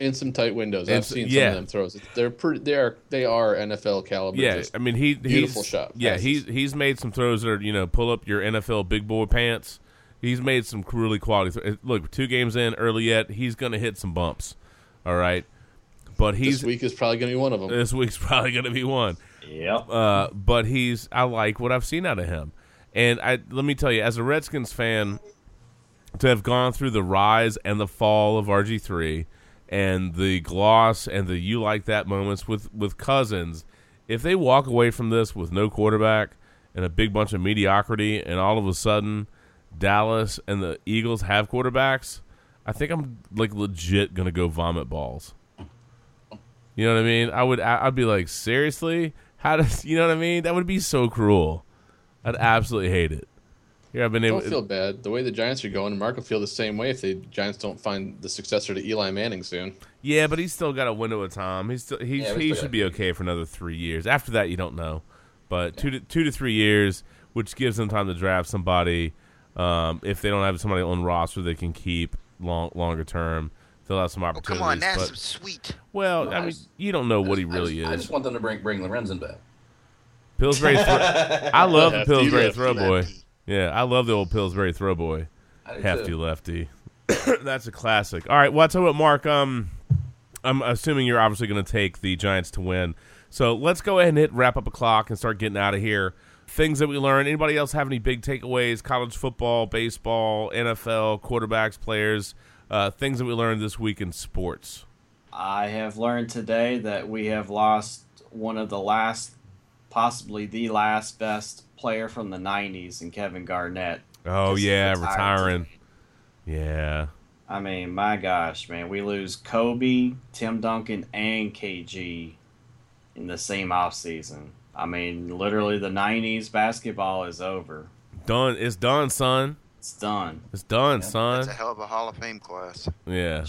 In some tight windows, In I've some- seen yeah. some of them throws. They're pretty. They are. They are NFL caliber. Yeah, just I mean he beautiful he's, shot. Yeah, passes. he's he's made some throws that are you know pull up your NFL big boy pants. He's made some really quality. Th- look, two games in early yet, he's going to hit some bumps. All right, but he's this week is probably going to be one of them. this week's probably going to be one. Yep. Uh, but he's I like what I've seen out of him, and I let me tell you, as a Redskins fan, to have gone through the rise and the fall of RG three, and the gloss and the you like that moments with with Cousins, if they walk away from this with no quarterback and a big bunch of mediocrity, and all of a sudden Dallas and the Eagles have quarterbacks, I think I'm like legit gonna go vomit balls. You know what I mean? I would. I'd be like, seriously, how does you know what I mean? That would be so cruel. I'd absolutely hate it. Here I've been able. Don't feel bad. The way the Giants are going, Mark will feel the same way if the Giants don't find the successor to Eli Manning soon. Yeah, but he's still got a window of time. He's still he's, Yeah, he still should got- be okay for another three years. After that, you don't know, but two to two to three years, which gives them time to draft somebody. Um, if they don't have somebody on roster they can keep long longer term, they'll have some oh, opportunities. come on, that's but, sweet. well, No, I I mean, you don't know what he I really is. I just want them to bring bring Lorenzen back. Pillsbury. Thro- I love the Hefty Pillsbury throw boy. Yeah, I love the old Pillsbury throw boy. Hefty too. lefty. That's a classic. All right, well, I tell you what, Mark. Um, I'm assuming you're obviously going to take the Giants to win. So let's go ahead and hit wrap up a clock and start getting out of here. Things that we learned. Anybody else have any big takeaways? College football, baseball, NFL, quarterbacks, players. Uh, things that we learned this week in sports. I have learned today that we have lost one of the last, possibly the last best player from the 90s and Kevin Garnett. Oh yeah, retiring. Yeah. I mean, my gosh, man. We lose Kobe, Tim Duncan, and KG in the same offseason. I mean, literally, the 90s basketball is over. Done. It's done, son. It's done. It's done, That's son. a hell of a Hall of Fame class. Yeah.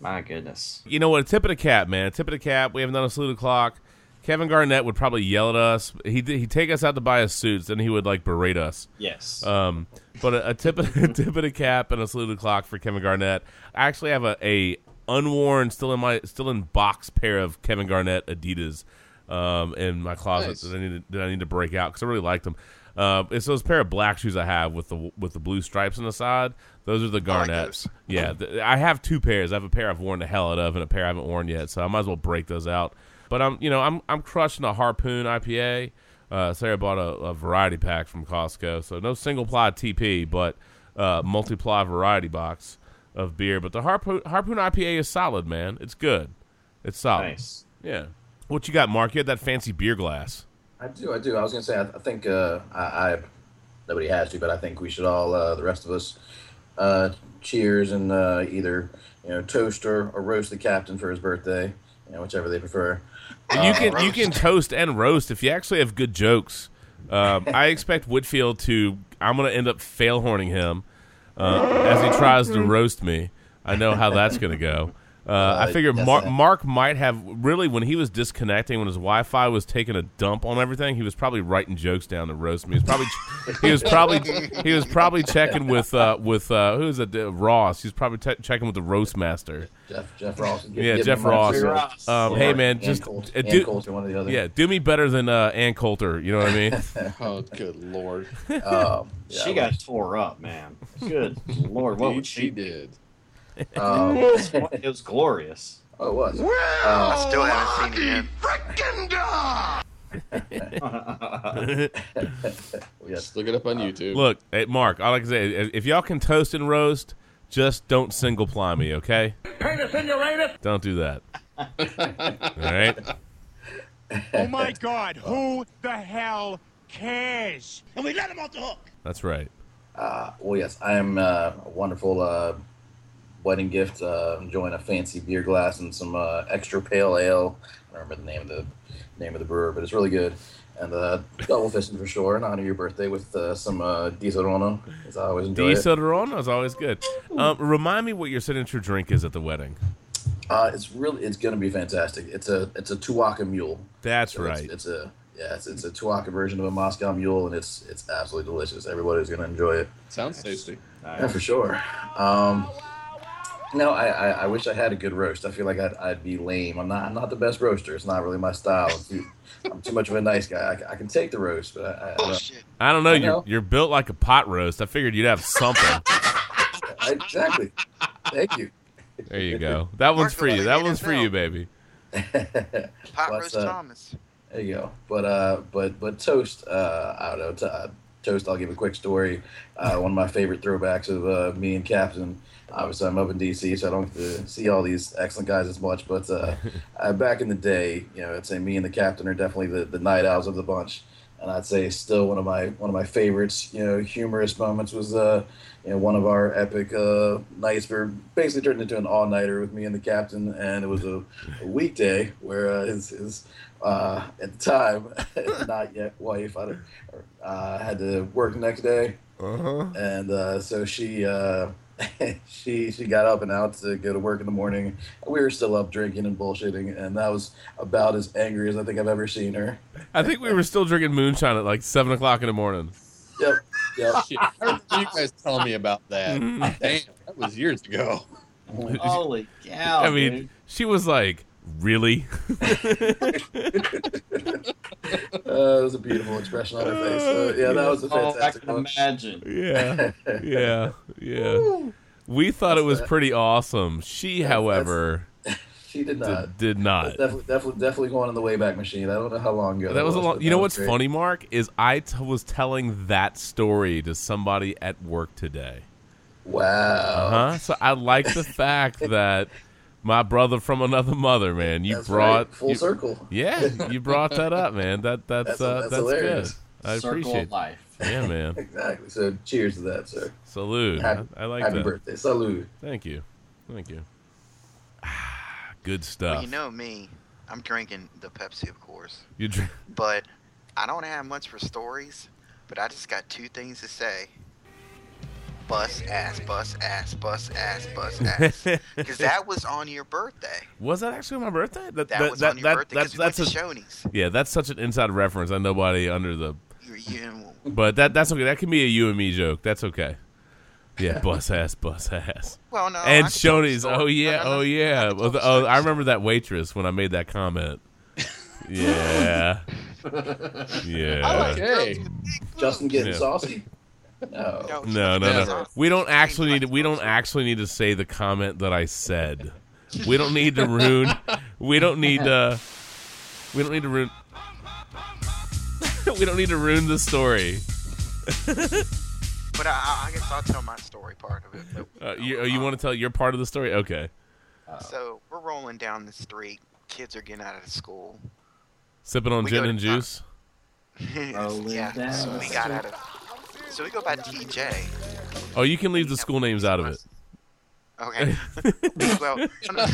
My goodness. You know what? A tip of the cap, man. A tip of the cap. We haven't done a salute clock. Kevin Garnett would probably yell at us. He'd, he'd take us out to buy us suits, then he would like berate us. Yes. Um, but a, a tip of a tip of the cap and a salute of the clock for Kevin Garnett. I actually have a, a unworn, still in my still in box pair of Kevin Garnett Adidas um, in my closet Nice. that I need to, that I need to break out because I really liked them. Uh, it's those pair of black shoes I have with the with the blue stripes on the side. Those are the Garnets. Garnetts. those. yeah, th- I have two pairs. I have a pair I've worn the hell out of, and a pair I haven't worn yet. So I might as well break those out. But I'm you know I'm I'm crushing a Harpoon IPA. Uh, Sarah bought a, a variety pack from Costco, so no single ply TP, but uh, multi ply variety box of beer. But the Harpoon Harpoon IPA is solid, man. It's good. It's solid. Nice. Yeah. What you got, Mark? You had that fancy beer glass. I do, I do. I was gonna say, I, I think uh, I, I, nobody has to, but I think we should all, uh, the rest of us, uh, cheers and uh, either you know toast or, or roast the captain for his birthday, you know, whichever they prefer. And you can you can toast and roast if you actually have good jokes. Um, I expect Whitfield to. I'm going to end up fail horning him uh, as he tries to roast me. I know how that's going to go. Uh, I figure that's Mark. Mark might have really when he was disconnecting when his Wi-Fi was taking a dump on everything. He was probably writing jokes down to roast me. He was probably he was probably he was probably checking with uh, with uh, who is it uh, Ross. He's probably te- checking with the roast master. Jeff, Jeff Ross. Yeah, Give Jeff Ross. Ross. Um, or hey man, Ann just Coulter, uh, Ann do, Coulter, one or the other. yeah, do me better than uh, Ann Coulter. You know what I mean? Oh, good lord. Um, yeah, she got tore up, man. Good lord, what Indeed she she do? did. Um, it was glorious. Oh, it was. I still haven't seen it yet. Frickin' dog! Just look it up on YouTube. Look, hey, Mark, I like to say, if if y'all can toast and roast, just don't single ply me, okay? Penis in your anus. Don't do that. All right? Oh my God, who the hell cares? And we let him off the hook. That's right. Uh, well, yes, I am uh, a wonderful uh, wedding gift. Uh, enjoying a fancy beer glass and some uh, extra pale ale. I don't remember the name of the name of the brewer, but it's really good. And uh, double fishing for sure in honor of your birthday with uh, some uh, Disaronno, as I always enjoy D it. Is always good. Um, remind me what your signature drink is at the wedding. Uh, it's really it's gonna be fantastic. It's a it's a Tuaca Mule. That's So right. It's, a yeah, it's, it's a Tuaca version of a Moscow Mule, and it's it's absolutely delicious. Everybody's gonna enjoy it. Sounds tasty. Yeah, for sure. Um, no, I, I, I wish I had a good roast. I feel like I'd, I'd be lame. I'm not I'm not the best roaster. It's not really my style. I'm too, I'm too much of a nice guy. I can take the roast, but I, I, I, don't- I don't know. I You're, know. you're built like a pot roast. I figured you'd have something. Exactly. Thank you. There you go. That one's for you. That one's for you, baby. Pot But, roast uh, Thomas. There you go. But uh, but but toast. Uh, I don't know. To, uh, toast. I'll give a quick story. Uh, one of my favorite throwbacks of uh, me and Captain. Obviously, I'm up in DC, so I don't get to see all these excellent guys as much. But uh, uh, back in the day, you know, I'd say me and the Captain are definitely the, the night owls of the bunch. And I'd say still one of my one of my favorites. You know, humorous moments was uh, you know, one of our epic uh, nights. We basically turned into an all nighter with me and the captain, and it was a, a weekday where uh, his his uh, at the time not yet wife I uh, had to work the next day, uh-huh. and uh, so she. She she got up and out to go to work in the morning. We were still up drinking and bullshitting, and that was about as angry as I think I've ever seen her. I think we were still drinking moonshine at like seven o'clock in the morning. Yep, yep. Shit, I remember you guys telling me about that. Mhm. Damn, that was years ago. Holy cow! I mean, dude. she was like, "Really?" Uh, it was a beautiful expression on her face. So, yeah, that was a Oh, I fantastic can one. imagine. yeah, yeah, yeah. We thought it was pretty awesome. She, however, She did not. did, did not. Definitely, definitely, definitely going on the Wayback Machine. I don't know how long ago. That was a long. You know what's great. funny, Mark? Is I t- was telling that story to somebody at work today. Wow. Uh huh. So I like the fact that my brother from another mother, man, you That's brought right. Full you- circle. Yeah, you brought that up, man. That that's That's- uh, that's that's, hilarious. good. I Circle appreciate. of life. Yeah, man. Exactly. So, cheers to that, sir. Salute. I, Happy, I like happy that. birthday. Salute. Thank you. Thank you. Ah, good stuff. Well, you know me. I'm drinking the Pepsi, of course. You dr- But I don't have much for stories. But I just got two things to say. Bus ass, bus ass, bus ass, bus ass. Because that was on your birthday. was that actually my birthday? That, That was on your birthday 'cause we went to Shoney's. Yeah, that's such an inside reference. I nobody under the. You, you, But that that's okay. That can be a you and me joke. That's okay. Yeah, bus ass, bus ass. Well, no, and I can tell the Shoney's. Oh yeah, No, no, no. oh yeah. I can Oh. I oh, oh, remember that waitress when I made that comment. Yeah, yeah. Okay. Justin getting Yeah. saucy? No. No, No, no, no. We don't actually need. To, we don't actually need to say the comment that I said. We don't need to ruin. We don't need to. We don't need to ruin. we don't need to ruin the story. But I- I, I guess I'll tell my story part of it. But, Uh, you you want to tell your part of the story? Okay. So we're rolling down the street. Kids are getting out of school. Sipping on We gin and to- juice. Rolling yeah. So we got out of. So we go by TJ. Oh, you can leave the school names out of it. Okay. well, no,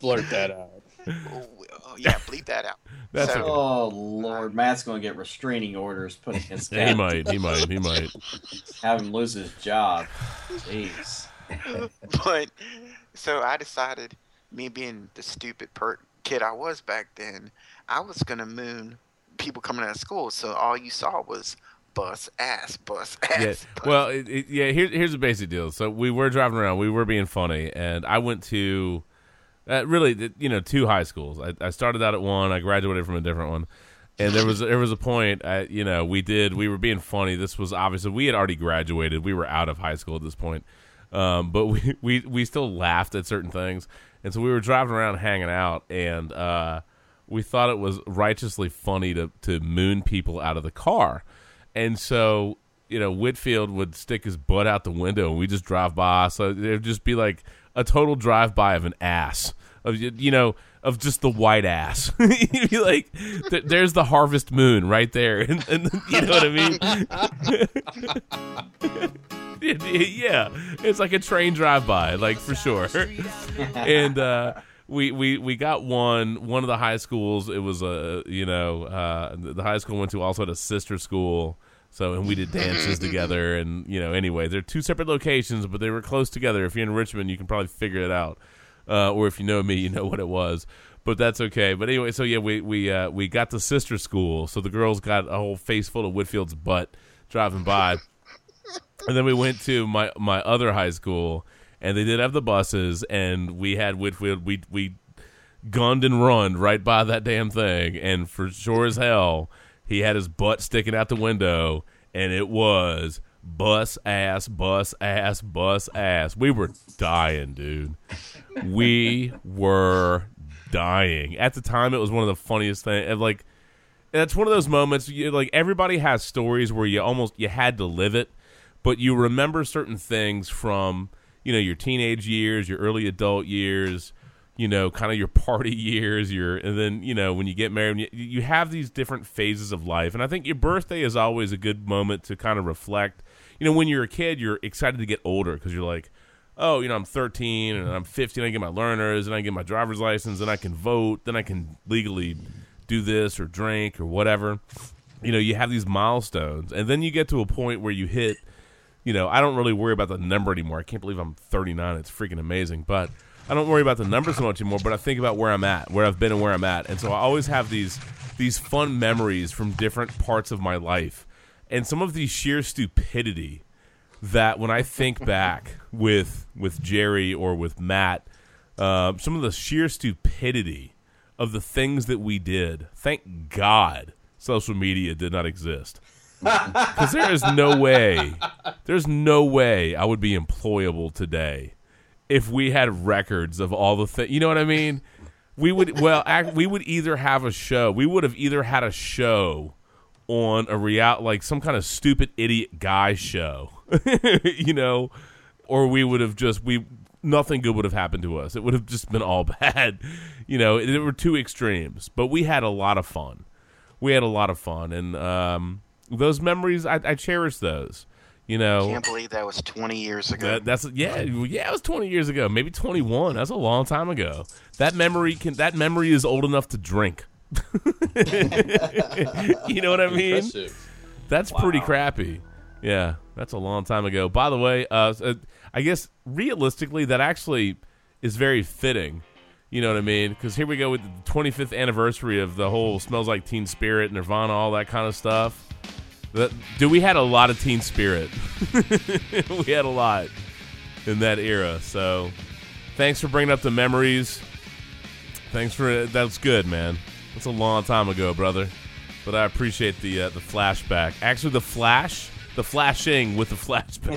Blurt that out. no, oh, yeah, bleep that out. That's so, okay. Oh Lord, Matt's gonna get restraining orders put against Yeah, he might. He might. He might. Have him lose his job. Jeez. but so I decided, me being the stupid per- kid I was back then, I was gonna moon people coming out of school. So all you saw was bus ass, bus ass. Yeah. bus. Well, it, it, yeah. Here, here's the basic deal. So we were driving around. We were being funny, and I went to, uh, really, you know, two high schools. I, I started out at one. I graduated from a different one, and there was there was a point. At, you know, we did. We were being funny. This was obviously we had already graduated. We were out of high school at this point. Um, but we, we we still laughed at certain things, and so we were driving around hanging out, and uh, we thought it was righteously funny to to moon people out of the car, and so you know Whitfield would stick his butt out the window, and we just drive by. So it'd just be like a total drive by of an ass of you know of just the white ass. You'd be like, th- there's the harvest moon right there, and, and you know what I mean. yeah, it's like a train drive by, like for sure. and uh, we we we got one one of the high schools. It was a you know uh, the high school went to also had a sister school. So and we did dances together, and you know anyway, they're two separate locations, but they were close together. If you're in Richmond, you can probably figure it out, uh, or if you know me, you know what it was. But that's okay. But anyway, so yeah, we we uh, we got the sister school, so the girls got a whole face full of Whitfield's butt driving by and then we went to my my other high school, and they did have the buses, and we had Whitfield. We we gunned and run right by that damn thing, and for sure as hell, he had his butt sticking out the window, and it was bus ass, bus ass, bus ass. We were dying, dude. We were dying at the time. It was one of the funniest things. Like that's one of those moments. You, like everybody has stories where you almost you had to live it but you remember certain things from you know your teenage years, your early adult years, you know, kind of your party years, your and then you know when you get married, you, you have these different phases of life, and I think your birthday is always a good moment to kind of reflect. You know, when you're a kid, you're excited to get older because you're like, oh, you know, I'm 13 and I'm 15, I get my learners and I get my driver's license and I can vote, then I can legally do this or drink or whatever. You know, you have these milestones, and then you get to a point where you hit you know, I don't really worry about the number anymore. I can't believe I'm 39. It's freaking amazing. But I don't worry about the number so much anymore. But I think about where I'm at, where I've been, and where I'm at. And so I always have these these fun memories from different parts of my life, and some of the sheer stupidity that when I think back with with Jerry or with Matt, uh, some of the sheer stupidity of the things that we did. Thank God social media did not exist because there is no way, there's no way I would be employable today if we had records of all the things. You know what I mean? We would well, act, we would either have a show. We would have either had a show on a real like some kind of stupid idiot guy show, you know, or we would have just we nothing good would have happened to us. It would have just been all bad. You know, there were two extremes, but we had a lot of fun. We had a lot of fun, and um, those memories I, I cherish those. You know, I Can't believe that was 20 years ago. that, that's yeah, yeah. It was twenty years ago, maybe twenty one. That's a long time ago. That memory can that memory is old enough to drink. you know what I mean? Impressive. That's pretty crappy. Yeah, that's a long time ago. By the way, uh, uh, I guess realistically, that actually is very fitting. You know what I mean? Because here we go with the 25th anniversary of the whole "Smells Like Teen Spirit," Nirvana, all that kind of stuff. That, dude, we had a lot of Teen Spirit. we had a lot in that era. So, thanks for bringing up the memories. Thanks for that's good, man. That's a long time ago, brother. But I appreciate the uh, the flashback. Actually, the flash, the flashing with the flashback.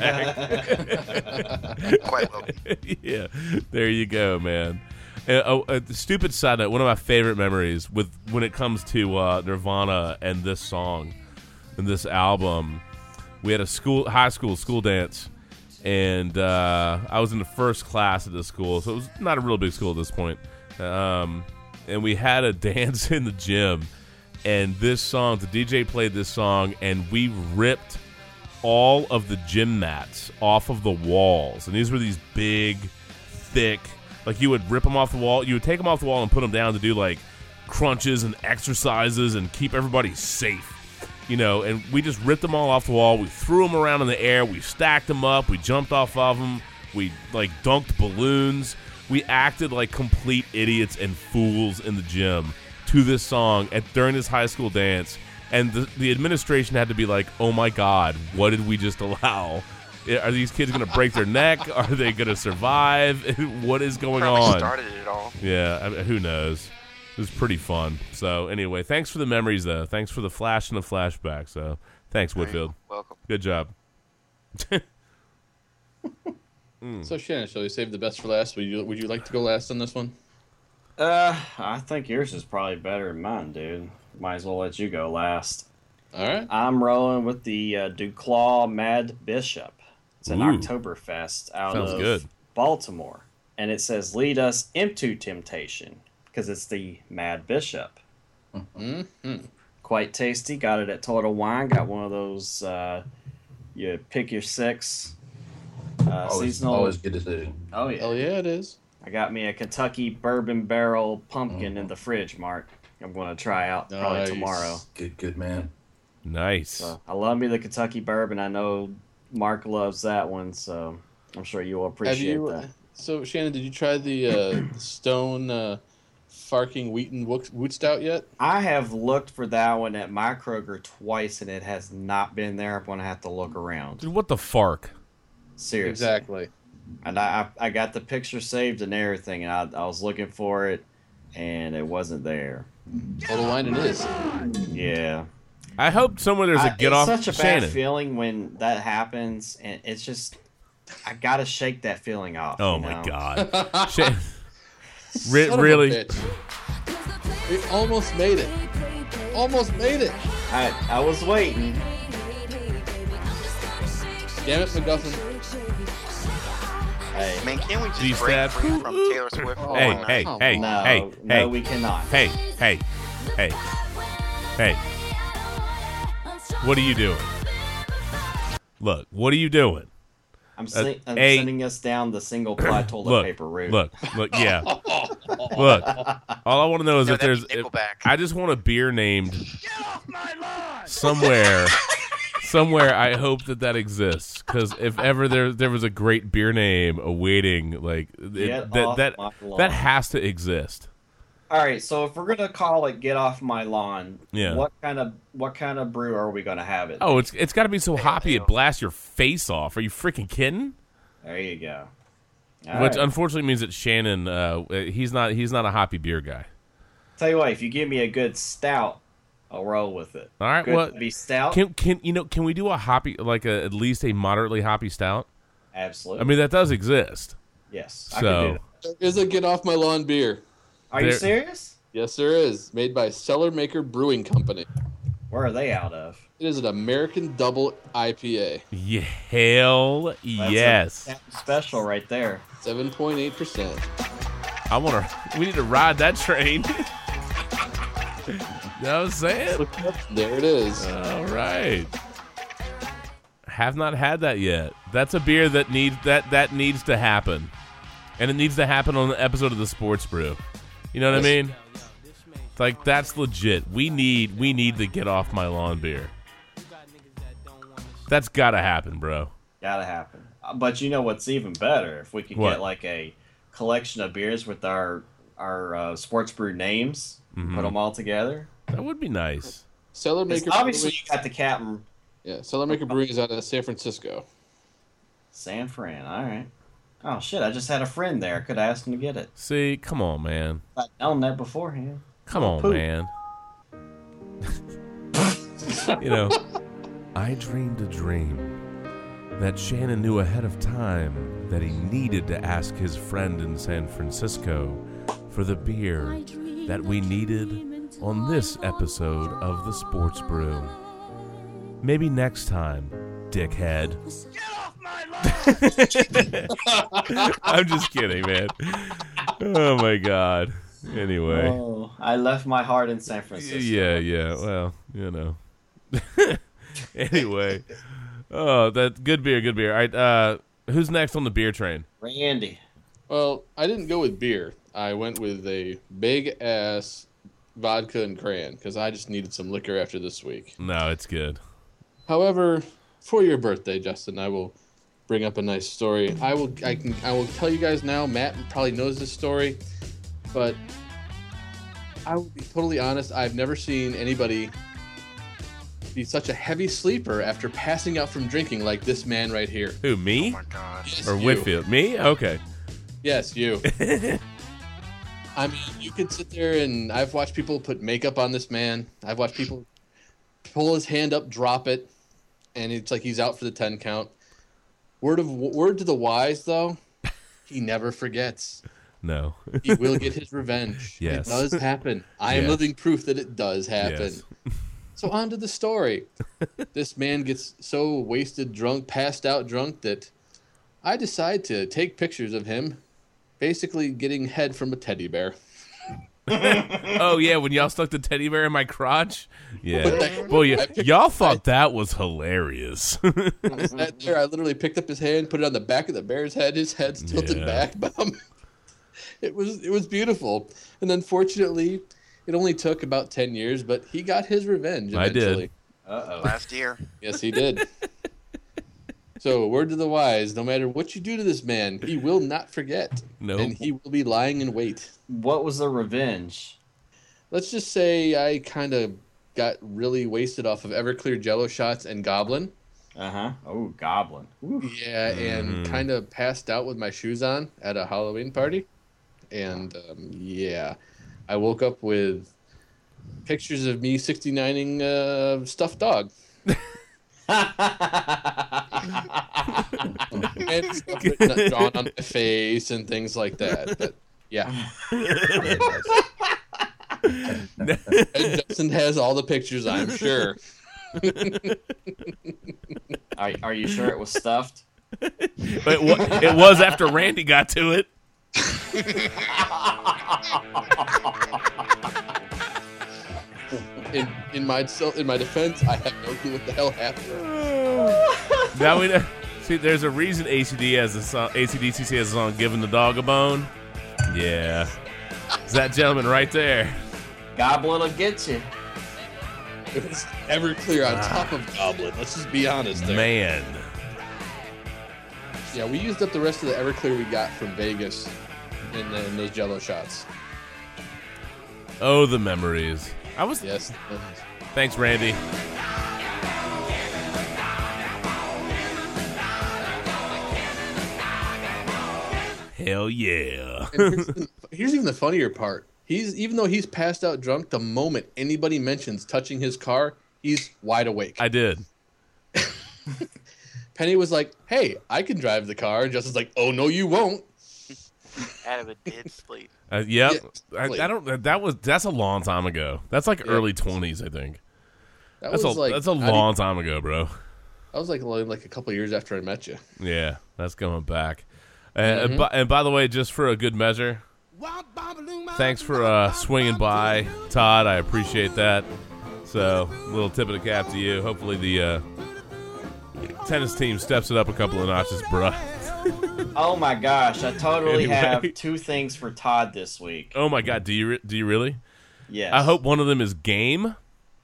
Quite well. yeah, there you go, man. Uh, oh, uh, stupid side note. One of my favorite memories with when it comes to uh, Nirvana and this song and this album. We had a school, high school school dance, and uh, I was in the first class at the school, so it was not a real big school at this point. Um, and we had a dance in the gym, and this song, the DJ played this song, and we ripped all of the gym mats off of the walls, and these were these big, thick. Like you would rip them off the wall, you would take them off the wall and put them down to do like crunches and exercises and keep everybody safe you know, and we just ripped them all off the wall. We threw them around in the air. We stacked them up. We jumped off of them. We like dunked balloons. We acted like complete idiots and fools in the gym to this song at during this high school dance. And the, the administration had to be like, "Oh my God, what did we just allow? Are these kids going to break their neck? Are they going to survive? what is going Probably on?" started it all. Yeah, I mean, who knows? It was pretty fun. So anyway, thanks for the memories, though. Thanks for the flash and the flashback. So thanks, Whitfield. Welcome. Good job. So Shannon, shall we save the best for last? Would you Would you like to go last on this one? Uh, I think yours is probably better than mine, dude. Might as well let you go last. All right. I'm rolling with the uh, DuClaw Mad Bishop. It's an Ooh. Oktoberfest out Sounds of good. Baltimore, and it says "Lead us into temptation" because it's the Mad Bishop. Mm-hmm. Quite tasty. Got it at Total Wine. Got one of those. Uh, you pick your six. Uh, Always, seasonal. always good to do. Oh yeah. Hell yeah, it is. I got me a Kentucky bourbon barrel pumpkin in the fridge, Mark. I'm going to try out probably tomorrow. Good, good man. Nice. So I love me the Kentucky bourbon. I know Mark loves that one, so I'm sure you will appreciate you? that. So Shannon, did you try the uh, Stone uh, Farking Wheaton Woot Woot Stout yet? I have looked for that one at my Kroger twice, and it has not been there. I'm going to have to look around. Dude, what the fark? Seriously. Exactly. And I, I I got the picture saved and everything, and I, I was looking for it, and it wasn't there. Oh, Total Wine it is. Yeah. I hope somewhere there's a I- get off. It's such a Shannon. bad feeling when that happens, and it's just I gotta shake that feeling off. Oh you my know? god. Shan- Re- Son of a really? bitch. We almost made it. Almost made it. I I was waiting. Damn it, McGuffin. Hey, Man, can't we just These break stab- free from Taylor Swift? for Hey, one night? hey, come hey, no, hey, no, hey, we cannot. hey, hey, hey, hey. What are you doing? Look, what are you doing? I'm, uh, sen- I'm a- sending us down the single ply toilet Look, paper route. look, look, yeah. look, all I want to know is No, if there's. If, I just want a beer named somewhere. Somewhere, I hope that that exists because if ever there there was a great beer name awaiting, like it, that that that has to exist. All right, so if we're gonna call it "Get Off My Lawn," Yeah. what kind of what kind of brew are we gonna have it? Oh, it's it's got to be so hoppy it blasts your face off. Are you freaking kidding? there you go. All Which right. unfortunately means that Shannon, uh, he's not he's not a hoppy beer guy. Tell you what, if you give me a good stout, I'll roll with it. All right, good well, be stout. Can can you know? Can we do a hoppy like a, at least a moderately hoppy stout? Absolutely. I mean that does exist. yes. I can So do that. There is a Get Off My Lawn beer. Are you serious? Yes, there is. Made by Cellarmaker Brewing Company. Where are they out of? It is an American Double IPA. yeah, hell That's yes. a special right there. 7.8%. I want to. We need to ride that train. you know what I'm saying? There it is. All right. Have not had that yet. That's a beer that needs that that needs to happen, and it needs to happen on the episode of the Sports Brew. You know what I mean? Like that's legit. We need we need the get off my lawn beer. That's got to happen, bro. Gotta happen. Uh, But you know what's even better? If we could What? get like a collection of beers with our our uh, sports brew names, Mhm. put them all together. That would be nice. Cellar It's Maker obviously, Brewing. you got the captain Yeah, Cellarmaker Brewing is out of San Francisco. San Fran. All right. Oh shit! I just had a friend there. Could have asked him to get it. See, come on, man. I'd known that beforehand. Come on, Poop. man. you know, I dreamed a dream that Shannon knew ahead of time that he needed to ask his friend in San Francisco for the beer that we needed on this episode of the Sports Brew. Maybe next time, dickhead. I'm just kidding, man. Oh my god. Anyway. Oh, I left my heart in San Francisco. Yeah, yeah. Well, you know. anyway, oh, that good beer, good beer. All right, uh, who's next on the beer train? Randy. Well, I didn't go with beer. I went with a big ass vodka and crayon because I just needed some liquor after this week. No, it's good. However, for your birthday, Justin, I will bring up a nice story. I will I can I will tell you guys now. Matt probably knows this story, but I will be totally honest. I've never seen anybody be such a heavy sleeper after passing out from drinking like this man right here. Who me Oh my god. Yes, or you. Whitfield? Me? Okay. Yes, you. I mean, you could sit there and I've watched people put makeup on this man. I've watched people pull his hand up, drop it, and it's like he's out for the 10 count. Word of word to the wise though, he never forgets. No. He will get his revenge. Yes. It does happen. I am Yes. living proof that it does happen. Yes. So on to the story. this man gets so wasted drunk, passed out drunk that I decide to take pictures of him basically getting head from a teddy bear. Oh yeah, when y'all stuck the teddy bear in my crotch. Yeah. That- Boy, y- I picked- y'all thought that was hilarious. I sat there, I literally picked up his hand, put it on the back of the bear's head. His head's tilted Yeah. back, but um, it was it was beautiful. And unfortunately, it only took about ten years, but he got his revenge. I did. Uh oh. Last year. Yes, he did. so, word to the wise: no matter what you do to this man, he will not forget, Nope. and he will be lying in wait. What was the revenge? Let's just say I kind of got really wasted off of Everclear Jello shots and Goblin. Uh huh. Oh, Goblin. Ooh. Yeah, and Mhm. kind of passed out with my shoes on at a Halloween party. And um, yeah, I woke up with pictures of me 69ing a stuffed dog. and stuff drawn on my face and things like that. But, yeah. And Justin has all the pictures, I'm sure. Are, are you sure it was stuffed? it, wa- it was after Randy got to it. In in my in my defense, I have no clue what the hell happened. Now we know. See, there's a reason ACD has a song, ACDC has a song "Giving the Dog a Bone." Yeah, it's that gentleman right there. Goblin will get you. It was Everclear on ah. top of Goblin. Let's just be honest there. Man, Yeah, we used up the rest of the Everclear we got from Vegas in, the, in those Jello shots. oh the memories. I was. Yes. Thanks, Randy. Hell yeah. And here's, the- here's even the funnier part. He's even though he's passed out drunk, the moment anybody mentions touching his car, he's wide awake. I did. Penny was like, "Hey, I can drive the car," and Justin's like, "Oh no, you won't." Out of a dead sleep. Uh, yep. Yeah, I, I don't. That was that's a long time ago. That's like Yeah. early twenties, I think. That That's a was like that's a long even- time ago, bro. I was like like a couple years after I met you. Yeah, that's going back. And, Mhm. and, by, and by the way, just for a good measure, thanks for uh, swinging by, Todd. I appreciate that. So, a little tip of the cap to you. Hopefully, the uh, tennis team steps it up a couple of notches, bruh. Oh my gosh, I totally Anyway. have two things for Todd this week. Oh my God, do you re- do you really? Yes. I hope one of them is game.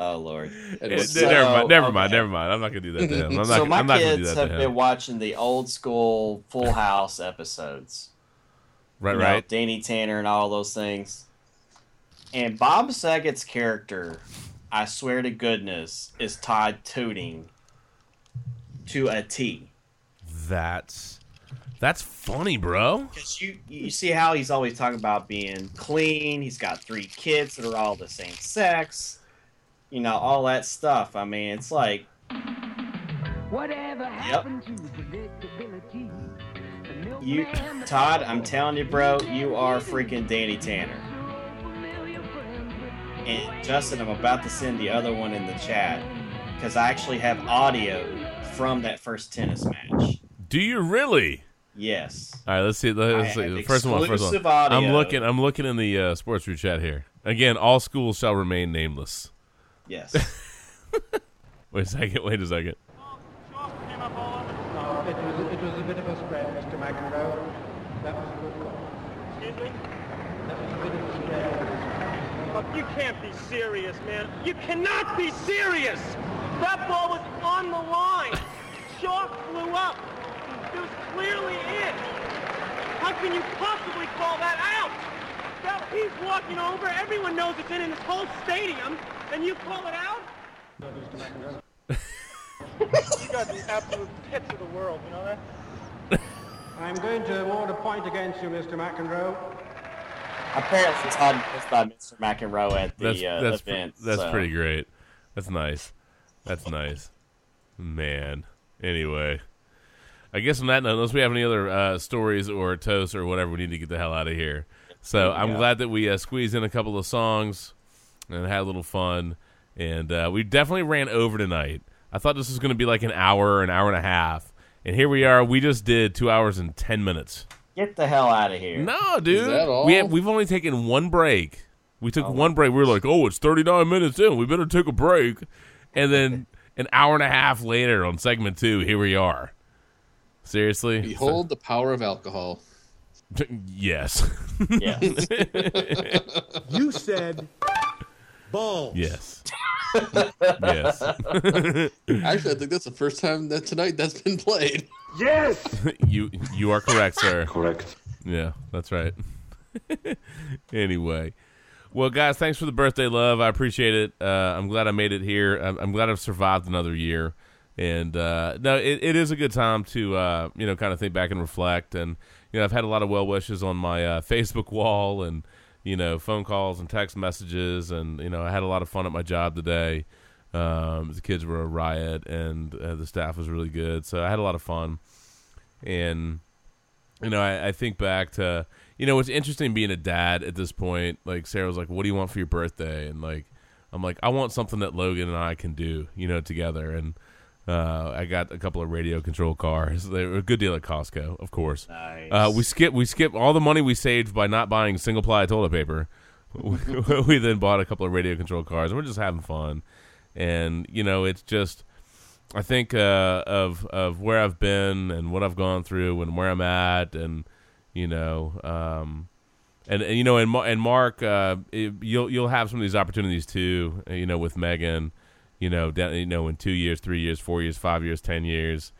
Oh lord. So- never mind. Never okay. mind. Never mind. I'm not gonna do that to him. I'm not. so my I'm not gonna do kids that have been watching the old school Full House episodes. Right. you know, Right. Danny Tanner and all those things. And Bob Saget's character, I swear to goodness, is Todd Tooting to a T. That's that's funny, bro. Because you you see how he's always talking about being clean. He's got three kids that are all the same sex. You know all that stuff. I mean, it's like Whatever Yep. happened to predictability? You, Todd. I'm telling you, bro, you are freaking Danny Tanner. And Justin, I'm about to send the other one in the chat because I actually have audio from that first tennis match. Do you really? Yes. All right, let's see. Let's I see. have The first one. First one. audio. I'm looking. I'm looking in the uh, sports group chat here. Again, all schools shall remain nameless. Yes. Wait a second. Wait a second. No, it was, it was a bit of a spread, Mr. McEnroe. That was a good call. Excuse me? That was a bit of a spread. Look, you can't be serious, man. You cannot be serious! That ball was on the line. Chalk flew up. It was clearly in. How can you possibly call that out? That, he's walking over. Everyone knows it's in in this whole stadium, and you call it out? No, Mr. McEnroe. You guys are the absolute pits of the world, you know that? I'm going to award a point against you, Mr. McEnroe. Apparently, Todd was by Mr. McEnroe at the That's uh, that's pre- event. that's so. pretty great. That's nice. That's nice. Man. Anyway. I guess on that note, unless we have any other uh, stories or toasts or whatever, we need to get the hell out of here. So I'm glad that we uh, squeezed in a couple of songs and had a little fun. And uh, we definitely ran over tonight. I thought this was going to be like an hour, an hour and a half. And here we are. We just did two hours and 10 minutes. Get the hell out of here. No, dude. that all? We have, we've only taken one break. We Oh, took one break. We were like, oh, it's 39 minutes in. We better take a break. And then an hour and a half later on segment two, here we are. Seriously? Behold the power of alcohol. yes. Yes. You said balls. yes. yes. Actually, I think that's the first time that tonight that's been played. Yes. you you are correct, sir. Correct. Yeah, that's right. anyway, well, guys, thanks for the birthday love. I appreciate it. Uh, I'm glad I made it here. I'm, I'm glad I've survived another year. And uh, no, it, it is a good time to uh, you know kind of think back and reflect. And you know, I've had a lot of well wishes on my uh, Facebook wall, and you know, phone calls and text messages, and you know, I had a lot of fun at my job today. Um, the kids were a riot, and uh, the staff was really good, so I had a lot of fun. And you know, I, I think back to you know, it's interesting being a dad at this point. Like Sarah was like, "What do you want for your birthday?" And like, I'm like, "I want something that Logan and I can do, you know, together." And uh, I got a couple of radio control cars. They were a good deal at Costco, of course. Nice. Uh, we skip we skip all the money we saved by not buying single ply toilet paper. we, we then bought a couple of radio control cars, and we're just having fun. And you know, it's just I think uh, of of where I've been and what I've gone through and where I'm at, and you know, um, and, and you know, and, and Mark, uh, it- you'll you'll have some of these opportunities too. You know, with Megan, you know, down, you know, in two years, three years, four years, five years, ten years,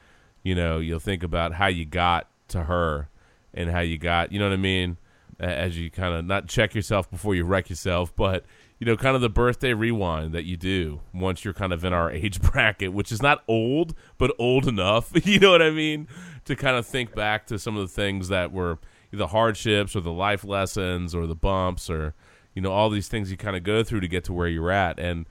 you know, you'll think about how you got to her and how you got, you know what I mean, as you kind of not check yourself before you wreck yourself, but you know, kind of the birthday rewind that you do once you're kind of in our age bracket, which is not old, but old enough. You know what I mean? To kind of think back to some of the things that were the hardships or the life lessons or the bumps or, you know, all these things you kind of go through to get to where you're at. And,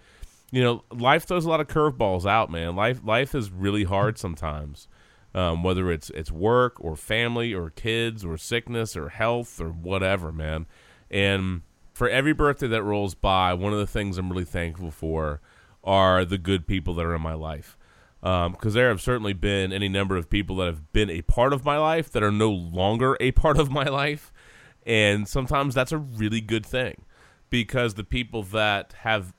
you know, life throws a lot of curveballs out, man. Life life is really hard sometimes. Um, whether it's it's work or family or kids or sickness or health or whatever, man. And for every birthday that rolls by, one of the things I'm really thankful for are the good people that are in my life. Because there have certainly been any number of people that have been a part of my life that are no longer a part of my life. And sometimes that's a really good thing because the people that have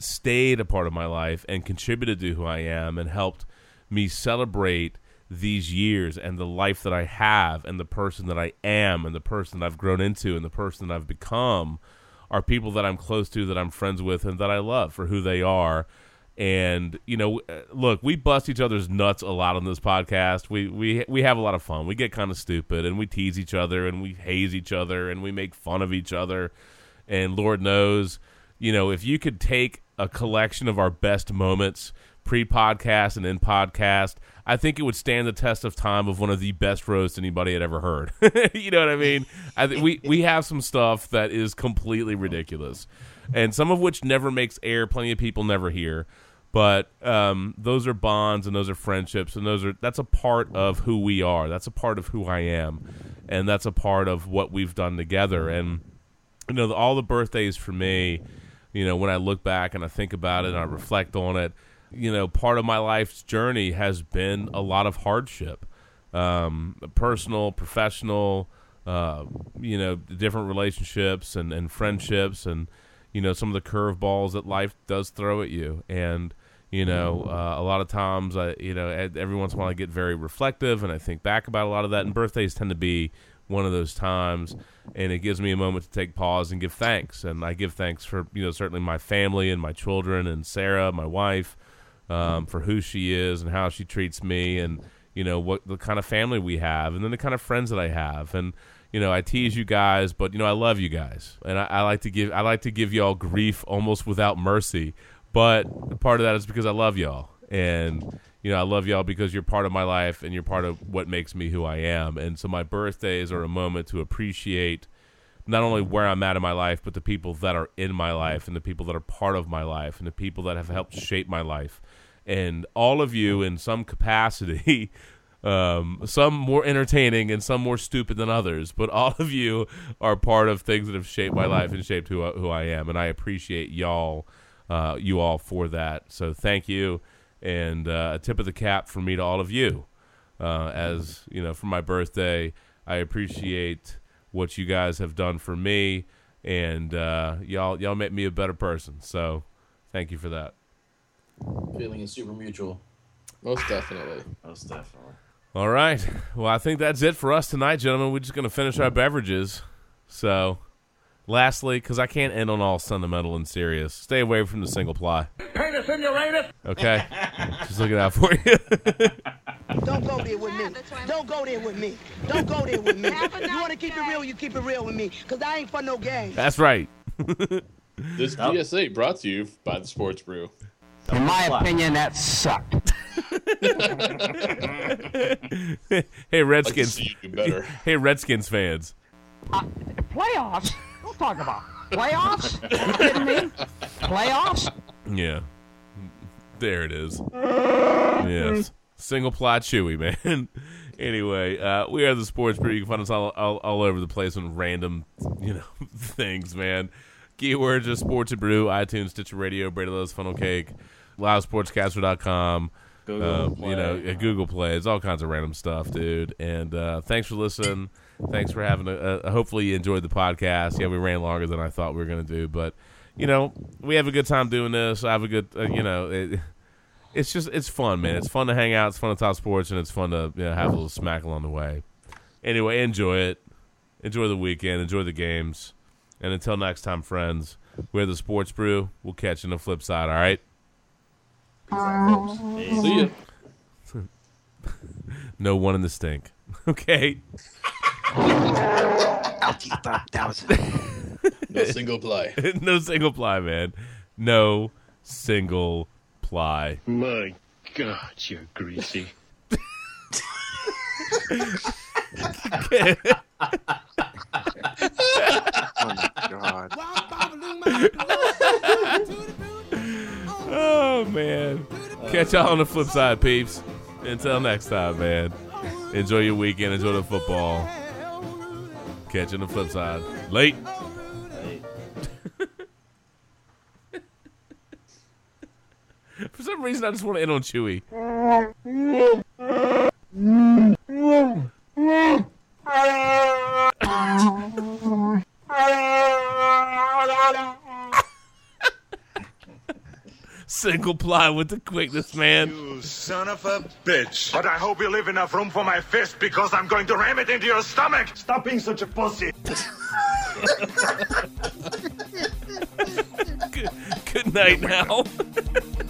stayed a part of my life and contributed to who I am and helped me celebrate these years and the life that I have and the person that I am and the person that I've grown into and the person that I've become are people that I'm close to that I'm friends with and that I love for who they are. And you know uh, look we bust each other's nuts a lot on this podcast. We we we have a lot of fun. We get kind of stupid and we tease each other and we haze each other and we make fun of each other. And lord knows you know if you could take a collection of our best moments pre-podcast and in podcast i think it would stand the test of time of one of the best roasts anybody had ever heard. You know what i mean? I think we we have some stuff that is completely ridiculous and some of which never makes air plenty of people never hear but um, those are bonds and those are friendships and those are that's a part of who we are. That's a part of who i am and that's a part of what we've done together. And you know all the birthdays for me you know when i look back and i think about it and i reflect on it you know part of my life's journey has been a lot of hardship. Um, personal professional uh, you know different relationships and, and friendships and you know some of the curveballs that life does throw at you. And you know uh, a lot of times i you know every once in a while i get very reflective and i think back about a lot of that. And birthdays tend to be one of those times and it gives me a moment to take pause and give thanks. And i give thanks for you know certainly my family and my children and sarah my wife um, for who she is and how she treats me and you know what the kind of family we have and then the kind of friends that i have. And you know i tease you guys but you know i love you guys. And i, I like to give i like to give y'all grief almost without mercy. But part of that is because i love y'all. And you know i love y'all because you're part of my life and you're part of what makes me who i am and so my birthdays are a moment to appreciate not only where i'm at in my life but the people that are in my life and the people that are part of my life and the people that have helped shape my life and all of you in some capacity. Um, some more entertaining and some more stupid than others, but all of you are part of things that have shaped my life and shaped who who I am, and I appreciate y'all, uh, you all for that. So thank you, and uh, a tip of the cap from me to all of you. Uh, as you know, for my birthday, I appreciate what you guys have done for me, and uh, y'all y'all make me a better person. So thank you for that. Feeling is super mutual. Most definitely. Most definitely. All right. Well, I think that's it for us tonight, gentlemen. We're just going to finish our beverages. So, lastly, because I can't end on all sentimental and serious, stay away from the single ply. Penis in your anus. Okay? just looking out for you. Don't go there with me. Don't go there with me. Don't go there with me. you want to keep it real, you keep it real with me. Because I ain't for no games. that's right. This PSA brought to you by the Sports Brew. In my opinion, that sucked. hey, Redskins. see you do better. Hey, Redskins fans. Uh, playoffs? Don't talk about playoffs. you kidding me? Playoffs? Yeah. There it is. yes. Single ply chewy, man. anyway, uh, we are the Sports Brew. You can find us all, all, all over the place on random, you know, things, man. Keywords are Sports and Brew, iTunes, Stitcher Radio, Brady Loves Funnel Cake, LoudSportscaster.com. Google uh, Play. You know, uh, Google Play. It's all kinds of random stuff, dude. And uh, thanks for listening. Thanks for having a, a. Hopefully, you enjoyed the podcast. Yeah, we ran longer than I thought we were going to do, but you know, we have a good time doing this. I have a good, uh, you know, it, it's just it's fun, man. It's fun to hang out. It's fun to talk sports, and it's fun to you know, have a little smack along the way. Anyway, enjoy it. Enjoy the weekend. Enjoy the games. And until next time, friends, we're the Sports Brew. We'll catch you on the flip side. All right. See ya. no one in the stink. Okay. LT 5000. No single ply. no single ply, man. No single ply. My God, you're greasy. oh my god. oh man. Catch y'all on the flip side, peeps. Until next time, man. Enjoy your weekend. Enjoy the football. Catch you on the flip side. Late. For some reason, I just want to end on Chewy. Single ply with the quickness, man. You son of a bitch. But I hope you leave enough room for my fist because I'm going to ram it into your stomach. Stop being such a pussy. Good, good night now.